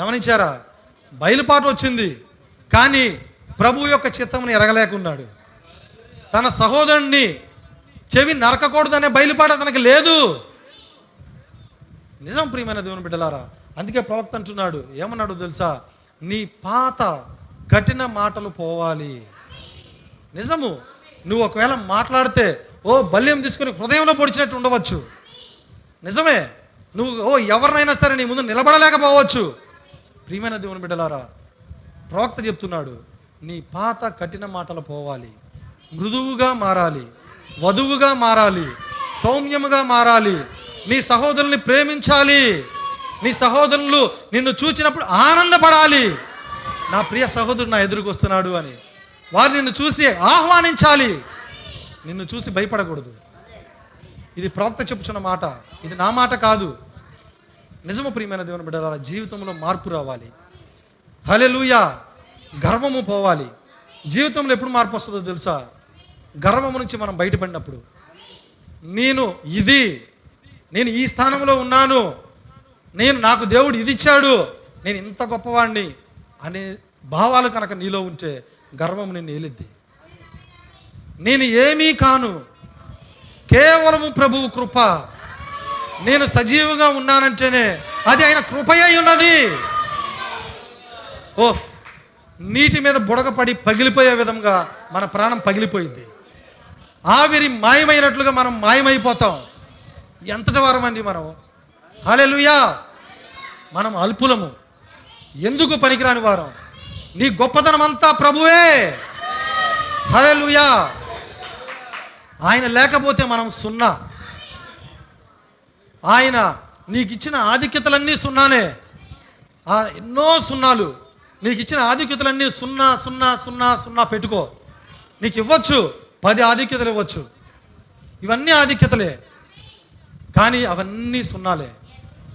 గమనించారా? బయలుపాటు వచ్చింది. కానీ ప్రభు యొక్క చిత్తముని ఎరగలేకున్నాడు. తన సహోదరుణ్ణి చెవి నరకకూడదనే బయలుపాటు అతనికి లేదు. నిజం ప్రియమైన దేవుని బిడ్డలారా అందుకే ప్రవక్త అంటున్నాడు ఏమన్నాడు తెలుసా? నీ పాత కఠిన మాటలు పోవాలి. నిజము నువ్వు ఒకవేళ మాట్లాడితే ఓ బల్యం తీసుకుని హృదయంలో పొడిచినట్టు ఉండవచ్చు. నిజమే నువ్వు ఓ ఎవరినైనా సరే నీ ముందు నిలబడలేకపోవచ్చు. ప్రియమైన దేవుని బిడ్డలారా ప్రవక్త చెప్తున్నాడు నీ పాత కఠిన మాటలు పోవాలి. మృదువుగా మారాలి. వధువుగా మారాలి. సౌమ్యముగా మారాలి. నీ సహోదరుల్ని ప్రేమించాలి. నీ సహోదరులు నిన్ను చూచినప్పుడు ఆనందపడాలి. నా ప్రియ సహోదరుడు నా ఎదురుకు వస్తున్నాడు అని. వారు నిన్ను చూసి ఆహ్వానించాలి. నిన్ను చూసి భయపడకూడదు. ఇది ప్రవక్త చెప్పుచున్న మాట. ఇది నా మాట కాదు. నిజము ప్రియమైన దేవుని బిడ్డల జీవితంలో మార్పు రావాలి. హలెలుయా గర్వము పోవాలి. జీవితంలో ఎప్పుడు మార్పు వస్తుందో తెలుసా? గర్వము నుంచి మనం బయటపడినప్పుడు. నేను ఇది నేను ఈ స్థానంలో ఉన్నాను నేను నాకు దేవుడు ఇది ఇచ్చాడు నేను ఇంత గొప్పవాడిని అనే భావాలు కనుక నీలో ఉంటే గర్వం నిన్ను ఏలిద్ది. నేను ఏమీ కాను కేవలము ప్రభువు కృప నేను సజీవంగా ఉన్నానంటేనే అది ఆయన కృపయ్య ఉన్నది. ఓ నీటి మీద బుడగపడి పగిలిపోయే విధంగా మన ప్రాణం పగిలిపోయింది. ఆవిరి మాయమైనట్లుగా మనం మాయమైపోతాం. ఎంతటి వారమండి మనం? హలెలుయా మనం అల్పులము. ఎందుకు పనికిరాని వారం? నీ గొప్పతనం అంతా ప్రభువే! హలెలుయా ఆయన లేకపోతే మనం సున్నా. ఆయన నీకు ఇచ్చిన ఆధిక్యతలన్నీ సున్నానే. ఎన్నో సున్నాలు. నీకు ఇచ్చిన ఆధిక్యతలన్నీ సున్నా సున్నా సున్నా సున్నా పెట్టుకో. నీకు ఇవ్వచ్చు పది ఆధిక్యతలు ఇవ్వచ్చు. ఇవన్నీ ఆధిక్యతలే. కానీ అవన్నీ సున్నాలే.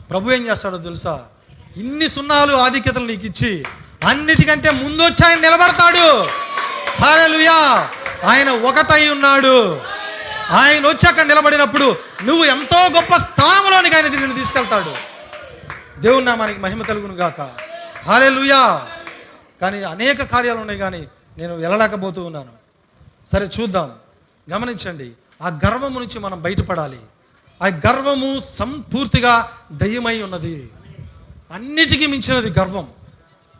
ప్రభు ఏం చేస్తాడో తెలుసా? ఇన్ని సున్నాలు ఆధిక్యతలు నీకు ఇచ్చి అన్నిటికంటే ముందు వచ్చి ఆయన నిలబడతాడు. హల్లెలూయా. ఆయన ఒకటై ఉన్నాడు. ఆయన వచ్చి అక్కడ నిలబడినప్పుడు నువ్వు ఎంతో గొప్ప స్థానంలోనికి ఆయన నిన్ను తీసుకెళ్తాడు. దేవుని నామానికి మహిమ కలుగును గాక. లూయా కానీ అనేక కార్యాలు ఉన్నాయి కానీ నేను వెళ్ళలేకపోతూ ఉన్నాను. సరే చూద్దాం. గమనించండి. ఆ గర్వము నుంచి మనం బయటపడాలి. ఆ గర్వము సంపూర్తిగా దయ్యమై ఉన్నది. అన్నిటికీ మించినది గర్వం.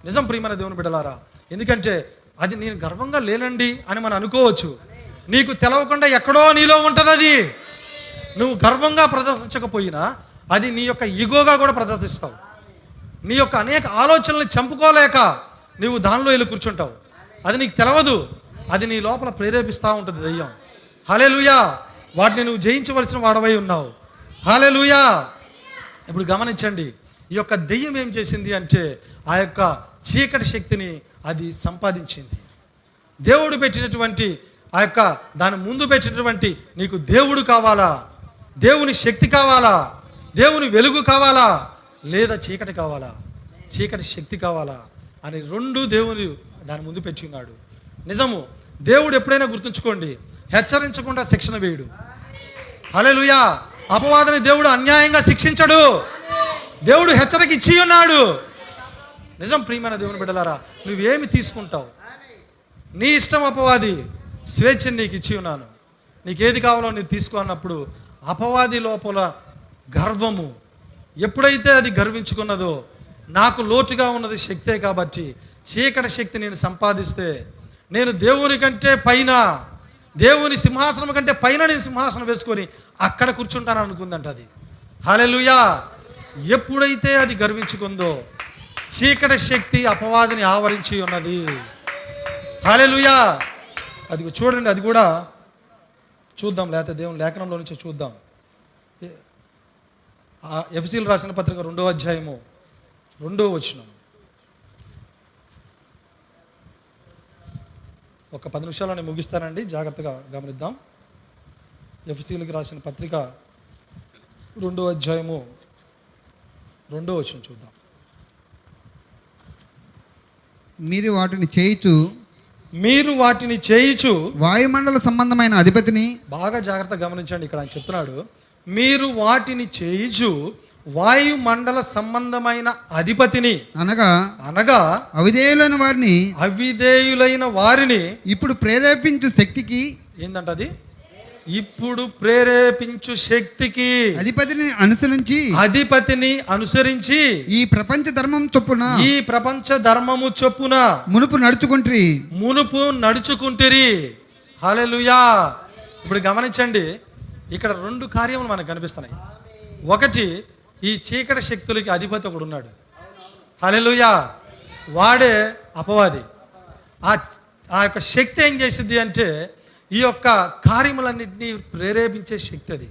నిజం ప్రియమైన దేవుని బిడ్డలారా ఎందుకంటే అది నేను గర్వంగా లేనండి అని మనం అనుకోవచ్చు. నీకు తెలవకుండా ఎక్కడో నీలో ఉంటుంది అది. నువ్వు గర్వంగా ప్రదర్శించకపోయినా అది నీ యొక్క ఈగోగా కూడా ప్రదర్శిస్తావు. నీ యొక్క అనేక ఆలోచనల్ని చంపుకోలేక నువ్వు దానిలో వెళ్ళి కూర్చుంటావు. అది నీకు తెలవదు. అది నీ లోపల ప్రేరేపిస్తూ ఉంటుంది దయ్యం. హలే వాటిని నువ్వు జయించవలసిన వాడవై ఉన్నావు. హలే ఇప్పుడు గమనించండి ఈ యొక్క దెయ్యం ఏం చేసింది అంటే ఆ యొక్క చీకటి శక్తిని అది సంపాదించింది. దేవుడు పెట్టినటువంటి ఆ యొక్క దాని ముందు పెట్టినటువంటి నీకు దేవుడు కావాలా? దేవుని శక్తి కావాలా? దేవుని వెలుగు కావాలా? లేదా చీకటి కావాలా? చీకటి శక్తి కావాలా? అని రెండు దేవుని దాని ముందు పెట్టి ఉన్నాడు. నిజము దేవుడు ఎప్పుడైనా గుర్తుంచుకోండి హెచ్చరించకుండా శిక్షణ వేయడు. హలెలుయా అపవాదని దేవుడు అన్యాయంగా శిక్షించడు. దేవుడు హెచ్చరిక ఇచ్చి ఉన్నాడు. నిజం ప్రియమైన దేవుని బిడ్డలారా నువ్వేమి తీసుకుంటావు? నీ ఇష్టం అపవాది. స్వేచ్ఛను నీకు ఇచ్చి ఉన్నాను. నీకేది కావాలో నేను తీసుకున్నప్పుడు అపవాది లోపల గర్వము ఎప్పుడైతే అది గర్వించుకున్నదో నాకు లోటుగా ఉన్నది శక్తే కాబట్టి చీకటి శక్తి నేను సంపాదిస్తే నేను దేవుని కంటే పైన దేవుని సింహాసనం కంటే పైన నేను సింహాసనం వేసుకొని అక్కడ కూర్చుంటాను అనుకుందంట అది. హలెలుయా ఎప్పుడైతే అది గర్వించుకుందో చీకటి శక్తి అపవాదిని ఆవరించి ఉన్నది. హలెలుయా అది చూడండి అది కూడా చూద్దాం లేకపోతే దేవుని లేఖనంలో నుంచి చూద్దాం. ఏ- ఎఫ్సీలు రాసిన పత్రిక రెండో అధ్యాయము రెండో వచనం. ఒక పది నిమిషాలు నేను ముగిస్తానండి జాగ్రత్తగా గమనిద్దాం. ఎఫ్సీలకి రాసిన పత్రిక రెండో అధ్యాయము రెండో వచనం చూద్దాం. మీరు వాటిని చేయుచు మీరు వాటిని చేయిచు వాయుమండల సంబంధమైన అధిపతిని బాగా జాగ్రత్తగా గమనించండి ఇక్కడ ఆయన చెప్తున్నాడు. మీరు వాటిని చేయిచు వాయుమండల సంబంధమైన అధిపతిని అనగా అనగా అవిధేయులైన వారిని అవిధేయులైన వారిని ఇప్పుడు ప్రేరేపించు శక్తికి ఏందంట అది ఇప్పుడు ప్రేరేపించు శక్తికి అధిపతిని అనుసరించి అధిపతిని అనుసరించి ఈ ప్రపంచ ధర్మం చొప్పున ఈ ప్రపంచ ధర్మము చొప్పున మునుపు నడుచుకుంట్రి. మునుపు నడుచుకుంటిరి. హల్లెలూయా. ఇప్పుడు గమనించండి ఇక్కడ రెండు కార్యములు మనకు కనిపిస్తున్నాయి. ఒకటి ఈ చీకటి శక్తులకి అధిపతి ఒకడు ఉన్నాడు. హల్లెలూయా. వాడే అపవాది. ఆ ఆ యొక్క శక్తి ఏం చేసింది అంటే ఈ యొక్క కార్యములన్నింటినీ ప్రేరేపించే శక్తి అది.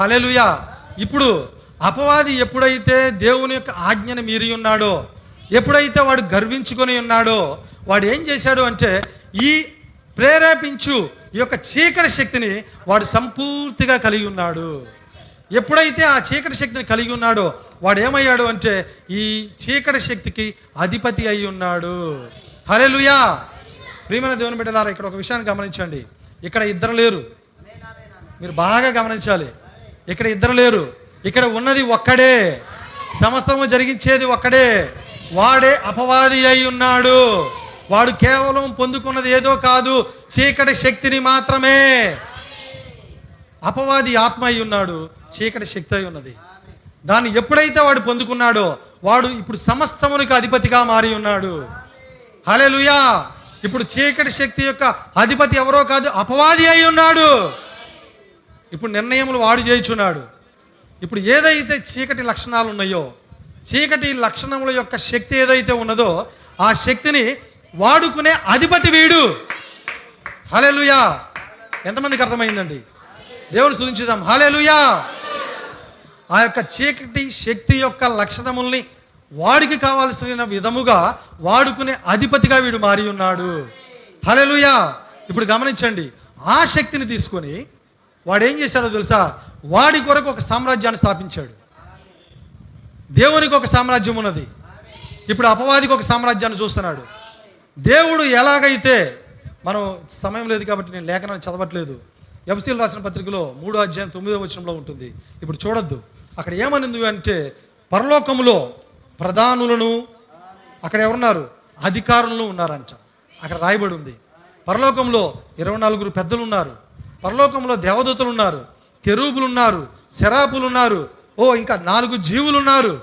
హలెలుయా ఇప్పుడు అపవాది ఎప్పుడైతే దేవుని యొక్క ఆజ్ఞను మీరి ఉన్నాడో ఎప్పుడైతే వాడు గర్వించుకొని ఉన్నాడో వాడు ఏం చేశాడు అంటే ఈ ప్రేరేపించు ఈ యొక్క చీకటి శక్తిని వాడు సంపూర్తిగా కలిగి ఉన్నాడు. ఎప్పుడైతే ఆ చీకటి శక్తిని కలిగి ఉన్నాడో వాడు ఏమయ్యాడు అంటే ఈ చీకటి శక్తికి అధిపతి అయి ఉన్నాడు. హల్లెలూయా. ప్రియమైన దేవుని బిడ్డలారా ఇక్కడ ఒక విషయాన్ని గమనించండి. ఇక్కడ ఇద్దరు లేరు. మీరు బాగా గమనించాలి. ఇక్కడ ఇద్దరు లేరు. ఇక్కడ ఉన్నది ఒక్కడే. సమస్తము జరిగించేది ఒక్కడే. వాడే అపవాది అయి ఉన్నాడు. వాడు కేవలం పొందుకున్నది ఏదో కాదు. చీకటి శక్తిని మాత్రమే. అపవాది ఆత్మ అయి ఉన్నాడు. చీకటి శక్తి అయి ఉన్నది. దాన్ని ఎప్పుడైతే వాడు పొందుకున్నాడో వాడు ఇప్పుడు సమస్తమునికి అధిపతిగా మారి ఉన్నాడు. హల్లెలూయా! ఇప్పుడు చీకటి శక్తి యొక్క అధిపతి ఎవరో కాదు అపవాది అయి ఉన్నాడు. ఇప్పుడు నిర్ణయములు వాడు చేయుచున్నాడు. ఇప్పుడు ఏదైతే చీకటి లక్షణాలు ఉన్నాయో చీకటి లక్షణముల యొక్క శక్తి ఏదైతే ఉన్నదో ఆ శక్తిని వాడుకునే అధిపతి వీడు. హలెలుయా ఎంతమందికి అర్థమైందండి? దేవుని సూచించుదాం హలెలుయా ఆ యొక్క చీకటి శక్తి యొక్క లక్షణముల్ని వాడికి కావాల్సిన విధముగా వాడుకునే అధిపతిగా వీడు మారి ఉన్నాడు. హలెలుయా ఇప్పుడు గమనించండి ఆ శక్తిని తీసుకొని వాడు ఏం చేశాడో తెలుసా? వాడి కొరకు ఒక సామ్రాజ్యాన్ని స్థాపించాడు. దేవునికి ఒక సామ్రాజ్యం ఉన్నది. ఇప్పుడు అపవాదికి ఒక సామ్రాజ్యాన్ని చూస్తున్నాడు. దేవుడు ఎలాగైతే మనం సమయం లేదు కాబట్టి నేను లేఖనాన్ని చదవట్లేదు. ఎఫ్సీలు రాసిన పత్రికలో మూడో అధ్యాయం తొమ్మిదో వచనంలో ఉంటుంది. ఇప్పుడు చూడొద్దు. అక్కడ ఏమనింది అంటే పరలోకములో ప్రధానులను అక్కడ ఎవరున్నారు? అధికారులను ఉన్నారంట. అక్కడ రాయబడి ఉంది. పరలోకంలో ఇరవై నలుగురు పెద్దలు ఉన్నారు పరలోకంలో దేవదూతలు ఉన్నారు కెరూబులు ఉన్నారు శరాపులు ఉన్నారు ఓ ఇంకా నాలుగు జీవులు ఉన్నారు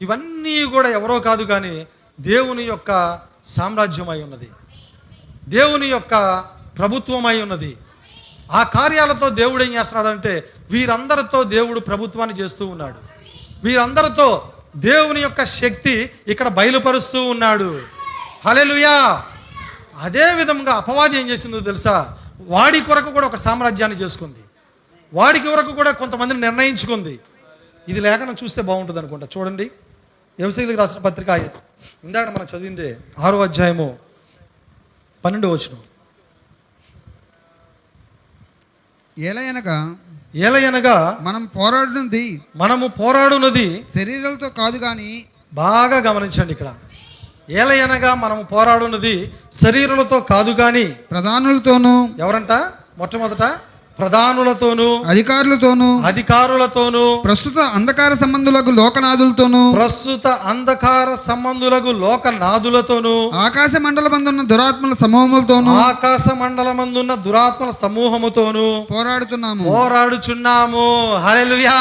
ఇవన్నీ కూడా ఎవరో కాదు కానీ దేవుని యొక్క సామ్రాజ్యం అయి ఉన్నది. దేవుని యొక్క ప్రభుత్వం అయి ఉన్నది. ఆ కార్యాలతో దేవుడు ఏం చేస్తున్నాడంటే వీరందరితో దేవుడు ప్రభుత్వాన్ని చేస్తూ ఉన్నాడు. వీరందరితో దేవుని యొక్క శక్తి ఇక్కడ బయలుపరుస్తూ ఉన్నాడు. హలెలుయా అదే విధంగా అపవాది ఏం చేసిందో తెలుసా? వాడి కొరకు కూడా ఒక సామ్రాజ్యాన్ని చేసుకుంది. వాడికి వరకు కూడా కొంతమందిని నిర్ణయించుకుంది. ఇది లేఖనం చూస్తే బాగుంటుంది అనుకుంటా. చూడండి. వ్యవసాయులకు రాసిన పత్రిక ఇందాక మనం చదివిందే ఆరో అధ్యాయము పన్నెండు వచనం. అనగా ఏలయనగా మనం పోరాడుతుంది మనము పోరాడున్నది శరీరాలతో కాదు కానీ బాగా గమనించండి ఇక్కడ. ఏలయనగా మనము పోరాడున్నది శరీరులతో కాదు కానీ ప్రధానులతోనూ ఎవరంట? మొట్టమొదట ప్రధానులతోనూ అధికారులతోనూ అధికారులతోనూ ప్రస్తుత అంధకార సంబంధులకు లోకనాథులతోనూ ప్రస్తుత అంధకార సంబంధులకు లోకనాథులతోనూ ఆకాశ మండలమందున్న దురాత్మల సమూహములతోనూ ఆకాశ మండలమందున్న దురాత్మల సమూహముతోనూ పోరాడుతున్నాము పోరాడుచున్నాము. హల్లెలూయా!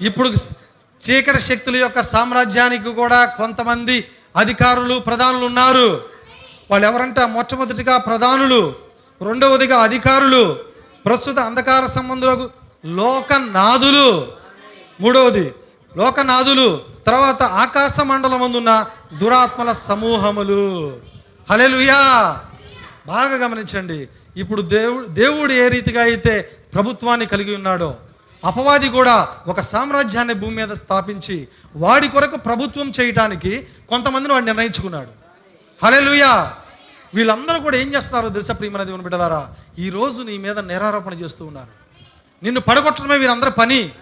ఇప్పుడు చీకటి శక్తుల యొక్క సామ్రాజ్యానికి కూడా కొంతమంది అధికారులు ప్రధానులు ఉన్నారు. వాళ్ళు ఎవరంట మొట్టమొదటిగా ప్రధానులు రెండవదిగా అధికారులు. ప్రస్తుత అంధకార సంబంధులకు లోకనాథులు. మూడవది లోకనాథులు తర్వాత ఆకాశ మండలం మండలమందున్న దురాత్మల సమూహములు. హలెలుయా బాగా గమనించండి ఇప్పుడు దేవుడు దేవుడు ఏ రీతిగా అయితే ప్రభుత్వాన్ని కలిగి ఉన్నాడో అపవాది కూడా ఒక సామ్రాజ్యాన్ని భూమి మీద స్థాపించి వాడి కొరకు ప్రభుత్వం చేయటానికి కొంతమందిని వాడు నిర్ణయించుకున్నాడు. హల్లెలూయా! వీళ్ళందరూ కూడా ఏం చేస్తున్నారు దశ ప్రియమైన దేవుని బిడ్డలారా? ఈ రోజు నీ మీద నేరారోపణ చేస్తూ ఉన్నారు. నిన్ను పడగొట్టడమే వీరందరి పని.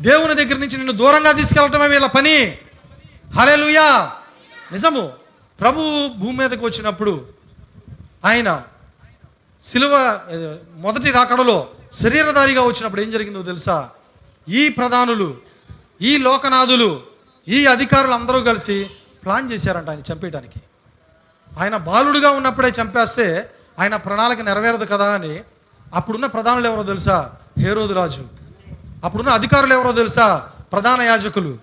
దేవుని దగ్గర నుంచి నిన్ను దూరంగా తీసుకెళ్ళటమే వీళ్ళ పని. హల్లెలూయా! నిజము ప్రభు భూమి మీదకి వచ్చినప్పుడు ఆయన సిలువ మొదటి రాకడలో శరీరధారిగా వచ్చినప్పుడు ఏం జరిగిందో తెలుసా? ఈ ప్రధానులు ఈ లోకనాథులు ఈ అధికారులు అందరూ కలిసి ప్లాన్ చేశారంట ఆయన చంపేయడానికి ఆయన బాలుడుగా ఉన్నప్పుడే చంపేస్తే ఆయన ప్రణాళిక నెరవేరదు కదా అని. అప్పుడున్న ప్రధానులు ఎవరో తెలుసా? హేరోదు రాజు. అప్పుడున్న అధికారులు ఎవరో తెలుసా? ప్రధాన యాజకులు.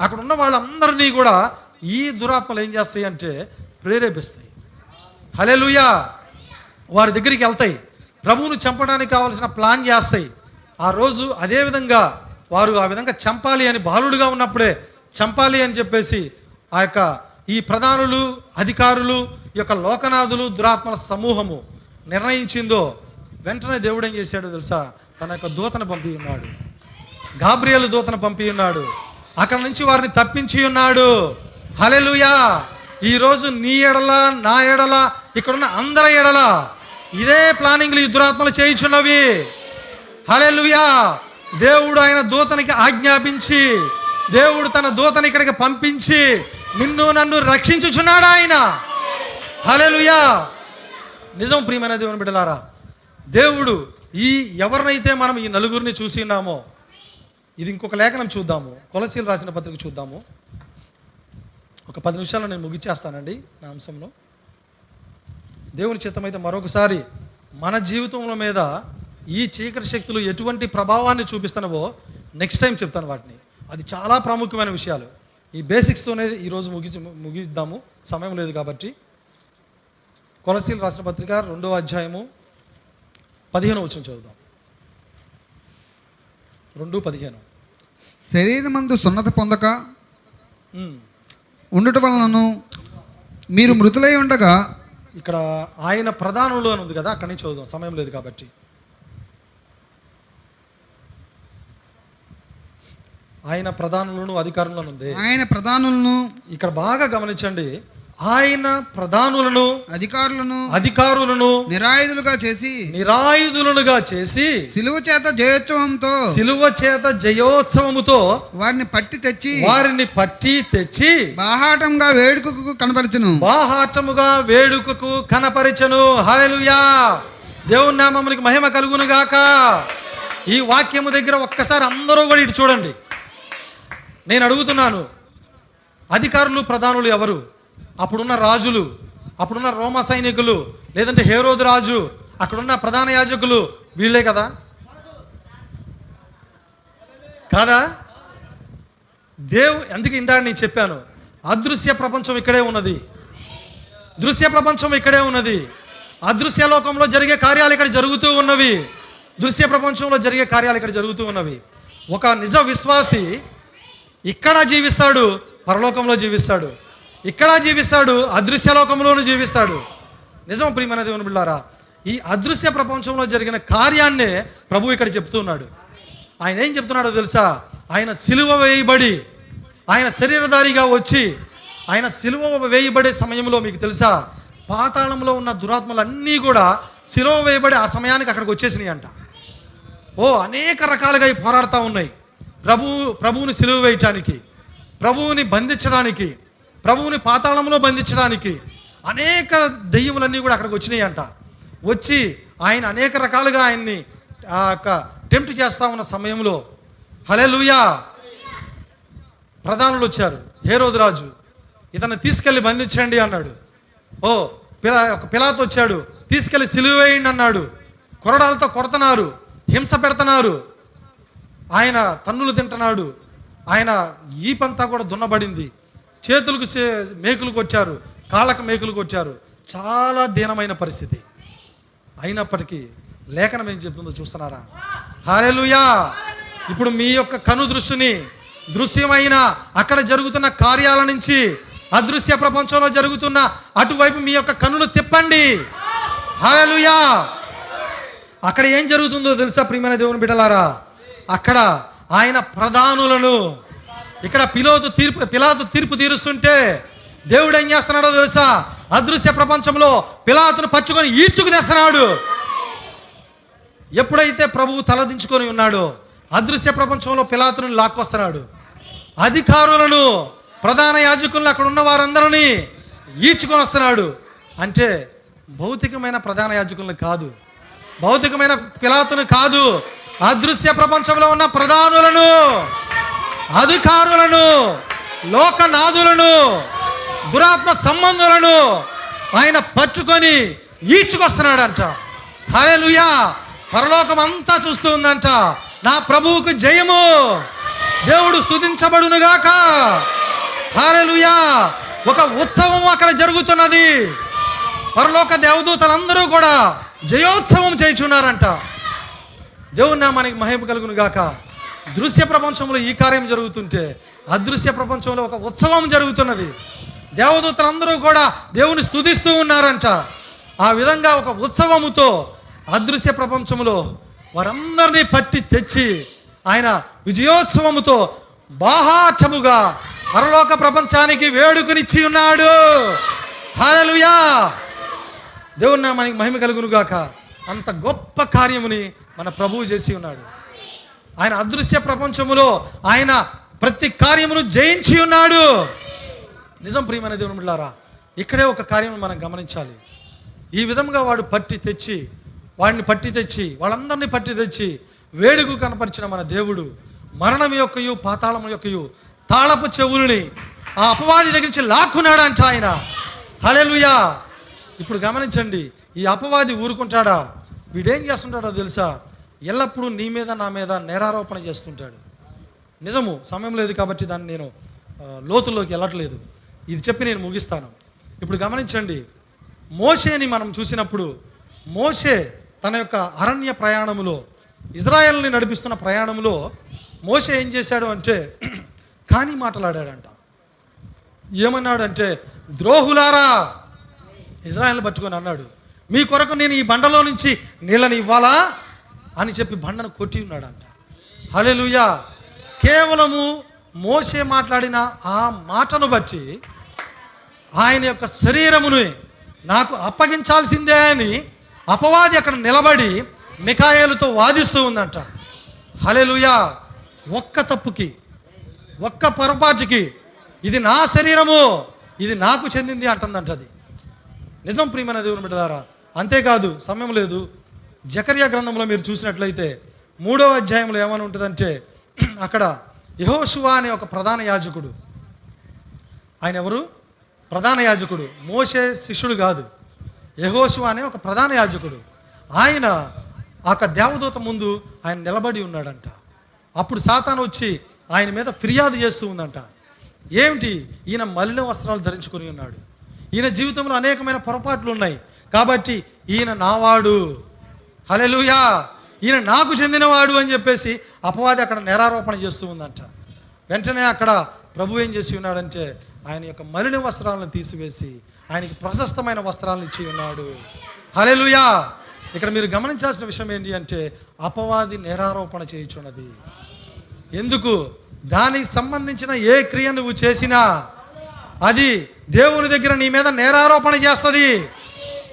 అక్కడ ఉన్న వాళ్ళందరినీ కూడా ఈ దురాత్మలు ఏం చేస్తాయి అంటే ప్రేరేపిస్తాయి. హలెలుయా వారి దగ్గరికి వెళ్తాయి. ప్రభువును చంపడానికి కావాల్సిన ప్లాన్ చేస్తాయి. ఆ రోజు అదే విధంగా వారు ఆ విధంగా చంపాలి అని బాలుడుగా ఉన్నప్పుడే చంపాలి అని చెప్పేసి ఆ యొక్క ఈ ప్రధానులు అధికారులు ఈ యొక్క లోకనాథులు దురాత్మల సమూహము నిర్ణయించిందో వెంటనే దేవుడు ఏం చేశాడో తెలుసా? తన యొక్క దూతను పంపి ఉన్నాడు. గాబ్రియలు దూతను పంపి ఉన్నాడు. అక్కడ నుంచి వారిని తప్పించి ఉన్నాడు. హలెలుయా ఈరోజు నీ ఎడల నా ఎడల ఇక్కడున్న అందరి ఎడల ఇదే ప్లానింగ్లు ఈ దురాత్మలు చేయించున్నవి. హలెలుయా దేవుడు ఆయన దూతనికి ఆజ్ఞాపించి దేవుడు తన దూతని ఇక్కడికి పంపించి నిన్ను నన్ను రక్షించుచున్నాడు ఆయన. హలెలుయా నిజం ప్రియమైన దేవుని బిడ్డలారా దేవుడు ఈ ఎవరినైతే మనం ఈ నలుగురిని చూసి ఉన్నామో ఇది ఇంకొక లేఖనం చూద్దాము కొలసీలు రాసిన పత్రిక చూద్దాము. ఒక పది నిమిషాల్లో నేను ముగిచ్చేస్తానండి నా అంశంలో. దేవుని చిత్తమైతే మరొకసారి మన జీవితంలో మీద ఈ చీకటి శక్తులు ఎటువంటి ప్రభావాన్ని చూపిస్తున్నవో నెక్స్ట్ టైం చెప్తాను వాటిని. అది చాలా ప్రాముఖ్యమైన విషయాలు. ఈ బేసిక్స్తోనే ఈరోజు ముగించి ముగిద్దాము. సమయం లేదు కాబట్టి. కొలసీలు రాసిన పత్రిక రెండో అధ్యాయము పదిహేను వచ్చిన చదువుదాం. రెండు పదిహేను. శరీరమందు సున్నత పొందక. ఉండుట వలనను మీరు మృతులై ఉండగా ఇక్కడ ఆయన ప్రధానులు అని ఉంది కదా అక్కడి నుంచి చదువుదాం. సమయం లేదు కాబట్టి. ఆయన ప్రధానులను అధికారులను ఉంది. ఆయన ప్రధానులను ఇక్కడ బాగా గమనించండి. ఆయన ప్రధానులను అధికారులను అధికారులను నిరాయుధులుగా చేసి నిరాయుధులనుగా చేసి సిలువ చేత జయోత్సవంతో సిలువ చేత జయోత్సవముతో వారిని పట్టి తెచ్చి వారిని పట్టి తెచ్చి బాహాటంగా వేడుకకు కనపరచును. బాహాటముగా వేడుకకు కనపరిచను. హల్లెలూయా! దేవుని నామమునికి మహిమ కలుగును గాక ఈ వాక్యము దగ్గర ఒక్కసారి అందరూ కూడా ఇటు చూడండి. నేను అడుగుతున్నాను. అధికారులు ప్రధానులు ఎవరు? అప్పుడున్న రాజులు అప్పుడున్న రోమ సైనికులు లేదంటే హేరోదు రాజు అక్కడున్న ప్రధాన యాజకులు వీళ్ళే కదా? కాదా? దేవు ఎందుకు ఇందాక నేను చెప్పాను అదృశ్య ప్రపంచం ఇక్కడే ఉన్నది. దృశ్య ప్రపంచం ఇక్కడే ఉన్నది. అదృశ్య లోకంలో జరిగే కార్యాలు ఇక్కడ జరుగుతూ ఉన్నవి. దృశ్య ప్రపంచంలో జరిగే కార్యాలు ఇక్కడ జరుగుతూ ఉన్నవి. ఒక నిజ విశ్వాసి ఇక్కడ జీవిస్తాడు పరలోకంలో జీవిస్తాడు. ఇక్కడ జీవిస్తాడు అదృశ్య లోకంలోనూ జీవిస్తాడు. నిజం ప్రియమైన దేవుని బిళ్ళారా ఈ అదృశ్య ప్రపంచంలో జరిగిన కార్యాన్నే ప్రభు ఇక్కడ చెప్తున్నాడు. ఆయన ఏం చెప్తున్నాడో తెలుసా? ఆయన సిలువ వేయబడి ఆయన శరీరధారిగా వచ్చి ఆయన సిలువ వేయబడే సమయంలో మీకు తెలుసా? పాతాళంలో ఉన్న దురాత్మలన్నీ కూడా సిలువ వేయబడి ఆ సమయానికి అక్కడికి వచ్చేసినాయి అంట ఓ అనేక రకాలుగా పోరాడుతూ ఉన్నాయి. ప్రభు ప్రభువుని సిలువ వేయటానికి ప్రభువుని బంధించడానికి ప్రభువుని పాతాళంలో బంధించడానికి అనేక దెయ్యములన్నీ కూడా అక్కడికి వచ్చినాయి అంట వచ్చి ఆయన అనేక రకాలుగా ఆయన్ని ఆ యొక్క టెంప్ట్ చేస్తా ఉన్న సమయంలో హలే లూయా ప్రధానులు వచ్చారు. హేరోదురాజు ఇతన్ని తీసుకెళ్ళి బంధించండి అన్నాడు. ఓ పిలా ఒక పిలాత్ వచ్చాడు. తీసుకెళ్ళి సిలువేయండి అన్నాడు. కొరడాలతో కొడుతున్నారు. హింస పెడుతున్నారు. ఆయన తన్నులు తింటున్నాడు. ఆయన ఈపంతా కూడా దున్నబడింది. చేతులకు మేకులకు వచ్చారు. కాళ్ళకు మేకులకు వచ్చారు. చాలా దీనమైన పరిస్థితి. అయినప్పటికీ లేఖనం ఏం చెప్తుందో చూస్తున్నారా? హారెలుయా ఇప్పుడు మీ యొక్క కను దృష్టిని దృశ్యమైన అక్కడ జరుగుతున్న కార్యాల నుంచి అదృశ్య ప్రపంచంలో జరుగుతున్న అటువైపు మీ యొక్క కన్నులు తిప్పండి. హారెలుయా అక్కడ ఏం జరుగుతుందో తెలుసా ప్రియమైన దేవుని బిడ్డలారా? అక్కడ ఆయన ప్రధానులను ఇక్కడ పిలోతు తీర్పు పిలాతు తీర్పు తీరుస్తుంటే దేవుడు ఏం చేస్తున్నాడో తెలుసా? అదృశ్య ప్రపంచంలో పిలాతును పచ్చుకొని ఈడ్చుకు తెస్తున్నాడు. ఎప్పుడైతే ప్రభువు తలదించుకొని ఉన్నాడో అదృశ్య ప్రపంచంలో పిలాతును లాక్కొస్తున్నాడు. అధికారులను ప్రధాన యాజకులను అక్కడ ఉన్న వారందరినీ ఈడ్చుకొని వస్తున్నాడు. అంటే భౌతికమైన ప్రధాన యాజకులను కాదు. భౌతికమైన పిలాతును కాదు. అదృశ్య ప్రపంచంలో ఉన్న ప్రధానులను అధికారులను లోకనాథులను దురాత్మ సంబంధులను ఆయన పట్టుకొని ఈడ్చుకొస్తున్నాడంట. హల్లెలూయా! పరలోకం అంతా చూస్తూ ఉందంట. నా ప్రభువుకు జయము. దేవుడు స్తుతించబడునుగాక. హల్లెలూయా! ఒక ఉత్సవం అక్కడ జరుగుతున్నది. పరలోక దేవదూతలందరూ కూడా జయోత్సవం చేయుచున్నారంట. దేవుని నామానికి మహిమ కలుగును గాక దృశ్య ప్రపంచంలో ఈ కార్యం జరుగుతుంటే అదృశ్య ప్రపంచంలో ఒక ఉత్సవం జరుగుతున్నది. దేవదూతలందరూ కూడా దేవుని స్థుతిస్తూ ఉన్నారంట. ఆ విధంగా ఒక ఉత్సవముతో అదృశ్య ప్రపంచంలో వారందరినీ పట్టి తెచ్చి ఆయన విజయోత్సవముతో బాహాటముగా పరలోక ప్రపంచానికి వేడుకనిచ్చి ఉన్నాడు. హల్లెలూయా! దేవుని నామానికి మహిమ కలుగును గాక అంత గొప్ప కార్యముని మన ప్రభువు చేసి ఉన్నాడు. ఆయన అదృశ్య ప్రపంచములో ఆయన ప్రతి కార్యమును జయించి ఉన్నాడు. నిజం ప్రియమైన దేవుడు ఇక్కడే ఒక కార్యం మనం గమనించాలి. ఈ విధంగా వాడు పట్టి తెచ్చి వాడిని పట్టి తెచ్చి వాళ్ళందరినీ పట్టి తెచ్చి వేడుకు కనపరిచిన మన దేవుడు మరణం యొక్కయు పాతాళం యొక్కయు తాళపు చెవులని ఆ అపవాది దగ్గర నుంచి లాక్కున్నాడంట ఆయన. హలెలుయా ఇప్పుడు గమనించండి ఈ అపవాది ఊరుకుంటాడా? వీడేం చేస్తుంటాడో తెలుసా? ఎల్లప్పుడూ నీ మీద నా మీద నేరారోపణ చేస్తుంటాడు. నిజము సమయం లేదు కాబట్టి దాన్ని నేను లోతుల్లోకి వెళ్ళట్లేదు. ఇది చెప్పి నేను ముగిస్తాను. ఇప్పుడు గమనించండి మోషేని మనం చూసినప్పుడు మోషే తన యొక్క అరణ్య ప్రయాణములో ఇజ్రాయెల్ని నడిపిస్తున్న ప్రయాణంలో మోషే ఏం చేశాడు అంటే కానీ మాట్లాడాడంట. ఏమన్నాడంటే ద్రోహులారా ఇజ్రాయెల్ని పట్టుకొని అన్నాడు. మీ కొరకు నేను ఈ బండలో నుంచి నీళ్ళని ఇవ్వాలా? అని చెప్పి బండను కొట్టి ఉన్నాడంట. హలెలుయా కేవలము మోసే మాట్లాడిన ఆ మాటను బట్టి ఆయన యొక్క శరీరమును నాకు అప్పగించాల్సిందే అని అపవాది అక్కడ నిలబడి మికాయలతో వాదిస్తూ ఉందంట. హలెలుయా ఒక్క తప్పుకి ఒక్క పొరపాటుకి ఇది నా శరీరము ఇది నాకు చెందింది అంటుందంట అది నిజం ప్రియమైన దేవుని బిడ్డలారా అంతేకాదు సమయం లేదు. జకర్యా గ్రంథంలో మీరు చూసినట్లయితే మూడవ అధ్యాయంలో ఏమని ఉంటుందంటే అక్కడ యహోశువా అనే ఒక ప్రధాన యాజకుడు. ఆయన ఎవరు? ప్రధాన యాజకుడు. మోషే శిష్యుడు కాదు. యహోశువా అనే ఒక ప్రధాన యాజకుడు. ఆయన ఆ దేవదూత ముందు ఆయన నిలబడి ఉన్నాడంట. అప్పుడు సాతాను వచ్చి ఆయన మీద ఫిర్యాదు చేస్తూ ఉందంట. ఏమిటి? ఈయన మలిన వస్త్రాలు ధరించుకొని ఉన్నాడు. ఈయన జీవితంలో అనేకమైన పొరపాట్లు ఉన్నాయి. కాబట్టి ఈయన నావాడు. హలెలుయా ఈయన నాకు చెందినవాడు అని చెప్పేసి అపవాది అక్కడ నేరారోపణ చేస్తూ ఉందంట. వెంటనే అక్కడ ప్రభు ఏం చేసి ఉన్నాడంటే ఆయన యొక్క మలిన వస్త్రాలను తీసివేసి ఆయనకి ప్రశస్తమైన వస్త్రాలను ఇచ్చి ఉన్నాడు. హలెలుయా ఇక్కడ మీరు గమనించాల్సిన విషయం ఏంటి అంటే అపవాది నేరారోపణ చేయుచున్నది. ఎందుకు? దానికి సంబంధించిన ఏ క్రియ నువ్వు చేసినా అది దేవుని దగ్గర నీ మీద నేరారోపణ చేస్తుంది.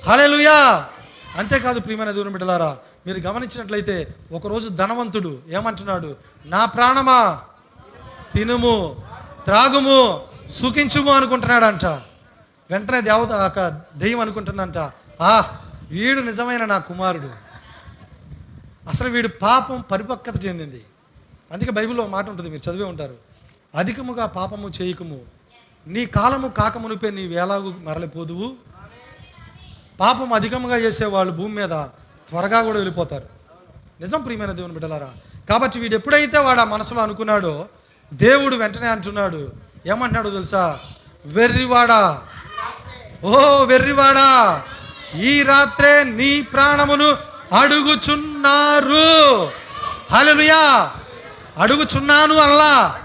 హలెలుయా అంతేకాదు ప్రియమైన దేవుని బిడ్డలారా మీరు గమనించినట్లయితే ఒకరోజు ధనవంతుడు ఏమంటున్నాడు? నా ప్రాణమా? తినుము త్రాగుము సుఖించుము అనుకుంటున్నాడంట. వెంటనే దేవత ఒక దెయ్యం అనుకుంటుందంట ఆ వీడు నిజమైన నా కుమారుడు. అసలు వీడు పాపం పరిపక్వత చెందింది. అందుకే బైబిల్లో మాట ఉంటుంది మీరు చదివే ఉంటారు. అధికముగా పాపము చేయకము. నీ కాలము కాకమునిపే నీ వేలాగు మరలిపోదువు. పాపం అధికంగా చేసేవాళ్ళు భూమి మీద త్వరగా కూడా వెళ్ళిపోతారు. నిజం ప్రియమైన దేవుని బిడ్డలారా? కాబట్టి వీడు ఎప్పుడైతే వాడు ఆ మనసులో అనుకున్నాడో దేవుడు వెంటనే అంటున్నాడు ఏమంటున్నాడు తెలుసా? వెర్రివాడా. ఓ వెర్రివాడా. ఈ రాత్రే నీ ప్రాణమును అడుగుచున్నారు. హలలుయా అడుగుచున్నాను అనలా.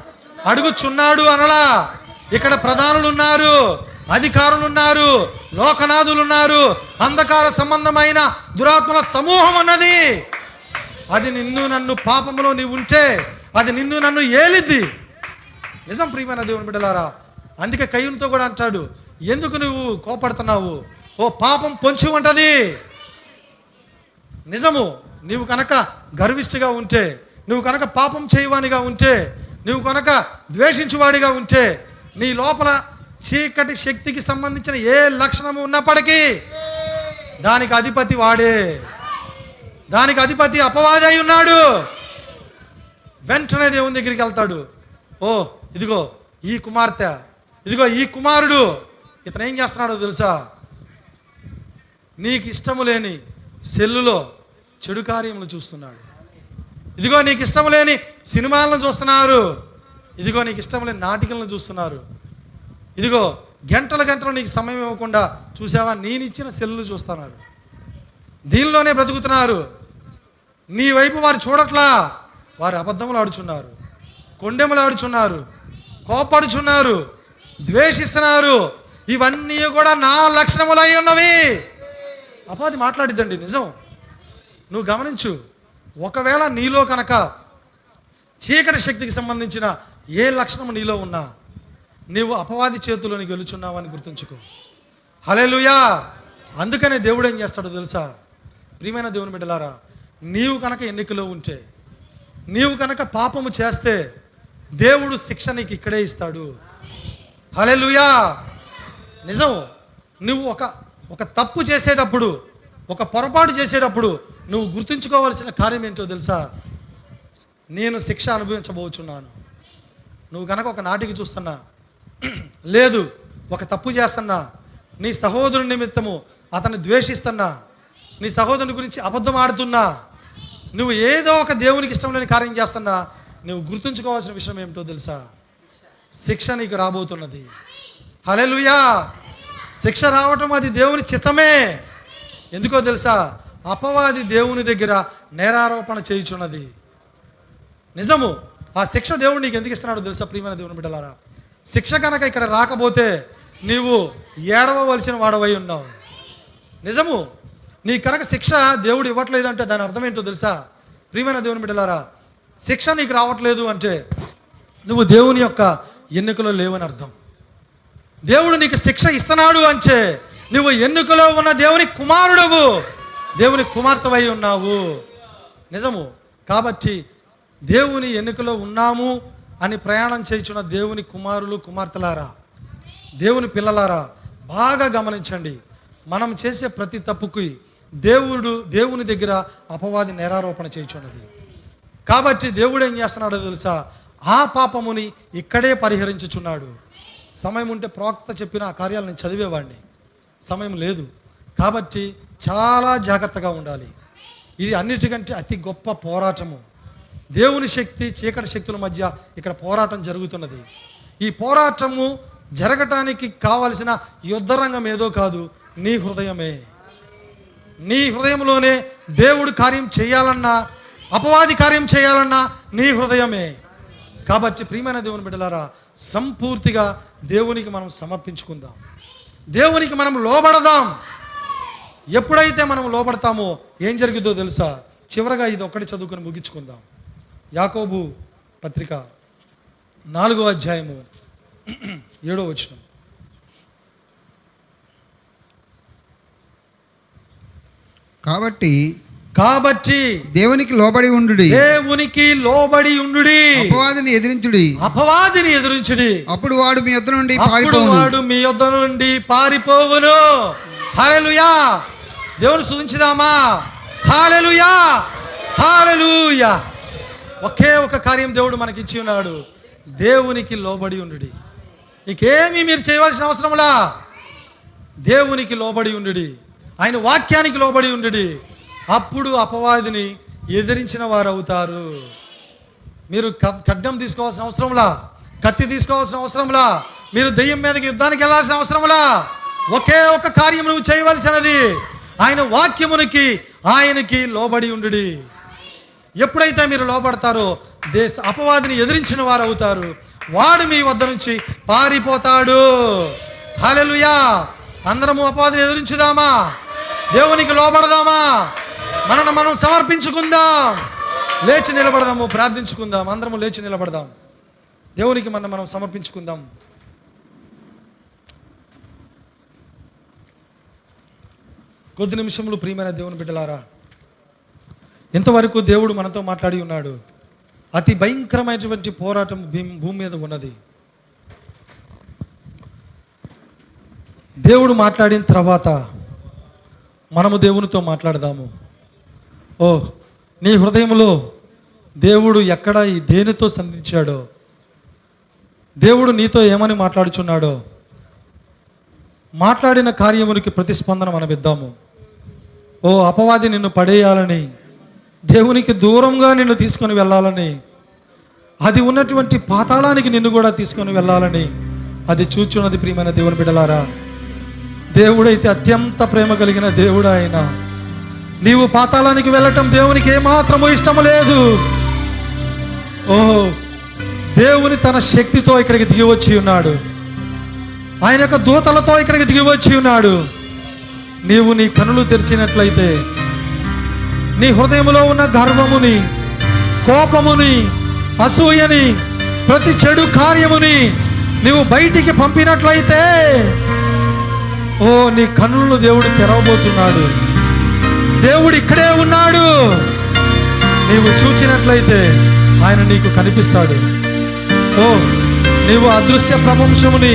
అడుగుచున్నాడు అనలా. ఇక్కడ ప్రధానులు ఉన్నారు. అధికారులు ఉన్నారు లోకనాథులు ఉన్నారు అంధకార సంబంధమైన దురాత్మల సమూహం ఉన్నది అది నిన్ను నన్ను పాపంలో నీవు ఉంటే అది నిన్ను నన్ను ఏలిద్ది. నిజం ప్రియమైన దేవుని బిడ్డలారా అందుకే కయ్యూనితో కూడా అంటాడు ఎందుకు నువ్వు కోపడుతున్నావు? ఓ పాపం పొంచి ఉంటుంది. నిజము నీవు కనుక గర్విష్టిగా ఉంటే నువ్వు కనుక పాపం చేయవానిగా ఉంటే నువ్వు కనుక ద్వేషించువాడిగా ఉంటే నీ లోపల చీకటి శక్తికి సంబంధించిన ఏ లక్షణము ఉన్నప్పటికీ దానికి అధిపతి వాడే. దానికి అధిపతి అపవాది అయి ఉన్నాడు. వెంటనే దేవుని దగ్గరికి వెళ్తాడు. ఓ ఇదిగో ఈ కుమార్తె ఇదిగో ఈ కుమారుడు. ఇతను ఏం చేస్తున్నాడో తెలుసా? నీకు ఇష్టము లేని సెల్లులో చెడు కార్యములు చూస్తున్నాడు. ఇదిగో నీకు ఇష్టం లేని సినిమాలను చూస్తున్నారు. ఇదిగో నీకు ఇష్టం లేని నాటికలను చూస్తున్నారు. ఇదిగో గంటల గంటలు నీకు సమయం ఇవ్వకుండా చూసావా? నేను ఇచ్చిన సెల్లు చూస్తున్నారు. దీనిలోనే బ్రతుకుతున్నారు. నీ వైపు వారు చూడట్లా. వారు అబద్ధములు ఆడుచున్నారు. కొండెములు ఆడుచున్నారు. కోపడుచున్నారు. ద్వేషిస్తున్నారు. ఇవన్నీ కూడా నా లక్షణములై ఉన్నవి. అపాది మాట్లాడిద్దండి నిజం. నువ్వు గమనించు. ఒకవేళ నీలో కనుక చీకటి శక్తికి సంబంధించిన ఏ లక్షణం నీలో ఉన్నా నీవు అపవాది చేతిలోనికి గెలుచున్నావని గుర్తుంచుకో. హలేలుయా అందుకనే దేవుడు ఏం చేస్తాడో తెలుసా? ప్రియమైన దేవుని బిడ్డలారా నీవు కనుక ఎన్నికలో ఉంటే నీవు కనుక పాపము చేస్తే దేవుడు శిక్ష నీకు ఇక్కడే ఇస్తాడు. హలేలుయా నిజం నువ్వు ఒక ఒక తప్పు చేసేటప్పుడు ఒక పొరపాటు చేసేటప్పుడు నువ్వు గుర్తుంచుకోవాల్సిన కార్యం ఏంటో తెలుసా? నేను శిక్ష అనుభవించబోచున్నాను. నువ్వు కనుక ఒక నాటికి చూస్తున్నా లేదు ఒక తప్పు చేస్తున్నా. నీ సహోదరుని నిమిత్తము అతన్ని ద్వేషిస్తున్నా. నీ సహోదరుని గురించి అబద్ధం ఆడుతున్నా. నువ్వు ఏదో ఒక దేవునికి ఇష్టం లేని కార్యం చేస్తున్నా. నువ్వు గుర్తుంచుకోవాల్సిన విషయం ఏమిటో తెలుసా? శిక్ష నీకు రాబోతున్నది. హలెలుయా శిక్ష రావటం అది దేవుని చిత్తమే. ఎందుకో తెలుసా? అపవాది దేవుని దగ్గర నేరారోపణ చేయుచున్నది. నిజము ఆ శిక్ష దేవుడు నీకు ఎందుకు ఇస్తున్నాడో తెలుసా ప్రియమైన దేవుని బిడ్డలారా? శిక్ష కనుక ఇక్కడ రాకపోతే నీవు ఏడవవలసిన వాడవై ఉన్నావు. నిజము నీ కనుక శిక్ష దేవుడు ఇవ్వట్లేదంటే దాని అర్థం ఏంటో తెలుసా? ప్రియమైన దేవుని బిడ్డలారా శిక్ష నీకు రావట్లేదు అంటే నువ్వు దేవుని యొక్క ఎన్నికలో లేవని అర్థం. దేవుడు నీకు శిక్ష ఇస్తున్నాడు అంటే నువ్వు ఎన్నికలో ఉన్న దేవుని కుమారుడవు దేవుని కుమార్తెవై ఉన్నావు. నిజము కాబట్టి దేవుని ఎన్నికలో ఉన్నాము అని ప్రయాణం చేయించిన దేవుని కుమారులు కుమార్తెలారా దేవుని పిల్లలారా బాగా గమనించండి. మనం చేసే ప్రతి తప్పుకి దేవుడు దేవుని దగ్గర అపవాది నేరారోపణ చేయించున్నది. కాబట్టి దేవుడు ఏం చేస్తున్నాడో తెలుసా? ఆ పాపముని ఇక్కడే పరిహరించుచున్నాడు. సమయం ఉంటే ప్రవక్త చెప్పిన ఆ కార్యాలు నేను చదివేవాడిని. సమయం లేదు. కాబట్టి చాలా జాగ్రత్తగా ఉండాలి. ఇది అన్నిటికంటే అతి గొప్ప పోరాటము. దేవుని శక్తి చీకటి శక్తుల మధ్య ఇక్కడ పోరాటం జరుగుతున్నది. ఈ పోరాటము జరగటానికి కావలసిన యుద్ధరంగం ఏదో కాదు నీ హృదయమే. నీ హృదయంలోనే దేవుడు కార్యం చేయాలన్నా అపవాది కార్యం చేయాలన్నా నీ హృదయమే. కాబట్టి ప్రియమైన దేవుని బిడ్డలారా సంపూర్తిగా దేవునికి మనం సమర్పించుకుందాం. దేవునికి మనం లోబడదాం. ఎప్పుడైతే మనం లోబడతామో ఏం జరిగిద్దో తెలుసా? చివరగా ఇది ఒక్కటి చదువుకొని ముగించుకుందాం. యాకోబు పత్రిక నాలుగో అధ్యాయము ఏడో వచనం. కాబట్టి కాబట్టి దేవునికి లోబడి ఉండుడి. దేవునికి లోబడి ఉండుడి. అపవాదిని ఎదిరించుడి. అపవాదిని ఎదురించుడి. అప్పుడు వాడు మీ యొద్ద నుండి అప్పుడు వాడు మీ యొద్ద నుండి పారిపోవును. హాలెలుయా దేవుని స్తుతించుదామా హాలెలుయా హాలెలుయా ఒకే ఒక కార్యం దేవుడు మనకి ఇచ్చి ఉన్నాడు. దేవునికి లోబడి ఉండుడి. ఇంకేమీ మీరు చేయవలసిన అవసరంలా దేవునికి లోబడి ఉండుడి. ఆయన వాక్యానికి లోబడి ఉండుడి. అప్పుడు అపవాదిని ఎదిరించిన వారు అవుతారు మీరు ఖడ్డం తీసుకోవాల్సిన అవసరంలా కత్తి తీసుకోవాల్సిన అవసరంలా మీరు దెయ్యం మీదకి యుద్ధానికి వెళ్ళాల్సిన అవసరంలా ఒకే ఒక కార్యం నువ్వు చేయవలసినది. ఆయన వాక్యమునికి ఆయనకి లోబడి ఉండుడి. ఎప్పుడైతే మీరు లోపడతారో దేశ అపవాదిని ఎదిరించిన వారు అవుతారు. వాడు మీ వద్ద నుంచి పారిపోతాడు. హల్లెలూయా! అందరము అపవాదిని ఎదిరించుదామా? దేవునికి లోబడదామా? మనను మనం సమర్పించుకుందాం. లేచి నిలబడదాము ప్రార్థించుకుందాం. అందరము లేచి నిలబడదాం. దేవునికి మనం మనం సమర్పించుకుందాం. కొద్ది నిమిషములు ప్రియమైన దేవుని బిడ్డలారా ఇంతవరకు దేవుడు మనతో మాట్లాడి ఉన్నాడు. అతి భయంకరమైనటువంటి పోరాటం భూమి మీద ఉన్నది. దేవుడు మాట్లాడిన తర్వాత మనము దేవునితో మాట్లాడదాము. ఓ నీ హృదయంలో దేవుడు ఎక్కడ ఈ దేనితో సంధించాడో? దేవుడు నీతో ఏమని మాట్లాడుచున్నాడో? మాట్లాడిన కార్యమునికి ప్రతిస్పందన మనం ఇద్దాము ఓ అపవాది నిన్ను పడేయాలని దేవునికి దూరంగా నిన్ను తీసుకొని వెళ్ళాలని అది ఉన్నటువంటి పాతాళానికి నిన్ను కూడా తీసుకొని వెళ్ళాలని అది చూచున్నది ప్రియమైన దేవుని బిడ్డలారా. దేవుడైతే అత్యంత ప్రేమ కలిగిన దేవుడు ఆయన. నీవు పాతాళానికి వెళ్ళటం దేవునికి ఏమాత్రము ఇష్టము లేదు. ఓ దేవుని తన శక్తితో ఇక్కడికి దిగి వచ్చి ఉన్నాడు. ఆయన యొక్క దూతలతో ఇక్కడికి దిగి వచ్చి ఉన్నాడు. నీవు నీ కనులు తెరిచినట్లయితే నీ హృదయంలో ఉన్న గర్వముని కోపముని అసూయని ప్రతి చెడు కార్యముని నీవు బయటికి పంపినట్లయితే ఓ నీ కన్నులను దేవుడు తెరవబోతున్నాడు. దేవుడు ఇక్కడే ఉన్నాడు. నీవు చూచినట్లయితే ఆయన నీకు కనిపిస్తాడు. ఓ నీవు అదృశ్య ప్రపంచముని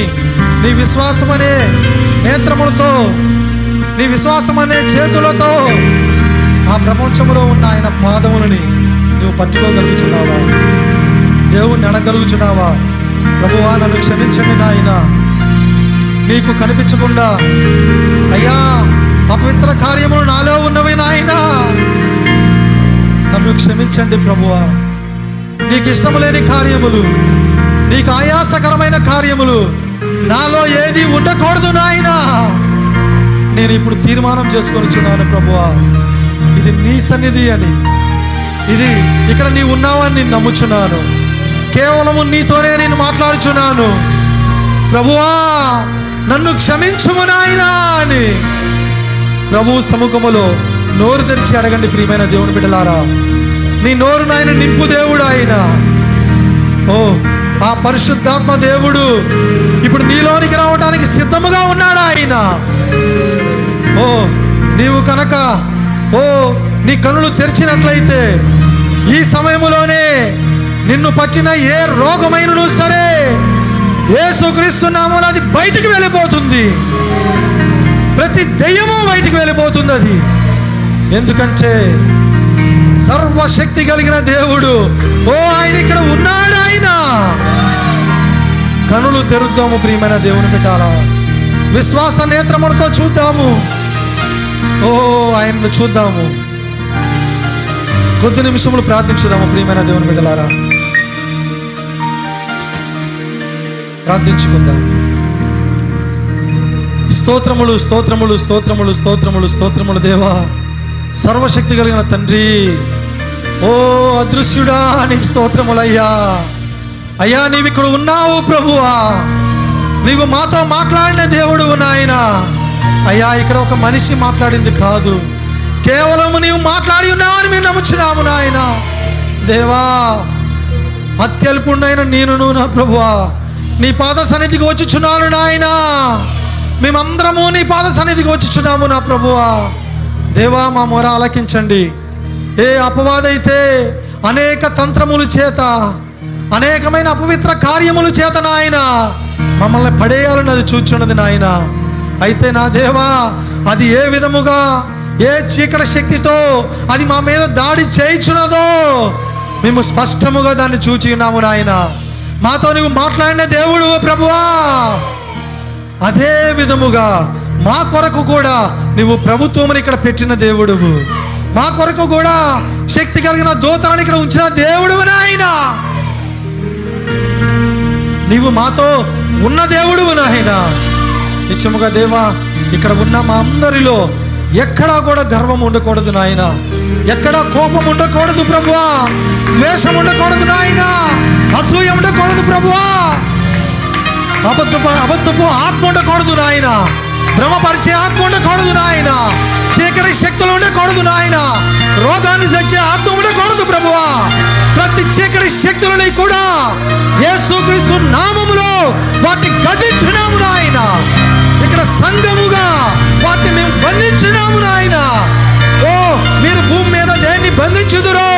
నీ విశ్వాసమనే నేత్రములతో నీ విశ్వాసమనే చేతులతో ఆ ప్రపంచంలో ఉన్న ఆయన పాదములని నువ్వు పట్టుకోగలుగుతున్నావా దేవుణ్ణి అడగలుగుతున్నావా ప్రభువా నన్ను క్షమించండి నాయన. నీకు కనిపించకుండా అయ్యా అపవిత్ర కార్యములు నాలో ఉన్నవి నాయనా. నన్ను క్షమించండి ప్రభువా. నీకు ఇష్టము లేని కార్యములు నీకు ఆయాసకరమైన కార్యములు నాలో ఏది ఉండకూడదు నాయనా. నేను ఇప్పుడు తీర్మానం చేసుకొనిచున్నాను ప్రభువా. ఇది నీ సన్నిధి అని. ఇది ఇక్కడ నీ ఉన్నావని నేను నమ్ముచున్నాను. కేవలము నీతోనే నేను మాట్లాడుచున్నాను. ప్రభువా నన్ను క్షమించుము నాయనా అని. ప్రభు సముఖములో నోరు తెరిచి అడగండి ప్రియమైన దేవుని బిడ్డలారా. నీ నోరు నాయన నింపు దేవుడు ఆయన. ఓ ఆ పరిశుద్ధాత్మ దేవుడు ఇప్పుడు నీలోనికి రావడానికి సిద్ధముగా ఉన్నాడు ఆయన. ఓ నీవు కనుక ఓ నీ కనులు తెరిచినట్లయితే ఈ సమయంలోనే నిన్ను పట్టిన ఏ రోగమైనను సరే యేసుక్రీస్తు నామములో అది బయటికి వెళ్ళిపోతుంది. ప్రతి దెయ్యము బయటికి వెళ్ళిపోతుంది అది ఎందుకంటే సర్వశక్తి కలిగిన దేవుడు ఓ ఆయన ఇక్కడ ఉన్నాడు ఆయన. కనులు తెరుద్దాము ప్రియమైన దేవుని పెట్టాలా విశ్వాస నేత్రములతో చూద్దాము. ఓ ఆయనను చూద్దాము. కొద్ది నిమిషములు ప్రార్థించుదాము ప్రియమైన దేవుని బిడ్డలారా. ప్రార్థించుకుందాం. స్తోత్రములు స్తోత్రములు స్తోత్రములు స్తోత్రములు స్తోత్రములు దేవా. సర్వశక్తి కలిగిన తండ్రి. ఓ అదృశ్యుడా నీకు స్తోత్రములయ్యా. అయ్యా నీవు ఇక్కడ ఉన్నావు ప్రభువా. నీవు మాతో మాట్లాడిన దేవుడు నాయనా. అయ్యా ఇక్కడ ఒక మనిషి మాట్లాడింది కాదు. కేవలం నీవు మాట్లాడి ఉన్నావని మేము నమ్ముచున్నాము నాయన. దేవా అత్యల్పుండైన నేను నా ప్రభువా నీ పాద సన్నిధికి వచ్చుచున్నాను నాయనా. మేమందరము నీ పాద సన్నిధికి వచ్చుచున్నాము నా ప్రభువా. దేవా మా మొర ఆలకించండి. ఏ అపవాదైతే అనేక తంత్రములు చేత అనేకమైన అపవిత్ర కార్యములు చేత నాయన మమ్మల్ని పడేయాలని అది చూచున్నది నాయన. అయితే నా దేవా అది ఏ విధముగా ఏ చీకటి శక్తితో అది మా మీద దాడి చేయించున్నదో మేము స్పష్టముగా దాన్ని చూచి ఉన్నాము నాయన. మాతో నువ్వు మాట్లాడిన దేవుడు ప్రభువా. అదే విధముగా మా కొరకు కూడా నువ్వు ప్రభుత్వం ఇక్కడ పెట్టిన దేవుడువు. మా కొరకు కూడా శక్తి కలిగిన దూతలను ఇక్కడ ఉంచిన దేవుడు నాయన. నీవు మాతో ఉన్న దేవుడు నాయన. నిత్యముగా దేవా ఇక్కడ ఉన్న మా అందరిలో ఎక్కడా కూడా గర్వం ఉండకూడదు నాయన. ఎక్కడా కోపం ఉండకూడదు ప్రభువా. ద్వేషం ఉండకూడదు నాయన. అసూయ ఉండకూడదు ప్రభువా. అబద్ధపు అబద్ధపు ఆత్మ ఉండకూడదు నాయన. భ్రమపరిచే ఆత్మ ఉండకూడదు నాయన. చీకటి శక్తులు ఉండకూడదు నాయన. రోగాన్ని తెచ్చే ఆత్మ ఉండకూడదు ప్రభువా. ప్రతి చీకటి శక్తులని కూడా యేసుక్రీస్తు నామములో వాటి గదించున్నాము నాయన. ఇక్కడ సంఘముగా వాటిని మేము బంధించినాము నాయన. ఓ మీరు భూమి మీద దేన్ని బంధించుదురో?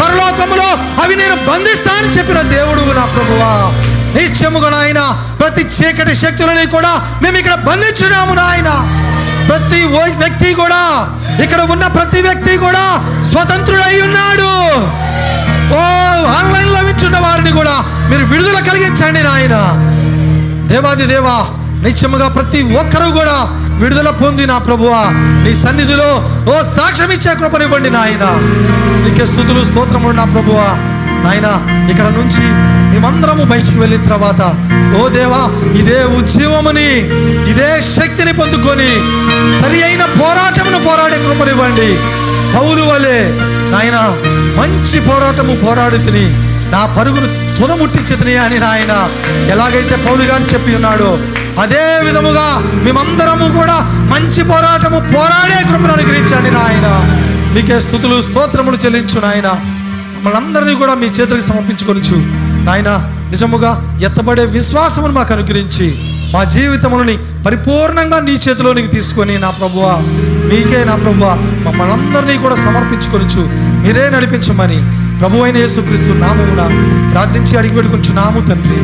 పరలోకములో అవి నేను బంధిస్తానని చెప్పిన దేవుడు నా ప్రభువా. నిత్యముగా నాయన ప్రతి చీకటి శక్తులని కూడా మేము ఇక్కడ బంధించినాము నాయన. ప్రతి ఓ- వ్యక్తి కూడా ఇక్కడ ఉన్న ప్రతి వ్యక్తి కూడా స్వతంత్రుడై ఉన్నాడు. ఓ ఆన్లైన్లో వింటున్న వారిని కూడా మీరు విడుదల కలిగించండి నాయన. దేవాది దేవా నిత్యముగా ప్రతి ఒక్కరూ కూడా విడుదల పొంది నా ప్రభువా నీ సన్నిధిలో ఓ సాక్ష్యం ఇచ్చే కృపనివ్వండి నాయన. నీకే స్థుతులు స్తోత్రములు నా ప్రభువా. నాయన ఇక్కడ నుంచి మేమందరము బయటికి వెళ్ళిన తర్వాత ఓ దేవా ఇదే ఉద్యమముని ఇదే శక్తిని పొందుకొని సరి అయిన పోరాటమును పోరాడే కృపనివ్వండి. పౌలు వలె నాయన మంచి పోరాటము పోరాడి తిని నా పరుగును తుదముట్టించదని అని నాయన ఎలాగైతే పౌలు గారు చెప్పి ఉన్నాడో అదే విధముగా మేమందరము కూడా మంచి పోరాటము పోరాడే కృపను అనుగ్రహించండి నాయన. మీకే స్థుతులు స్తోత్రములు చెల్లించు నాయన. మమ్మల్ని అందరినీ కూడా మీ చేతులకు సమర్పించుకొనిచ్చు నాయన నిజముగా ఎత్తబడే విశ్వాసమును మాకు అనుగ్రహించి మా జీవితములని పరిపూర్ణంగా నీ చేతిలోనికి తీసుకొని నా ప్రభువ మీకే నా ప్రభువ మమ్మల్ని అందరినీ కూడా సమర్పించుకొనిచ్చు మీరే నడిపించమని ప్రభు అయిన యేసుక్రీస్తు నామమున ప్రార్థించి అడిగి పెట్టుకుంటున్నాము తండ్రి.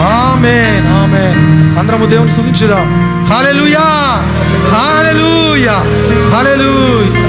Amen amen. అందరము దేవుని స్తుతించుదాం హాలెలుయా హాలెలుయా హాలెలుయా